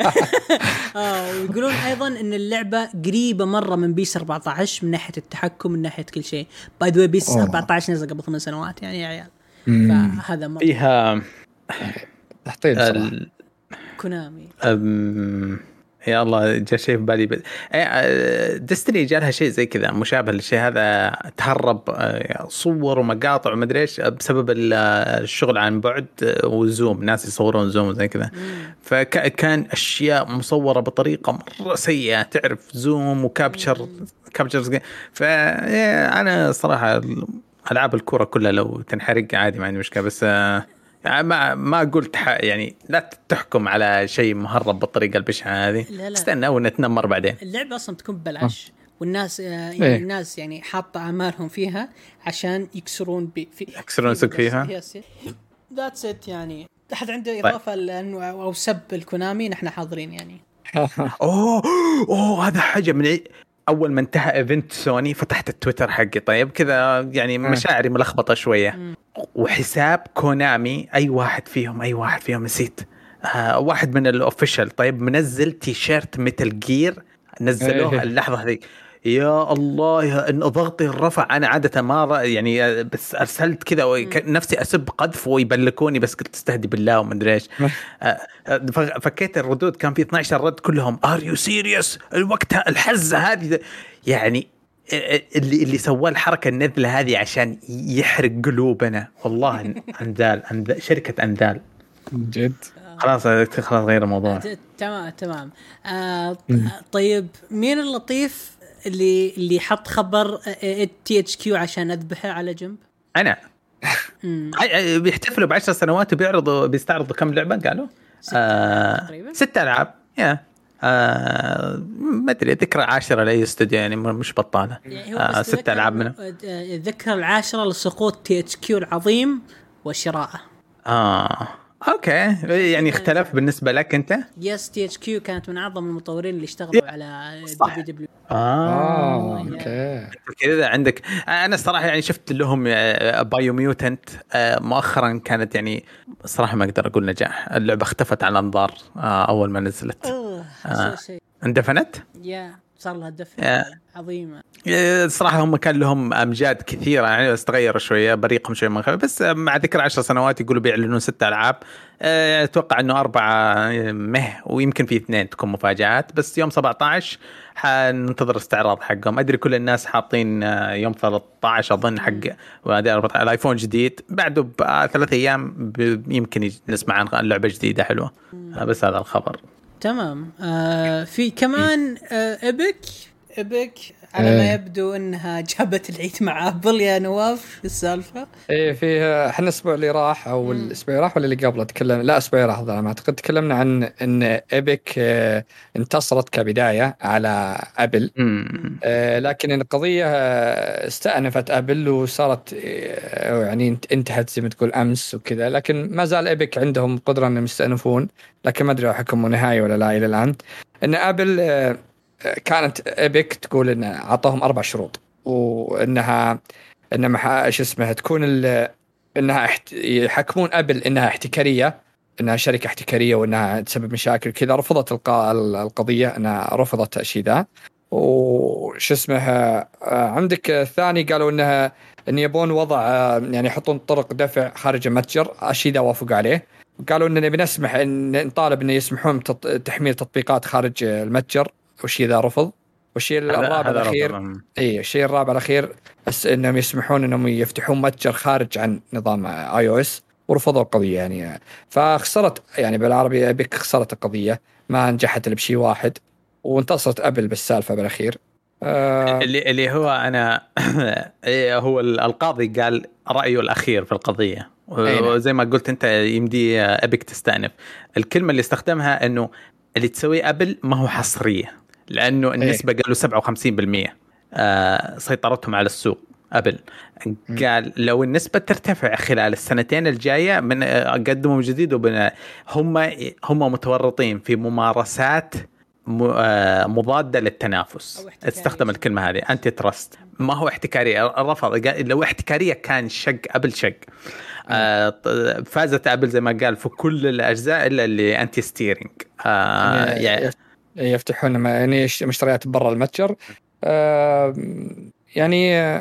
آه، ويقولون أيضا إن اللعبة قريبة مرة من PES 14 من ناحية التحكم من ناحية كل شيء. by the PES أوه. 14 نزل قبل ثمان سنوات يعني يا عيال. فهذا مرة. فيها تحطيم كونامي أم... يا الله جاء شيء في بالي. ديستني جاء لها شيء زي كذا مشابه للشيء هذا تهرب آه، صور ومقاطع ومدري إيش بسبب ال- الشغل عن بعد آه، وزوم ناس يصورون زوم وزي كذا. فكان أشياء مصورة بطريقة مرة سيئة تعرف زوم و capture capture فانا صراحة ألعاب الكورة كلها لو تنحرق عادي ما عندي مشكلة بس آه، يعني ما ما قلت ح- يعني لا تحكم على شيء مهرب بالطريقة البشعة هذه. لا لا. استنى ونتنمر بعدين. اللعبة أصلا بتكون ببلاش. والناس آه، يعني إيه. الناس يعني حاطة امالهم فيها عشان يكسرون فيفا يكسرون سوق فيها؟ yes that's it يعني. أحد عنده إضافة لأنه أو سب الكونامي نحن حاضرين يعني. أوه أوه هذا حاجة من عي- أول ما انتهى event سوني فتحت التويتر حقي. طيب كذا يعني مشاعري ملخبطة شوية. وحساب كونامي أي واحد فيهم أي واحد فيهم نسيت. آه واحد من ال official طيب منزل تي شيرت ميتال جير نزلوه إيه. اللحظة هذيك. يا الله يا إن ضغطي رفع أنا عادة ما يعني آه، بس أرسلت كذا نفسي أسب قذف ويبلكوني بس قلت استهدي بالله وما أدري إيش. آه، آه، فكيت الردود. كان في 12 رد كلهم. are you serious الوقت الحزة هذه. يعني اللي اللي سوى الحركة النذله هذه عشان يحرق قلوبنا. والله انذال أنذال شركة انذال جد؟ خلاص خلاص غير الموضوع. تمام تمام. آه طيب مين اللطيف اللي اللي حط خبر THQ عشان أذبحه على جنب؟ أنا. بيحتفلوا بعشر سنوات وبيعرضوا بيستعرضوا كم لعبة قالوا؟ ستة آه تقريباً. ست ألعاب. يا آه ما أدري ذكرى عاشره لأي استوديو يعني مش بطالة. يعني آه ست ألعاب منه الذكرى العاشرة لسقوط THQ العظيم وشراءه. آه. أوكي. يعني اختلف بالنسبة لك أنت؟ yes THQ كانت من أعظم المطورين اللي اشتغلوا على. WW آه آه أوكي. كذا عندك. أنا الصراحة يعني شفت لهم Biomutant مؤخرا كانت يعني صراحة ما أقدر أقول نجاح. اللعبة اختفت عن الانظار آه أول ما نزلت. أوه آه. شيء اندفنت؟ يا صار لها دفع يا. عظيمة. الصراحه هم كان لهم أمجاد كثيرة يعني بس تغيروا شوية بريقهم شوية من بس مع ذكر عشر سنوات يقولوا بيعلنون ست ألعاب. أه، أتوقع إنه أربعة مه ويمكن في اثنين تكون مفاجآت. بس يوم 17 حننتظر استعراض حقهم. أدري كل الناس حاطين آه، يوم 13 أظن حق وهذا 14 الايفون جديد. بعده بثلاث أيام يمكن نسمع عن لعبة جديدة حلوة. آه، بس هذا الخبر. تمام. آه في كمان آه Epic Epic على ما إيه. يبدو إنها جابت العيد مع Apple يا نواف السالفة؟ إيه في إحنا الأسبوع اللي راح أو الأسبوع اللي راح ولا اللي قبله؟ تكلم لا الأسبوع اللي راح ما أعتقد. تكلمنا عن إن Epic آه، انتصرت كبداية على Apple. آه، لكن القضية آه، استأنفت Apple وصارت يعني إنت- انتهت زي ما تقول أمس وكذا. لكن ما زال Epic عندهم قدرة إنهم يستأنفون. لكن ما أدري لو حكموا نهائي ولا لا إلى الآن. إن Apple آه، كانت Epic تقول إن أعطاهم أربع شروط وإنها انها مح- شو اسمها تكون ال- إنها احت... يحكمون Apple إنها احتكارية إنها شركة احتكارية وإنها تسبب مشاكل كذا رفضت الق... القضية إنها رفضت الشيء ذا. وش اسمها آه، عندك الثاني قالوا انها إن يبون وضع آه، يعني يحطون طرق دفع خارج المتجر الشيء ذا وافقوا عليه. قالوا اننا بنسمح إن نطالب انه يسمحون. تحميل تطبيقات خارج المتجر. والشيء ذا رفض. والشيء هذا- الرابع هذا الاخير. اي الشيء الرابع الأخير بس إنهم يسمحون إنهم يفتحون متجر خارج عن نظام iOS ورفضوا القضية يعني. فخسرت يعني بالعربي Epic خسرت القضية ما نجحت إلا بشيء واحد وانتصرت أبل بالسالفة بالأخير. آه اللي اللي هو أنا إيه هو ال- القاضي قال رأيه الأخير في القضية. نعم. وزي ما قلت أنت يمدي أبيك تستأنف. الكلمة اللي استخدمها إنه اللي تسويه أبل ما هو حصرية. لأنه النسبة قالوا 57% آه سيطرتهم على السوق أبل. قال لو النسبة ترتفع خلال السنتين الجاية من آه، قدموا من جديد وبنا هم هم متورطين في ممارسات م- آه، مضادة للتنافس. استخدم الكلمة هذه antitrust ما هو احتكاريه رفض. لو احتكارية كان شق Apple شق. آه فازت Apple زي ما قال في كل الأجزاء إلا اللي anti-steering آه يعني يفتحون يعني مشتريات برا المتجر. يعني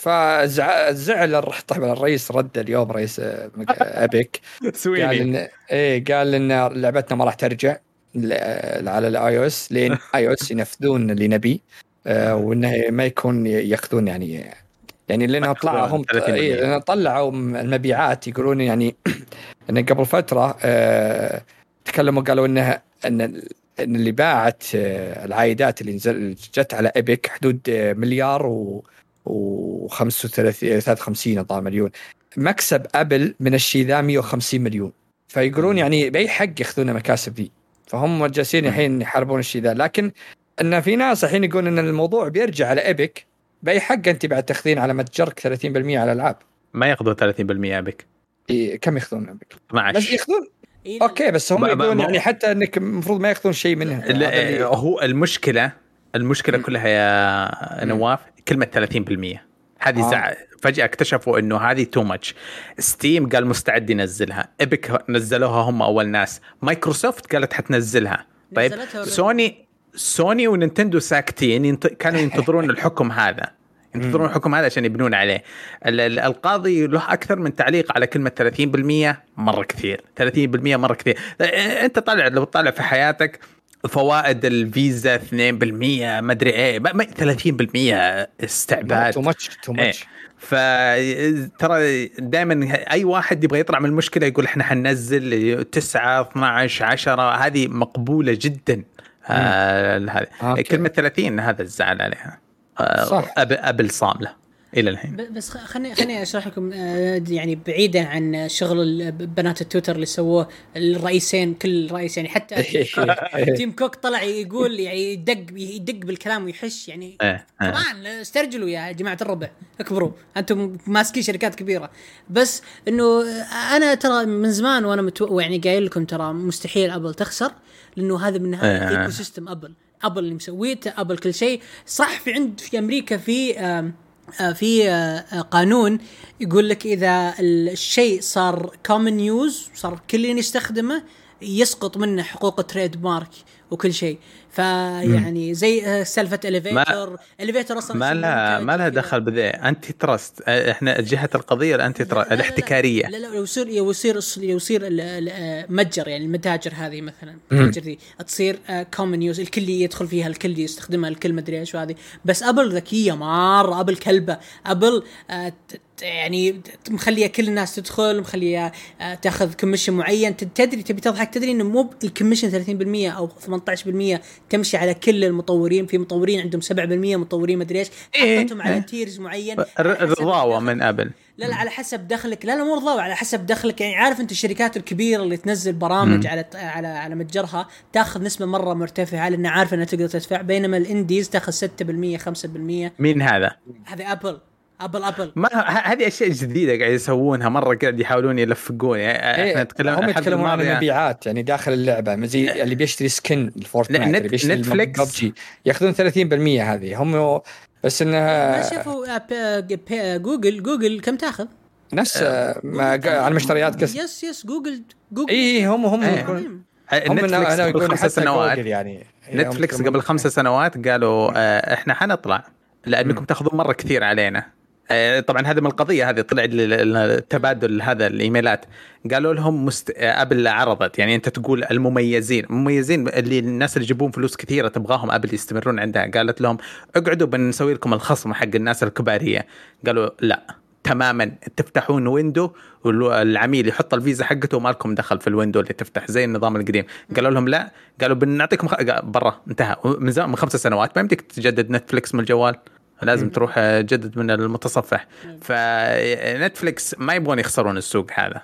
فزعل طبعا الرئيس رد اليوم رئيس آه، Epic. قال ان إيه قال إن لعبتنا ما راح ترجع على ال iOS لين iOS ينفذون اللي نبيه آه، وإنه ما يكون يأخذون يعني يعني لأنه ما طلعوا هم يأخذون 30%. إيه لأنه طلعوا المبيعات يقولون يعني إن قبل فترة آه، تكلموا قالوا إنها إن إن اللي باعت آه، العائدات اللي نزل جت على Epic حدود آه، مليار و و 35 53 الظاهر مليون. مكسب Apple من الشيء ذا 150 مليون. فيقولون يعني بأي حق يأخذون المكاسب ذي فهم جالسين الحين يحاربون الشيء ذا. لكن إن في ناس الحين يقولون إن الموضوع بيرجع على Epic بأي حق أنت بعد تأخذين على متجرك 30% على الألعاب؟ ما ياخذوا 30% Epic إيه كم يأخذون Epic؟ بس 12 يأخذون إيه أوكي بس هم يقولون يعني حتى إنك المفروض ما ياخذون شيء منها اللي- هو المشكلة المشكلة مم. كلها يا. نواف كلمة 30% هذه آه. زع... فجأة اكتشفوا إنه هذه too much Steam قال مستعد ينزلها Epic نزلوها هم أول ناس مايكروسوفت قالت حتنزلها طيب. سوني سوني ونينتندو ساكتين ينت... كانوا ينتظرون الحكم هذا ينتظرون الحكم هذا عشان يبنون عليه. ال- ال- القاضي له أكثر من تعليق على كلمة 30% مرة كثير. 30% مرة كثير. انت طالع لو تطالع في حياتك فوائد الفيزا 2% ما أدري إيه ما- ما- 30% استعباد. too much too. much فترى دائما أي واحد يبغى يطلع من المشكلة يقول إحنا حننزل 9 12 10 هذه مقبولة جدا. آه هذه. أوكي. كلمة 30 هذا الزعل عليها. آه صح. أب أبل صاملة إلى الحين بس خليني خليني أشرح لكم آه، يعني بعيدا عن شغل بنات التويتر اللي سووه الرئيسين كل رئيس يعني حتى تيم كوك طلع يقول يعني يدق يدق بالكلام ويحش يعني إيه، إيه. طبعا استرجلوا يا جماعة الربع اكبروا أنتم ماسكين شركات كبيرة بس إنه أنا ترى من زمان وأنا متو... يعني قايل لكم ترى مستحيل أبل تخسر لأنه هذا من إيه. ecosystem أبل أبل اللي مسويته أبل كل شيء. صح في عند في أمريكا في آه، في آه، آه، قانون يقول لك إذا الشيء صار common use صار كل يستخدمه يسقط منه حقوق ال trademark وكل شيء. فيعني زي آه، سالفة elevator elevator أصلا ما لها ما لها. دخل بذي antitrust آه، إحنا جهة القضية ال antitrust الاحتكارية. لا لا لو يصير يصير يصير ال- ال- آه، متجر يعني المتاجر هذه مثلا. المتاجر ذي تصير common use الكل يدخل فيها الكل يستخدمها الكل مدري إيش وهذه. بس أبل ذكية مرة. أبل كلبة. أبل آه، يعني مخلية كل الناس تدخل مخلية آه، تاخذ commission معين تدري تبي تضحك تدري إنه مو ال commission 30% أو 18% تمشي على كل المطورين في مطورين عندهم 7% مطورين مدري إيش إيه. حطتهم على إيه. tiers معين على رضاوة. من أبل لا لا على حسب دخلك لا لا مو رضاوة على حسب دخلك يعني عارف أنت الشركات الكبيرة اللي تنزل برامج على على على متجرها تاخذ نسبة مرة مرتفعة لأنها عارفة إنها تقدر تدفع بينما ال indies تاخذ 6% 5% مين هذا؟ هذه ابل أبل أبل. ما ه- هذه أشياء جديدة قاعد يسوونها. مرة قاعد يحاولون يلفقون. يعني إيه، إحنا نتكلم هم يتكلمون عن المبيعات يعني داخل اللعبة. زي اللي بيشتري skin الفورتنايت نت- اللي بيشتري نتفليكس. ببجي ياخذون 30% هذه. هم بس ما انها شافوا آه، ب- ب- جوجل جوجل كم تاخذ؟ نفس آه، ما قا- عن مشتريات كسب yes yes جوجل جوجل. اي هم هم إيه. هم نتفلكس أنا قبل يقول خمس سنوات. يعني. إيه، هم نتفلكس قبل خمس سنوات قالوا آه، إحنا حنطلع لأنكم تاخذون مرة كثير علينا. آه، طبعا هذا من القضية هذه طلع ال- ال- التبادل هذا الإيميلات. قالوا لهم مست... آه، أبل عرضت يعني أنت تقول المميزين. المميزين اللي الناس اللي يجيبون فلوس كثيرة تبغاهم أبل يستمرون عندها. قالت لهم اقعدوا بنسوي لكم الخصم حق الناس الكبارية. قالوا لا تماما تفتحون window والعميل يحط الفيزا حقته وما لكم دخل في ال window اللي تفتح زي النظام القديم. قالوا لهم لا قالوا بنعطيكم خ... برا انتهى. من زمان من خمس سنوات ما يمديك تجدد نتفلكس من الجوال. لازم تروح آه، جدد من المتصفح. فنتفلكس ما يبغون يخسرون السوق هذا.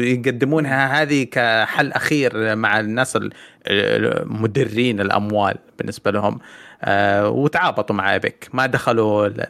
يقدمونها هذه كحل أخير مع الناس ال- المدرين الأموال بالنسبة لهم. آه، وتعاطوا مع Epic ما دخلوا ال-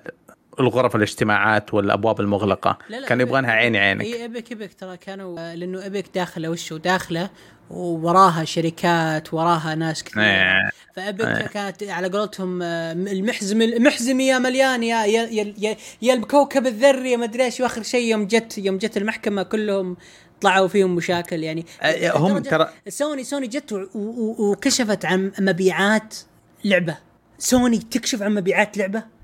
الغرف الاجتماعات والأبواب المغلقة. لا لا Epic- يبغونها عيني عينك. إي Epic Epic ترى كانوا آه، لأنه ايبك داخلة وشو داخلة؟ ووراها شركات وراها ناس كثير إيه. فايبك إيه. كانت على قولتهم آه، المحزم المحزمي يا مليان يا يا يا, يا, الكوكب الذري يا مدري إيش. وآخر شيء يوم جت يوم جت المحكمة كلهم طلعوا فيهم مشاكل. يعني آه، هم ترى سوني سوني جت وكشفت عن مبيعات لعبة. سوني تكشف عن مبيعات لعبة؟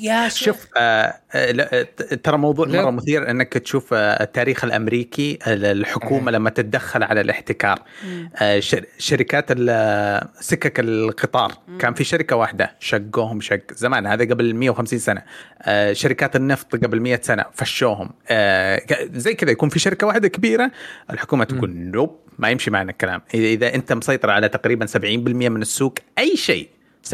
يا شوف آه آه، لا، آه، ترى موضوع لا. مرة مثير إنك تشوف آه، التاريخ الأمريكي آه، الحكومة لما تتدخل على الاحتكار. آه، شر- شركات ال- سكك القطار. كان في شركة واحدة شقوهم شق زمان هذا قبل 150 سنة. آه، شركات النفط قبل 100 سنة فشوهم. آه، زي كذا يكون في شركة واحدة كبيرة الحكومة تقول نوب ما يمشي معنا الكلام. إذا- إذا أنت مسيطر على تقريبا 70% من السوق أي شيء. 70%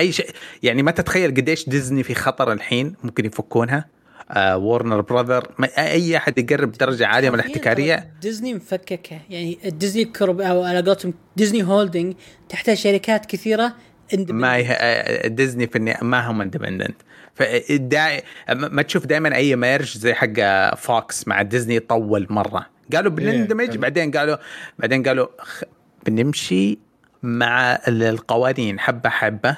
أي شيء. يعني ما تتخيل قديش ديزني في خطر الحين ممكن يفكونها. آه وورنر براذر ما أي أحد يقرب درجة عالية من الاحتكارية. ديزني مفككة. يعني ديزني Corp أو على قولتهم ديزني Holding تحتها شركات كثيرة. ما يه... آه، ديزني في النهاية ما هم independent ما تشوف دائما أي merge زي حق فوكس مع ديزني طول مرة. قالوا بنندمج إيه. بعدين قالوا بعدين قالوا خ... بنمشي مع ال- القوانين. حبة حبة.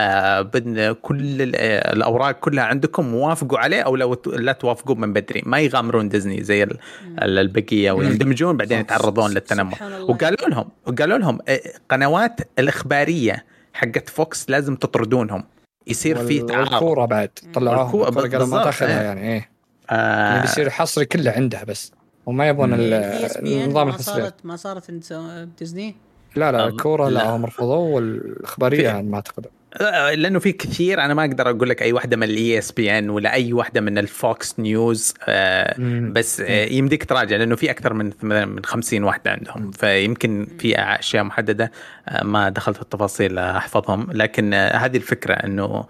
آه بدنا كل ال- الأوراق كلها عندكم وافقوا عليه أو لو لا توافقوا من بدري. ما يغامرون ديزني زي ال- ال- البقية ويندمجون بعدين يتعرضون للتنمر. سبحان الله. وقالوا لهم وقالوا لهم آه، قنوات الإخبارية حقت فوكس لازم تطردونهم. يصير في تعارض. والكورة بعد. طلعوها قالوا ما تاخذها إيه. يعني إيه. آه. يعني بيصير حصري كله عنده بس. وما إن النظام ما الحصري. صارت ما صارت ديزني؟ لا لا الكوره لا لا. هم رفضوه والإخبارية ما أعتقد. لأنه في كثير أنا ما أقدر أقول لك أي واحدة من ال ESPN ولا أي واحدة من ال Fox News آه. بس آه يمديك تراجع لأنه في أكثر من من 50 واحدة عندهم فيمكن في أشياء محددة آه ما دخلت في التفاصيل أحفظهم. لكن هذه الفكرة إنه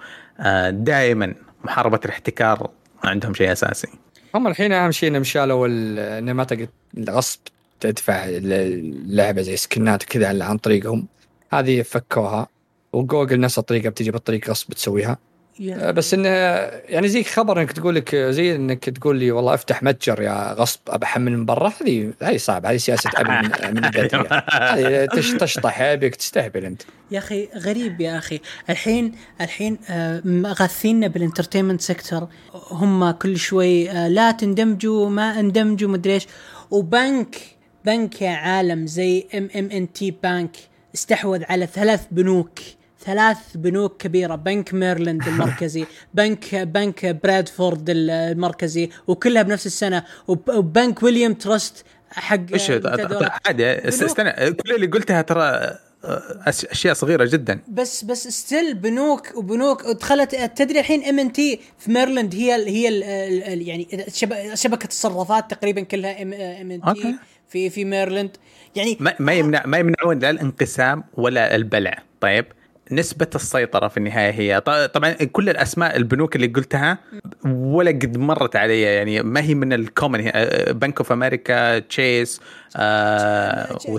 دائما محاربة الاحتكار عندهم شيء أساسي. هم الحين أهم شيء انهم شالوا ال- انه ما تقدر غصب تدفع اللعبه زي سكنات وكذا عن طريقهم. هذه فكوها. وجوجل نفس الطريقة بتجي بالطريق غصب تسويها. آه، بس إنه يعني زي خبر إنك تقول لك زي إنك تقول لي والله أفتح متجر يا غصب ابحمل من برا هذه هذه صعبة هذه سياسة أبي من, البدايه هذه تش- تشطح أبيك تستهبل أنت. يا أخي غريب يا أخي. الحين الحين غاثيننا بال entertainment sector هم كل شوي آه، لا تندمجوا ما اندمجوا مدري إيش. وبنك بنك يا عالم زي ام M&T Bank استحوذ على ثلاث بنوك ثلاث بنوك كبيرة بنك ميرلاند المركزي بنك بنك برادفورد المركزي وكلها بنفس السنة وب- وبنك ويليام تراست حق إيش متدورات. عادي. استنى كل اللي قلتها ترى أشياء صغيرة جدا بس بس still بنوك وبنوك دخلت تدري الحين M&T في ميرلاند هي ال هي ال ال يعني شب- شبكة الصرافات تقريبا كلها M&T. في في ميرلاند يعني ما ما يمنع ما يمنعون لا الانقسام ولا البلع. طيب؟ نسبة السيطرة في النهاية هي. طبعا كل الأسماء البنوك اللي قلتها ولا قد مرت علي يعني ما هي من ال common بنك اوف أمريكا تشيس فارجو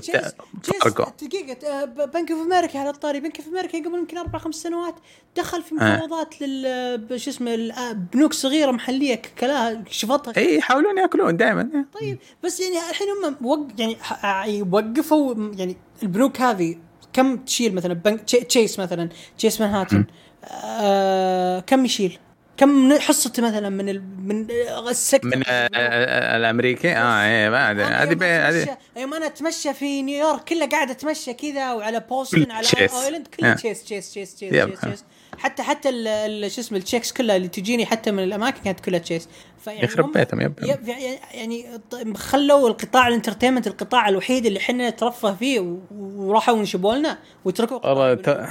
دقيقة بنك اوف أمريكا على الطاري. بنك اوف أمريكا قبل يمكن أربع خمس سنوات دخل في آه. مفاوضات لل شو اسمه ال- آه، بنوك صغيرة محلية كلاها شفطها. إي يحاولون يأكلون دائما طيب بس يعني الحين هم وق يعني ح- وقفوا يعني البنوك هذه كم تشيل مثلا بنك تشي- تشيس مثلا تشيس مانهاتن آه كم يشيل؟ كم حصته مثلا من ال من ال sector من آه، آه، الأمريكي آه إيه ما أدري. هذه هذه يوم أنا أتمشى في نيويورك كلها قاعدة أتمشى كذا وعلى بوستن على. آيلاند كلها آه. تشيس تشيس تشيس. تشيس, تشيس. حتى حتى شو اسمه ال checks كلها اللي تجيني حتى من الأماكن كانت كلها تشيس فيعني يخرب هم- بيتهم، yep. يعني يعني خلوا القطاع ال entertainment القطاع الوحيد اللي إحنا نترفه فيه وراحوا ينشبوا لنا. ت-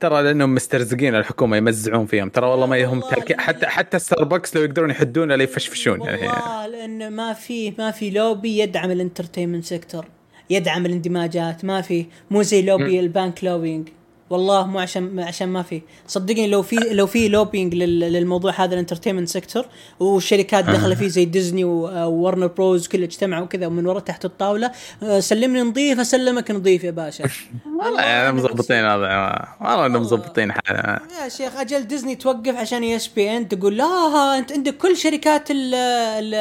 ترى لأنهم مسترزقين الحكومة يمزعون فيهم. ترى والله ما هم والله تركي حتى حتى ستاربكس لو يقدرون يحدون ولا يفشفشون يعني. والله لأن ما في ما في لوبي يدعم ال entertainment sector يدعم الاندماجات ما في. مو زي لوبي ال bank lobbying والله مو عشان عشان ما في. صدقني لو في لو في lobbying لل- للموضوع هذا ال entertainment sector والشركات داخلة فيه زي ديزني وورنر بروز كله اجتمعوا كذا ومن ورا تحت الطاولة آه، سلمني نظيف أسلمك نظيف يا باشا. والله يعني أنا مظبطين هذا والله إنهم مظبطين حالنا. يا شيخ أجل ديزني توقف عشان ESPN تقول لا أنت عندك كل شركات ال ال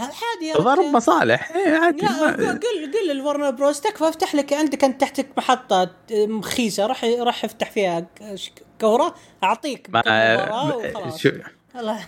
عادي يا تضارب. مصالح. إيه عادي. قل قل الورنر بروز تكفى افتح لك عندك انت تحتك محطة مخيسه راح راح افتح فيها كورة أعطيك ما. شو؟ الله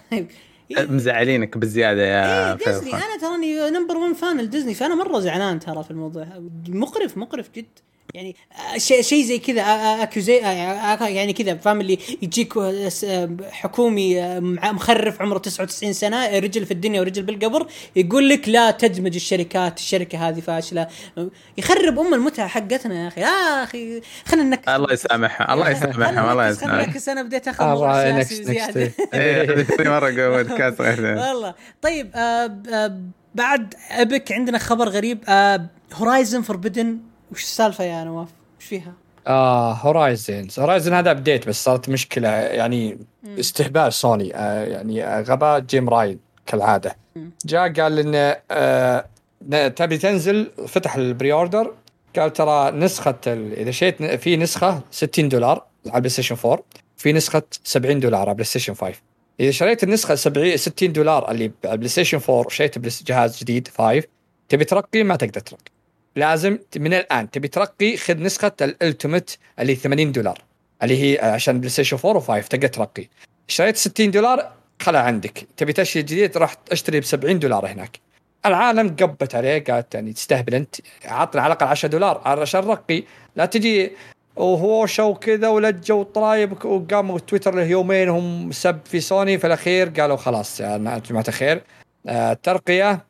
مزعلينك بالزيادة يا إيه ديزني أنا تراني number 1 fan لديزني فأنا مرة زعلان ترى في الموضوع. مقرف مقرف جد. يعني شيء شيء زي كذا اكوزي يعني كذا فاهم اللي يجيك س- حكومي مع- مخرف عمره 99 سنة رجل في الدنيا ورجل بالقبر يقول لك لا تدمج الشركات الشركة هذه فاشلة. يخرب أم المتعة حقتنا يا أخي. يا أخي خلينا نركز الله يسامحهم الله يسامحهم الله خلينا يسامحهم نركز أنا بديت أخذ موضوع سياسي زيادة. إيه، مرة بودكاست غير والله. طيب بعد أبك عندنا خبر غريب. Horizon Forbidden وش السالفة يا نواف؟ وش فيها؟ آه Horizon's Horizon هذا ابديت بس صارت مشكلة يعني استهبال سوني آه يعني غباء جيم راين كالعادة. جاء قال انه آه تبي تنزل؟ فتح ال pre-order قال ترى نسخة إذا شريت في نسخة 60 دولار على البلاي ستيشن 4 في نسخة 70 دولار على بلاي ستيشن 5 إذا شريت النسخة 70 60 دولار اللي على البلاي ستيشن 4 وشريت بلاي- جهاز جديد 5 تبي ترقي؟ ما تقدر ترقي. لازم من الآن تبي ترقي خذ نسخة ال ultimate اللي 80 دولار اللي هي عشان بلاي ستيشن 4 و5 تقدر ترقي. اشتريت 60 دولار خلها عندك. تبي تشتري جديد راح اشتري ب 70 دولار هناك. العالم قبت عليه قالت يعني تستهبل أنت. عطنا على الأقل 10 دولار عشان نرقي. لا تجي وهوشة وكذا ولجة وطرايب وقاموا تويتر له يومين هم سب في سوني في الأخير قالوا خلاص يا جماعة الخير الترقيه آه،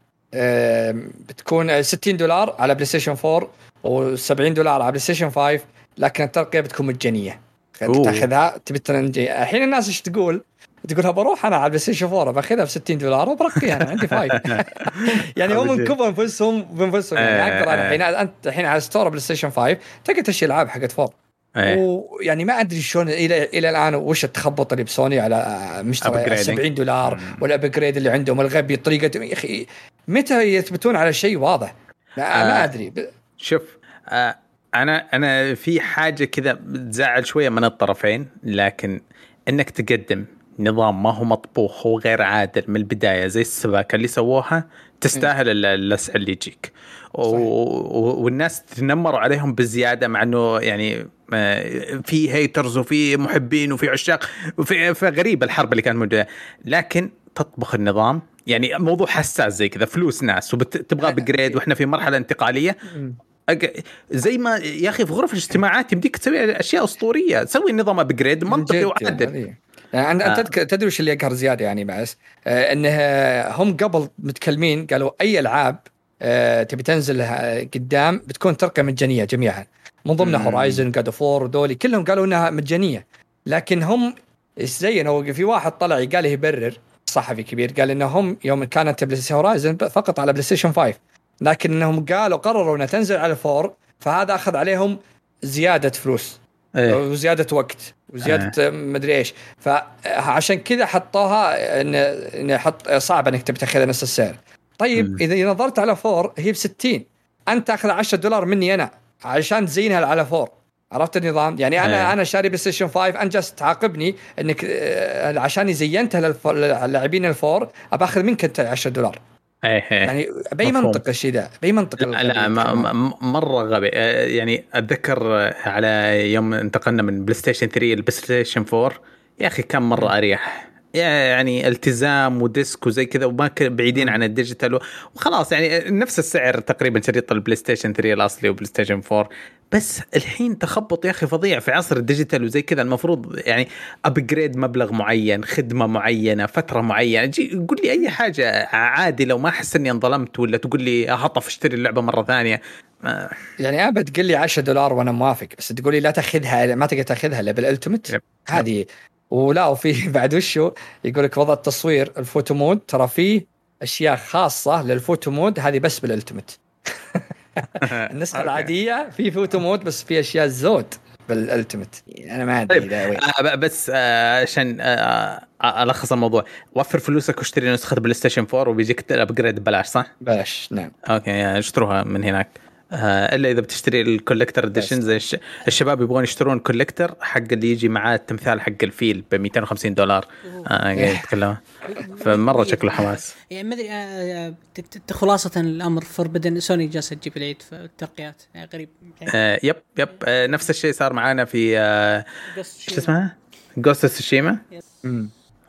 بتكون 60 دولار على بلاي ستيشن 4 و70 دولار على بلاي ستيشن 5 لكن الترقية بتكون مجانية. تاخذها تبي الحين الناس إيش تقول؟ تقول بروح أنا على بلاي ستيشن 4 بأخذها ب 60 دولار وبرقيها أنا عندي فايد يعني هم من كبر أنفسهم بأنفسهم يعني إيه، أقدر إيه. الحين أنت الحين على store بلاي ستيشن 5 تقدر تشتري ألعاب حقت 4 إيه. ويعني ما أدري شلون إلى إلى الآن وش التخبط اللي بسوني على upgrading. 70 دولار وال upgrade اللي عندهم الغبي طريقه يا أخي متى يثبتون على شيء واضح؟ لا ما آه. أدري ب- شوف آه أنا أنا في حاجة كذا بتزعل شوية من الطرفين لكن إنك تقدم نظام ما هو مطبوخ وغير عادل من البداية زي السباكة اللي سووها تستاهل ال- اللسع اللي يجيك والناس تنمروا عليهم بزيادة مع إنه يعني في haters وفي محبين وفي عشاق وفي فغريب الحرب اللي كانت موجودة. لكن تطبخ النظام يعني موضوع حساس زي كذا فلوس ناس وتبغى upgrade وإحنا في مرحلة انتقالية. زي ما يا أخي في غرف الاجتماعات يمديك تسوي أشياء أسطورية. سوي نظام upgrade منطقي جد وعادل. يعني. يعني أنت آه. تدري وش اللي يقهر زيادة يعني بعس؟ آه إنه هم قبل متكلمين قالوا أي ألعاب آه تبي تنزل آه، قدام بتكون ترقيه مجانية جميعها من ضمنها. Horizon God of War ودولي كلهم قالوا إنها مجانية. لكن هم إيش زينوا في واحد طلع قال يبرر صحفي كبير قال إنهم يوم كانت بلاي ستيشن Horizon فقط على بلاي ستيشن 5 لكن إنهم قالوا قرروا إنها تنزل على ال four فهذا أخذ عليهم زيادة فلوس إيه. وزيادة وقت وزيادة مدري إيش. فعشان كذا حطوها ان إن حط صعب إنك تبي تاخذها نفس السعر. طيب مم. إذا نظرت على four هي ب 60 أنت تاخذ 10 دولار مني أنا. عشان تزينها على four عرفت النظام؟ يعني أنا إيه. أنا شاري بلاي ستيشن 5 انت جالس تعاقبني إنك آه، عشان زينتها للاعبين ال four ابى أخذ منك أنت 10 دولار إيه إيه. يعني بأي. منطق الشيء ذا بأي منطق لا لا مرة غبي آه، يعني أتذكر آه، على يوم انتقلنا من بلاي ستيشن 3 لبلاي ستيشن 4 يا أخي كان مرة أريح يعني التزام و disk وزي كذا وما بعيدين عن ال digital وخلاص يعني نفس السعر تقريبا شريط البلاي ستيشن 3 الأصلي وبلاي ستيشن 4 بس الحين تخبط يا أخي فظيع في عصر ال digital وزي كذا. المفروض يعني upgrade مبلغ معين خدمة معينة فترة معينة. جي قول لي أي حاجة عادي لو ما أحس إني انظلمت ولا تقول لي هطف اشتري اللعبة مرة ثانية. ما- يعني أبد تقول لي 10 دولار وأنا موافق بس تقول لي لا تاخذها ما تقدر تاخذها إلا بال ultimate yep. هذه ولا وفي بعد وشو يقول لك وضع التصوير ال photo mode ترى فيه أشياء خاصة لل photo mode هذه بس بال ultimate النسخة. العادية في photo mode بس في أشياء زود بال ultimate أنا ما أدري طيب. آه، بس آه، عشان آه، آه، ألخص الموضوع وفر فلوسك واشتري نسخة بلاي ستيشن 4 وبيجيك ال upgrade ببلاش صح؟ بلاش نعم okay يعني اشتروها من هناك آه، إلا إذا بتشتري ال collector edition زي الش... الشباب يبغون يشترون collector حق اللي يجي معاه التمثال حق الفيل ب 250 دولار. آه قاعد يتكلم. فمرة شكله حماس. يعني ما أدري آه، خلاصة الأمر Forbidden سوني جالسة تجيب العيد في الترقيات. يعني غريب. يعني آه yep yep. آه نفس الشيء صار معانا في آه شو اسمها؟ Ghost Tsushima.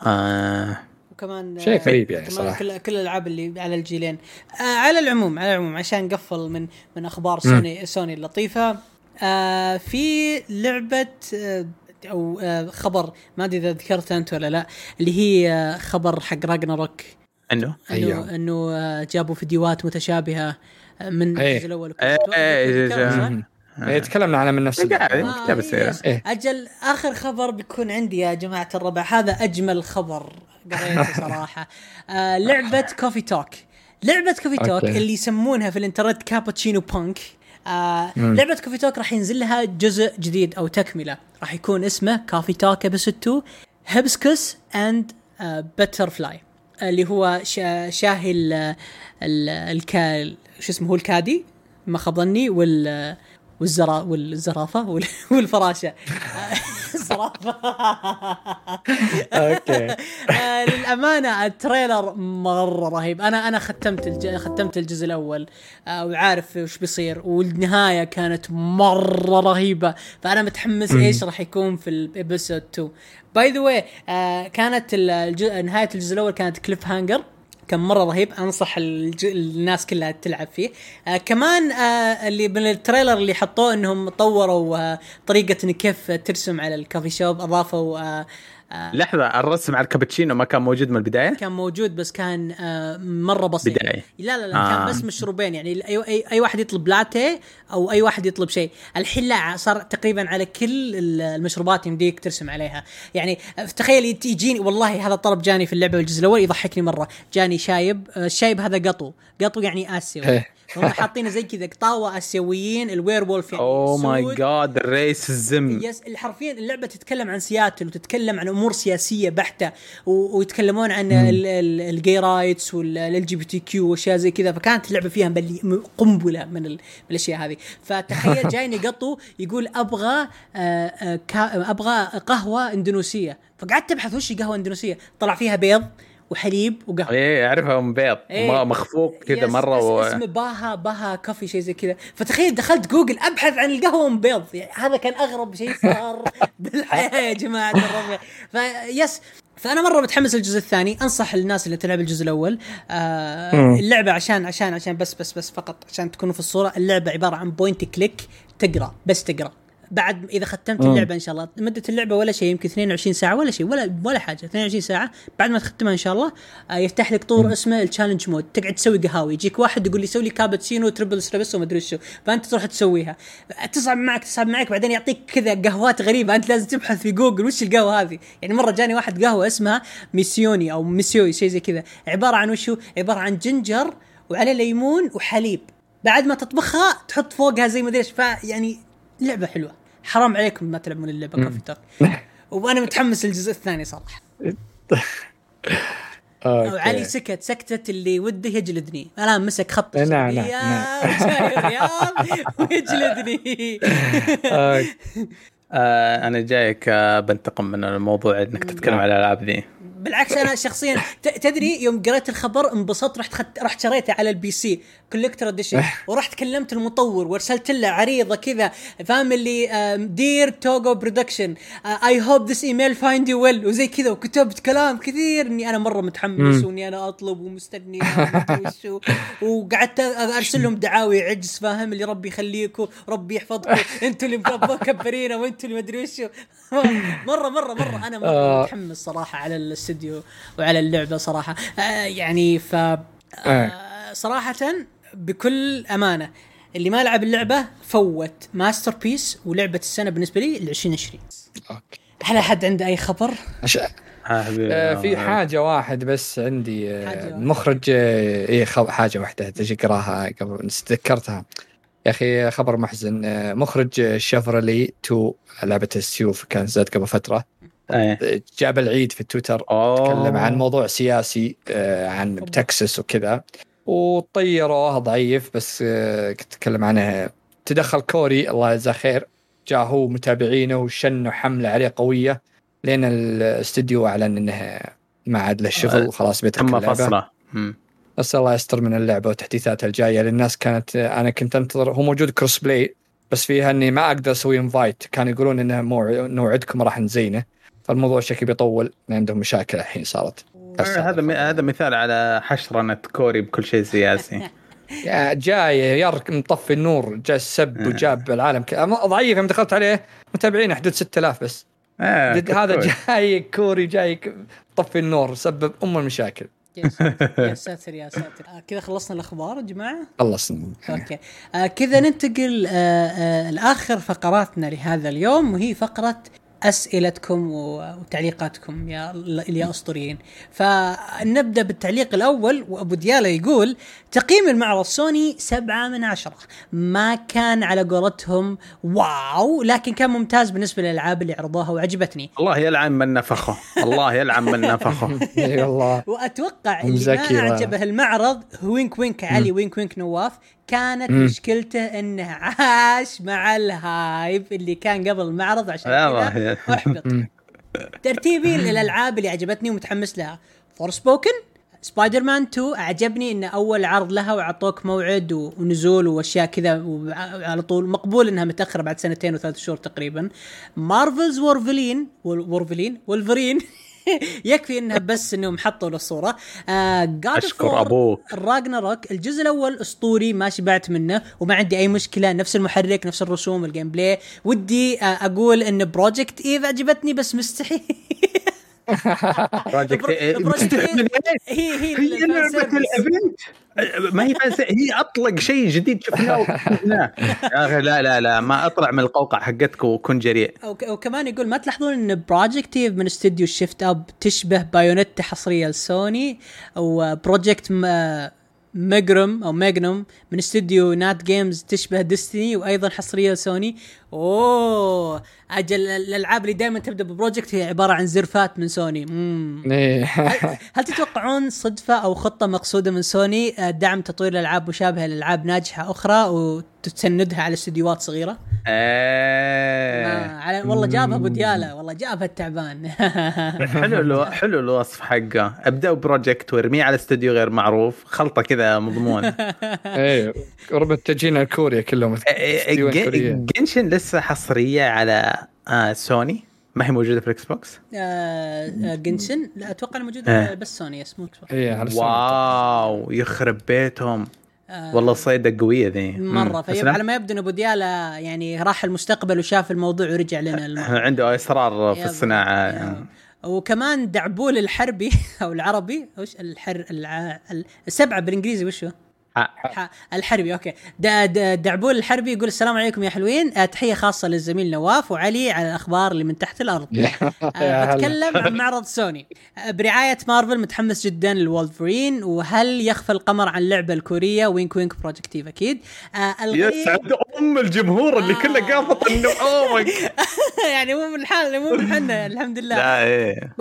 آه. وكمان شيء غريب يعني كمان صراحة. كل كل الألعاب اللي على الجيلين. آه على العموم على العموم عشان نقفل من من أخبار سوني سوني اللطيفة. آه في لعبة آه أو آه خبر ما أدري إذا ذكرتها أنت ولا لا اللي هي آه خبر حق راجناروك إنه؟ أيوه. إنه انه آه جابوا فيديوهات متشابهة من إيه. الجزء الأول إيه، إيه،. إيه، تكلمنا عنها من نفس قاعد. الوقت. آه. كتاب السيرة. يس. إيه. أجل آخر خبر بيكون عندي يا جماعة الربع هذا أجمل خبر قريته صراحة آه لعبة Coffee Talk لعبة Coffee Talk okay. اللي يسمونها في الانترنت cappuccino punk آه مم. لعبة Coffee Talk راح ينزل لها جزء جديد أو تكملة راح يكون اسمه Coffee Talk Episode 2 Hibiscus and Butterfly اللي هو شا شاهي ال ال شو اسمه هو الكركدي ما خاب ظني وال والزرا والزرافة وال- والفراشة. الزرافة. okay. آه، للأمانة لا ال trailer مرة رهيب. أنا أنا ختمت الج... ختمت الجزء الأول آه وعارف وش بيصير. والنهاية كانت مرة رهيبة. فأنا متحمس إيش راح يكون في ال episode 2 by the way كانت الج... نهاية الجزء الأول كانت cliffhanger كان مرة رهيب أنصح الج... الناس كلها تلعب فيه. آه كمان آه اللي من التريلر اللي حطوه إنهم طوروا آه طريقة كيف ترسم على الكافي شوب أضافوا آه آه. لحظة الرسم على الكابتشينو ما كان موجود من البداية؟ كان موجود بس كان آه مرة بسيط. بداية. لا لا لا آه. كان بس مشروبين يعني أي أي, أي واحد يطلب لاتيه أو أي واحد يطلب شيء. الحين لا صار تقريبا على كل المشروبات يمديك ترسم عليها. يعني تخيل يت- يجيني والله هذا الطلب جاني في اللعبة الجزء الأول يضحكني مرة. جاني شايب آه، الشايب هذا قطو. قطو يعني آسيوي. إيه. هم حاطينه زي كذا قطاوة آسيويين ال werewolf يعني oh my. god ال racism yes حرفيا اللعبة تتكلم عن سياتل وتتكلم عن أمور سياسية بحتة ويتكلمون عن ال gay rights وال LGBTQ وأشياء زي كذا فكانت اللعبة فيها قنبلة من ال- من الأشياء هذه. فتخيل جايني قطو يقول أبغى آه، آه، أبغى قهوة إندونيسية. فقعدت أبحث وش قهوة إندونيسية؟ طلع فيها بيض وحليب وقهوة. إيه أعرفها أم بيض إيه. ما- مخفوق كذا مرة و... اسمه باها باها coffee شيء زي كذا. فتخيل دخلت جوجل أبحث عن القهوة أم بيض يعني هذا كان أغرب شيء صار بالحياة يا جماعة الربع. فيس فأنا مرة متحمس للجزء الثاني. أنصح الناس اللي تلعب الجزء الأول. آه. اللعبة عشان عشان عشان بس بس بس فقط. عشان تكونوا في الصورة اللعبة عبارة عن point click تقرأ بس تقرأ. بعد إذا ختمت مم. اللعبة إن شاء الله. مدة اللعبة ولا شيء يمكن 22 ساعة ولا شيء ولا ولا حاجة. 22 ساعة. بعد ما تختمها إن شاء الله آه، يفتح لك طور اسمه ال challenge mode تقعد تسوي قهاوي. يجيك واحد يقول لي سوي لي كابتشينو triple espresso وما ادري شو فأنت تروح تسويها. تصعب معك تصعب معك. بعدين يعطيك كذا قهوات غريبة. أنت لازم تبحث في جوجل وش القهوة هذه. يعني مرة جاني واحد قهوة اسمها ميسيوني أو ميسيوي شيء زي كذا. عبارة عن وشو عبارة عن ginger وعليه ليمون وحليب. بعد ما تطبخها تحط فوقها زي ما أدري إيش. فيعني لعبة حلوة. حرام عليكم ما تلعبون اللعبة Coffee Talk وأنا متحمس للجزء الثاني صراحة. وعلي سكت سكتة اللي وده يجلدني. الان مسك خط. نعم، نعم، نعم. الرياض ويجلدني okay. أنا جايك آه بنتقم من الموضوع إنك تتكلم على الألعاب ذي. بالعكس أنا شخصيا تدري يوم قريت الخبر انبسطت رحت خدت رحت شريته على ال PC collector edition ورحت كلمت المطور وارسلت له عريضة كذا فاهم اللي dear Toge Productions I hope this email find you well وزي كذا وكتبت كلام كثير إني أنا مرة متحمس. وإني أنا أطلب ومستني. وقعدت أرسل لهم دعاوي عجز فاهم اللي ربي يخليكم ربي يحفظكم أنتوا اللي مكبرينا وأنتوا اللي مدري وشو مرة مرة مرة أنا مرة آه. متحمس صراحة على الاستديو وعلى اللعبة صراحة آه يعني ف إيه. آه صراحة بكل أمانة اللي ما لعب اللعبة فوت masterpiece ولعبة السنة بالنسبة لي ل 2020 okay. هل أحد عنده أي خبر؟ عش- آه حبيبي. في حاجة واحد بس عندي آه، إيه خب- حاجة واحدة تجي اقراها قبل تذكرتها يا أخي خبر محزن آه، مخرج Chivalry 2 لعبة السيوف كان زاد قبل فترة إيه. جاب العيد في التويتر أوه. تكلم عن موضوع سياسي آه، عن تكساس وكذا وطيروه ضعيف بس آه، كنت أتكلم عنه تدخل كوري الله يجزاه خير جاء هو متابعينه وشنوا حملة عليه قوية لين الاستديو أعلن إنه ما عاد له شغل وخلاص بيترك تم اللعبة فصله. بس الله يستر من اللعبة وتحديثاتها الجاية للناس كانت أنا كنت أنتظر هو موجود cross play بس فيها إني ما أقدر أسوي invite كانوا يقولون إنه موع- نوعدكم راح نزينه فالموضوع شكله بيطول عندهم مشاكل الحين صارت. هذا م- هذا مثال على حشرنة كوري بكل شيء سياسي. يا جاي يرك مطفي النور جاء السب وجاب العالم ك... ضعيف يوم دخلت عليه متابعين حدود 6000 بس. آه هذا. جاي كوري جاي مطفي النور سبب أم المشاكل. يا ساتر يا ساتر يا ساتر. آه كذا خلصنا الأخبار يا جماعة؟ خلصنا. okay. آه كذا ننتقل آه آه لآخر فقراتنا لهذا اليوم وهي فقرة أسئلتكم وتعليقاتكم يا يا أسطوريين. فنبدأ بالتعليق الأول وأبو ديالة يقول تقييم المعرض سوني سبعة من عشرة. ما كان على قولتهم wow لكن كان ممتاز بالنسبة للألعاب اللي عرضوها وعجبتني. الله يلعن من نفخه. الله يلعن من نفخه. إي والله. وأتوقع اللي ما و- عجبه المعرض وينك وينك علي وينك وينك نواف كانت مم. مشكلته إنه عاش مع ال hype اللي كان قبل المعرض عشان كذا. احبط. ترتيبي للألعاب اللي عجبتني ومتحمس لها Forspoken Spider-Man 2 أعجبني انه أول عرض لها وعطوك موعد ونزول وأشياء كذا وعلى طول مقبول إنها متأخرة بعد سنتين وثلاث شهور تقريبا مارفلز وورفلين وورفلين وولفرين يكفي إنها بس إنهم حطوا له الصورة آه War أبوك. راجناروك الجزء الأول أسطوري ما شبعت منه وما عندي أي مشكلة نفس المحرك نفس الرسوم الجيم بلاي ودي آه أقول إن بروجكت ايف عجبتني بس مستحي بروجكت إيش؟ هي هي سيرفيس. الايفنت ما هي فانسي هي أطلق شيء جديد شفناه. يا أخي لا لا لا ما أطلع من القوقعة حقتك وكن جريء وك- وكمان يقول ما تلاحظون إن Project Eve من استوديو Shift Up تشبه Bayonetta حصرية لسوني و Project ميجرم أو Magnum من استوديو Nat Games تشبه Destiny وأيضا حصرية لسوني أوه. أجل الألعاب اللي دائما تبدأ ب project هي عبارة عن زرفات من سوني. مم. إيه. هل تتوقعون صدفة أو خطة مقصودة من سوني آه، دعم تطوير الألعاب مشابهة لألعاب ناجحة أخرى وتسندها على استديوهات صغيرة؟ ما على والله جابها أبو ديالة. والله جابها التعبان. حلو ألو... حلو الوصف حقه. ابدا project وارميه على استوديو غير معروف. خلطة كذا مضمون. إيه. قرب تجينا الكوريا كلهم. استديوهات كورية. Genshin لسه حصرية على آه سوني ما هي موجودة في ال Xbox آه، آه، Genshin لا أتوقع انه موجودة آه. بس سوني اسمه إيه على السوني. واو يخرب بيتهم آه، والله صيدة قوية ذي مرة مم. في بس على ما يبدو إن أبو ديالة يعني راح المستقبل وشاف الموضوع ورجع لنا. عنده إصرار في. الصناعة yep. وكمان دعبول الحربي أو العربي وش الحر الع... ال- السبعة بالإنجليزي وش الحربي أوكي. دا دا دعبول الحربي يقول السلام عليكم يا حلوين. آه، تحية خاصة للزميل نواف وعلي على الأخبار اللي من تحت الأرض. يا آه،. بتكلم عن معرض سوني. آه، برعاية مارفل متحمس جدا للولفرين وهل يخفى القمر عن اللعبة الكورية؟ وينك وينك Project Eve الغريب يسعد أم الجمهور اللي. كله قافط إنه اوه ماي يعني مو من حالنا مو من حنا الحمد لله. لا إيه.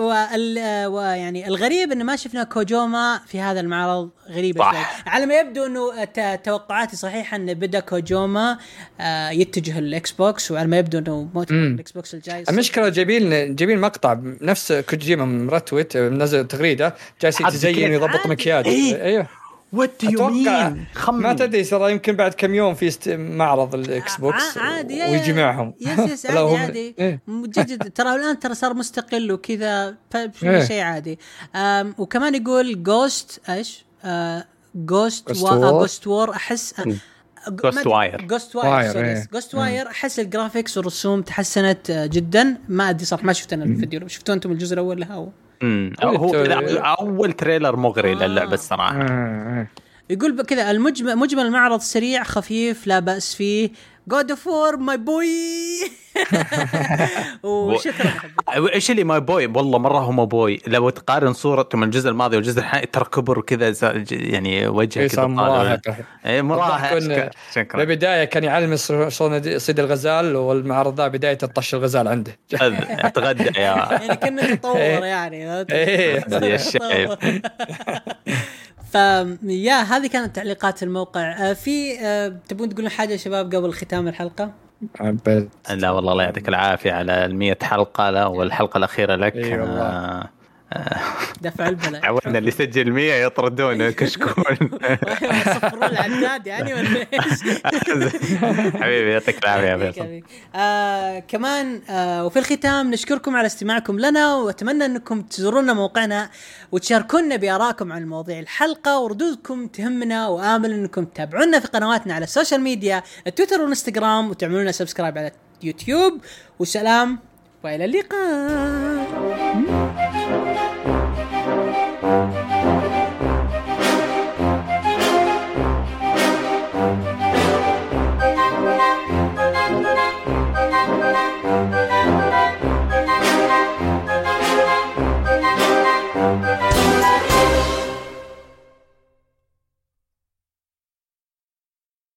ويعني الغريب إنه ما شفنا كوجوما في هذا المعرض غريبة. شوي. على ما يبدو انه ت- توقعاتي صحيحة أن بدأ كوجوما آه، يتجه للاكس بوكس وعلى ما يبدو أنه مؤتمر. الاكس بوكس الجاي المشكلة جايبين جايبين مقطع نفس كوجيما مرتوت منزل تغريدة جالس يتزين؟ ويضبط. مكياج إيه. أيوه what you mean ما تدري ترى يمكن بعد كم يوم في است... معرض ال Xbox عادي يا- ويجي معهم yes yes عادي هم- عادي إيه. مجدد ترى الآن ترى صار مستقل وكذا إيه. فشيء عادي وكمان يقول Ghost إيش؟ Ghost Ghost War. Ghost War احس Ghost Wire. جوست Wire، واير إيه. Ghost Wire أحس ال graphics والرسوم تحسنت آه، جدا ما أدري صراحة ما شفت أنا الفيديو شفتوا أنتم الجزء الأول لها. مم. هو أول trailer مغري آه. للعبة الصراحة آه، آه. يقول بكذا المجمل مجمل المعرض سريع خفيف لا بأس فيه God of War my boy وشكرا. إيش اللي my boy والله مرة هو my boy لو تقارن صورته من الجزء الماضي والجزء الحالي ترى كبر وكذا يعني وجهه إيه، كذا. مراهق إيه مراهق شكرا بالبدايه كان يعلم شلون صيد الغزال والمعرض ذا بداية الطش الغزال عنده أتغدى يا يعني كانه تطور إيه. يعني إيه. يا الشعب. ف يا هذه كانت تعليقات الموقع آه، في آه، تبون تقولون حاجة يا شباب قبل ختام الحلقة؟ عبد. لا والله الله يعطيك العافية على ال حلقة لا والحلقة الأخيرة لك. آه، دفع البلاء. عودنا اللي يسجل 100 يطردونه كشكول. يصفرون العداد يعني ولا إيش؟ حبيبي يعطيك العافية يا. آه كمان آه وفي الختام نشكركم على استماعكم لنا وأتمنى أنكم تزورونا موقعنا وتشاركونا بآرائكم عن مواضيع الحلقة وردودكم تهمنا وآمل أنكم تتابعونا في قنواتنا على ال social media التويتر والانستغرام وتعملوا لنا subscribe على يوتيوب وسلام وإلى اللقاء. Thank you.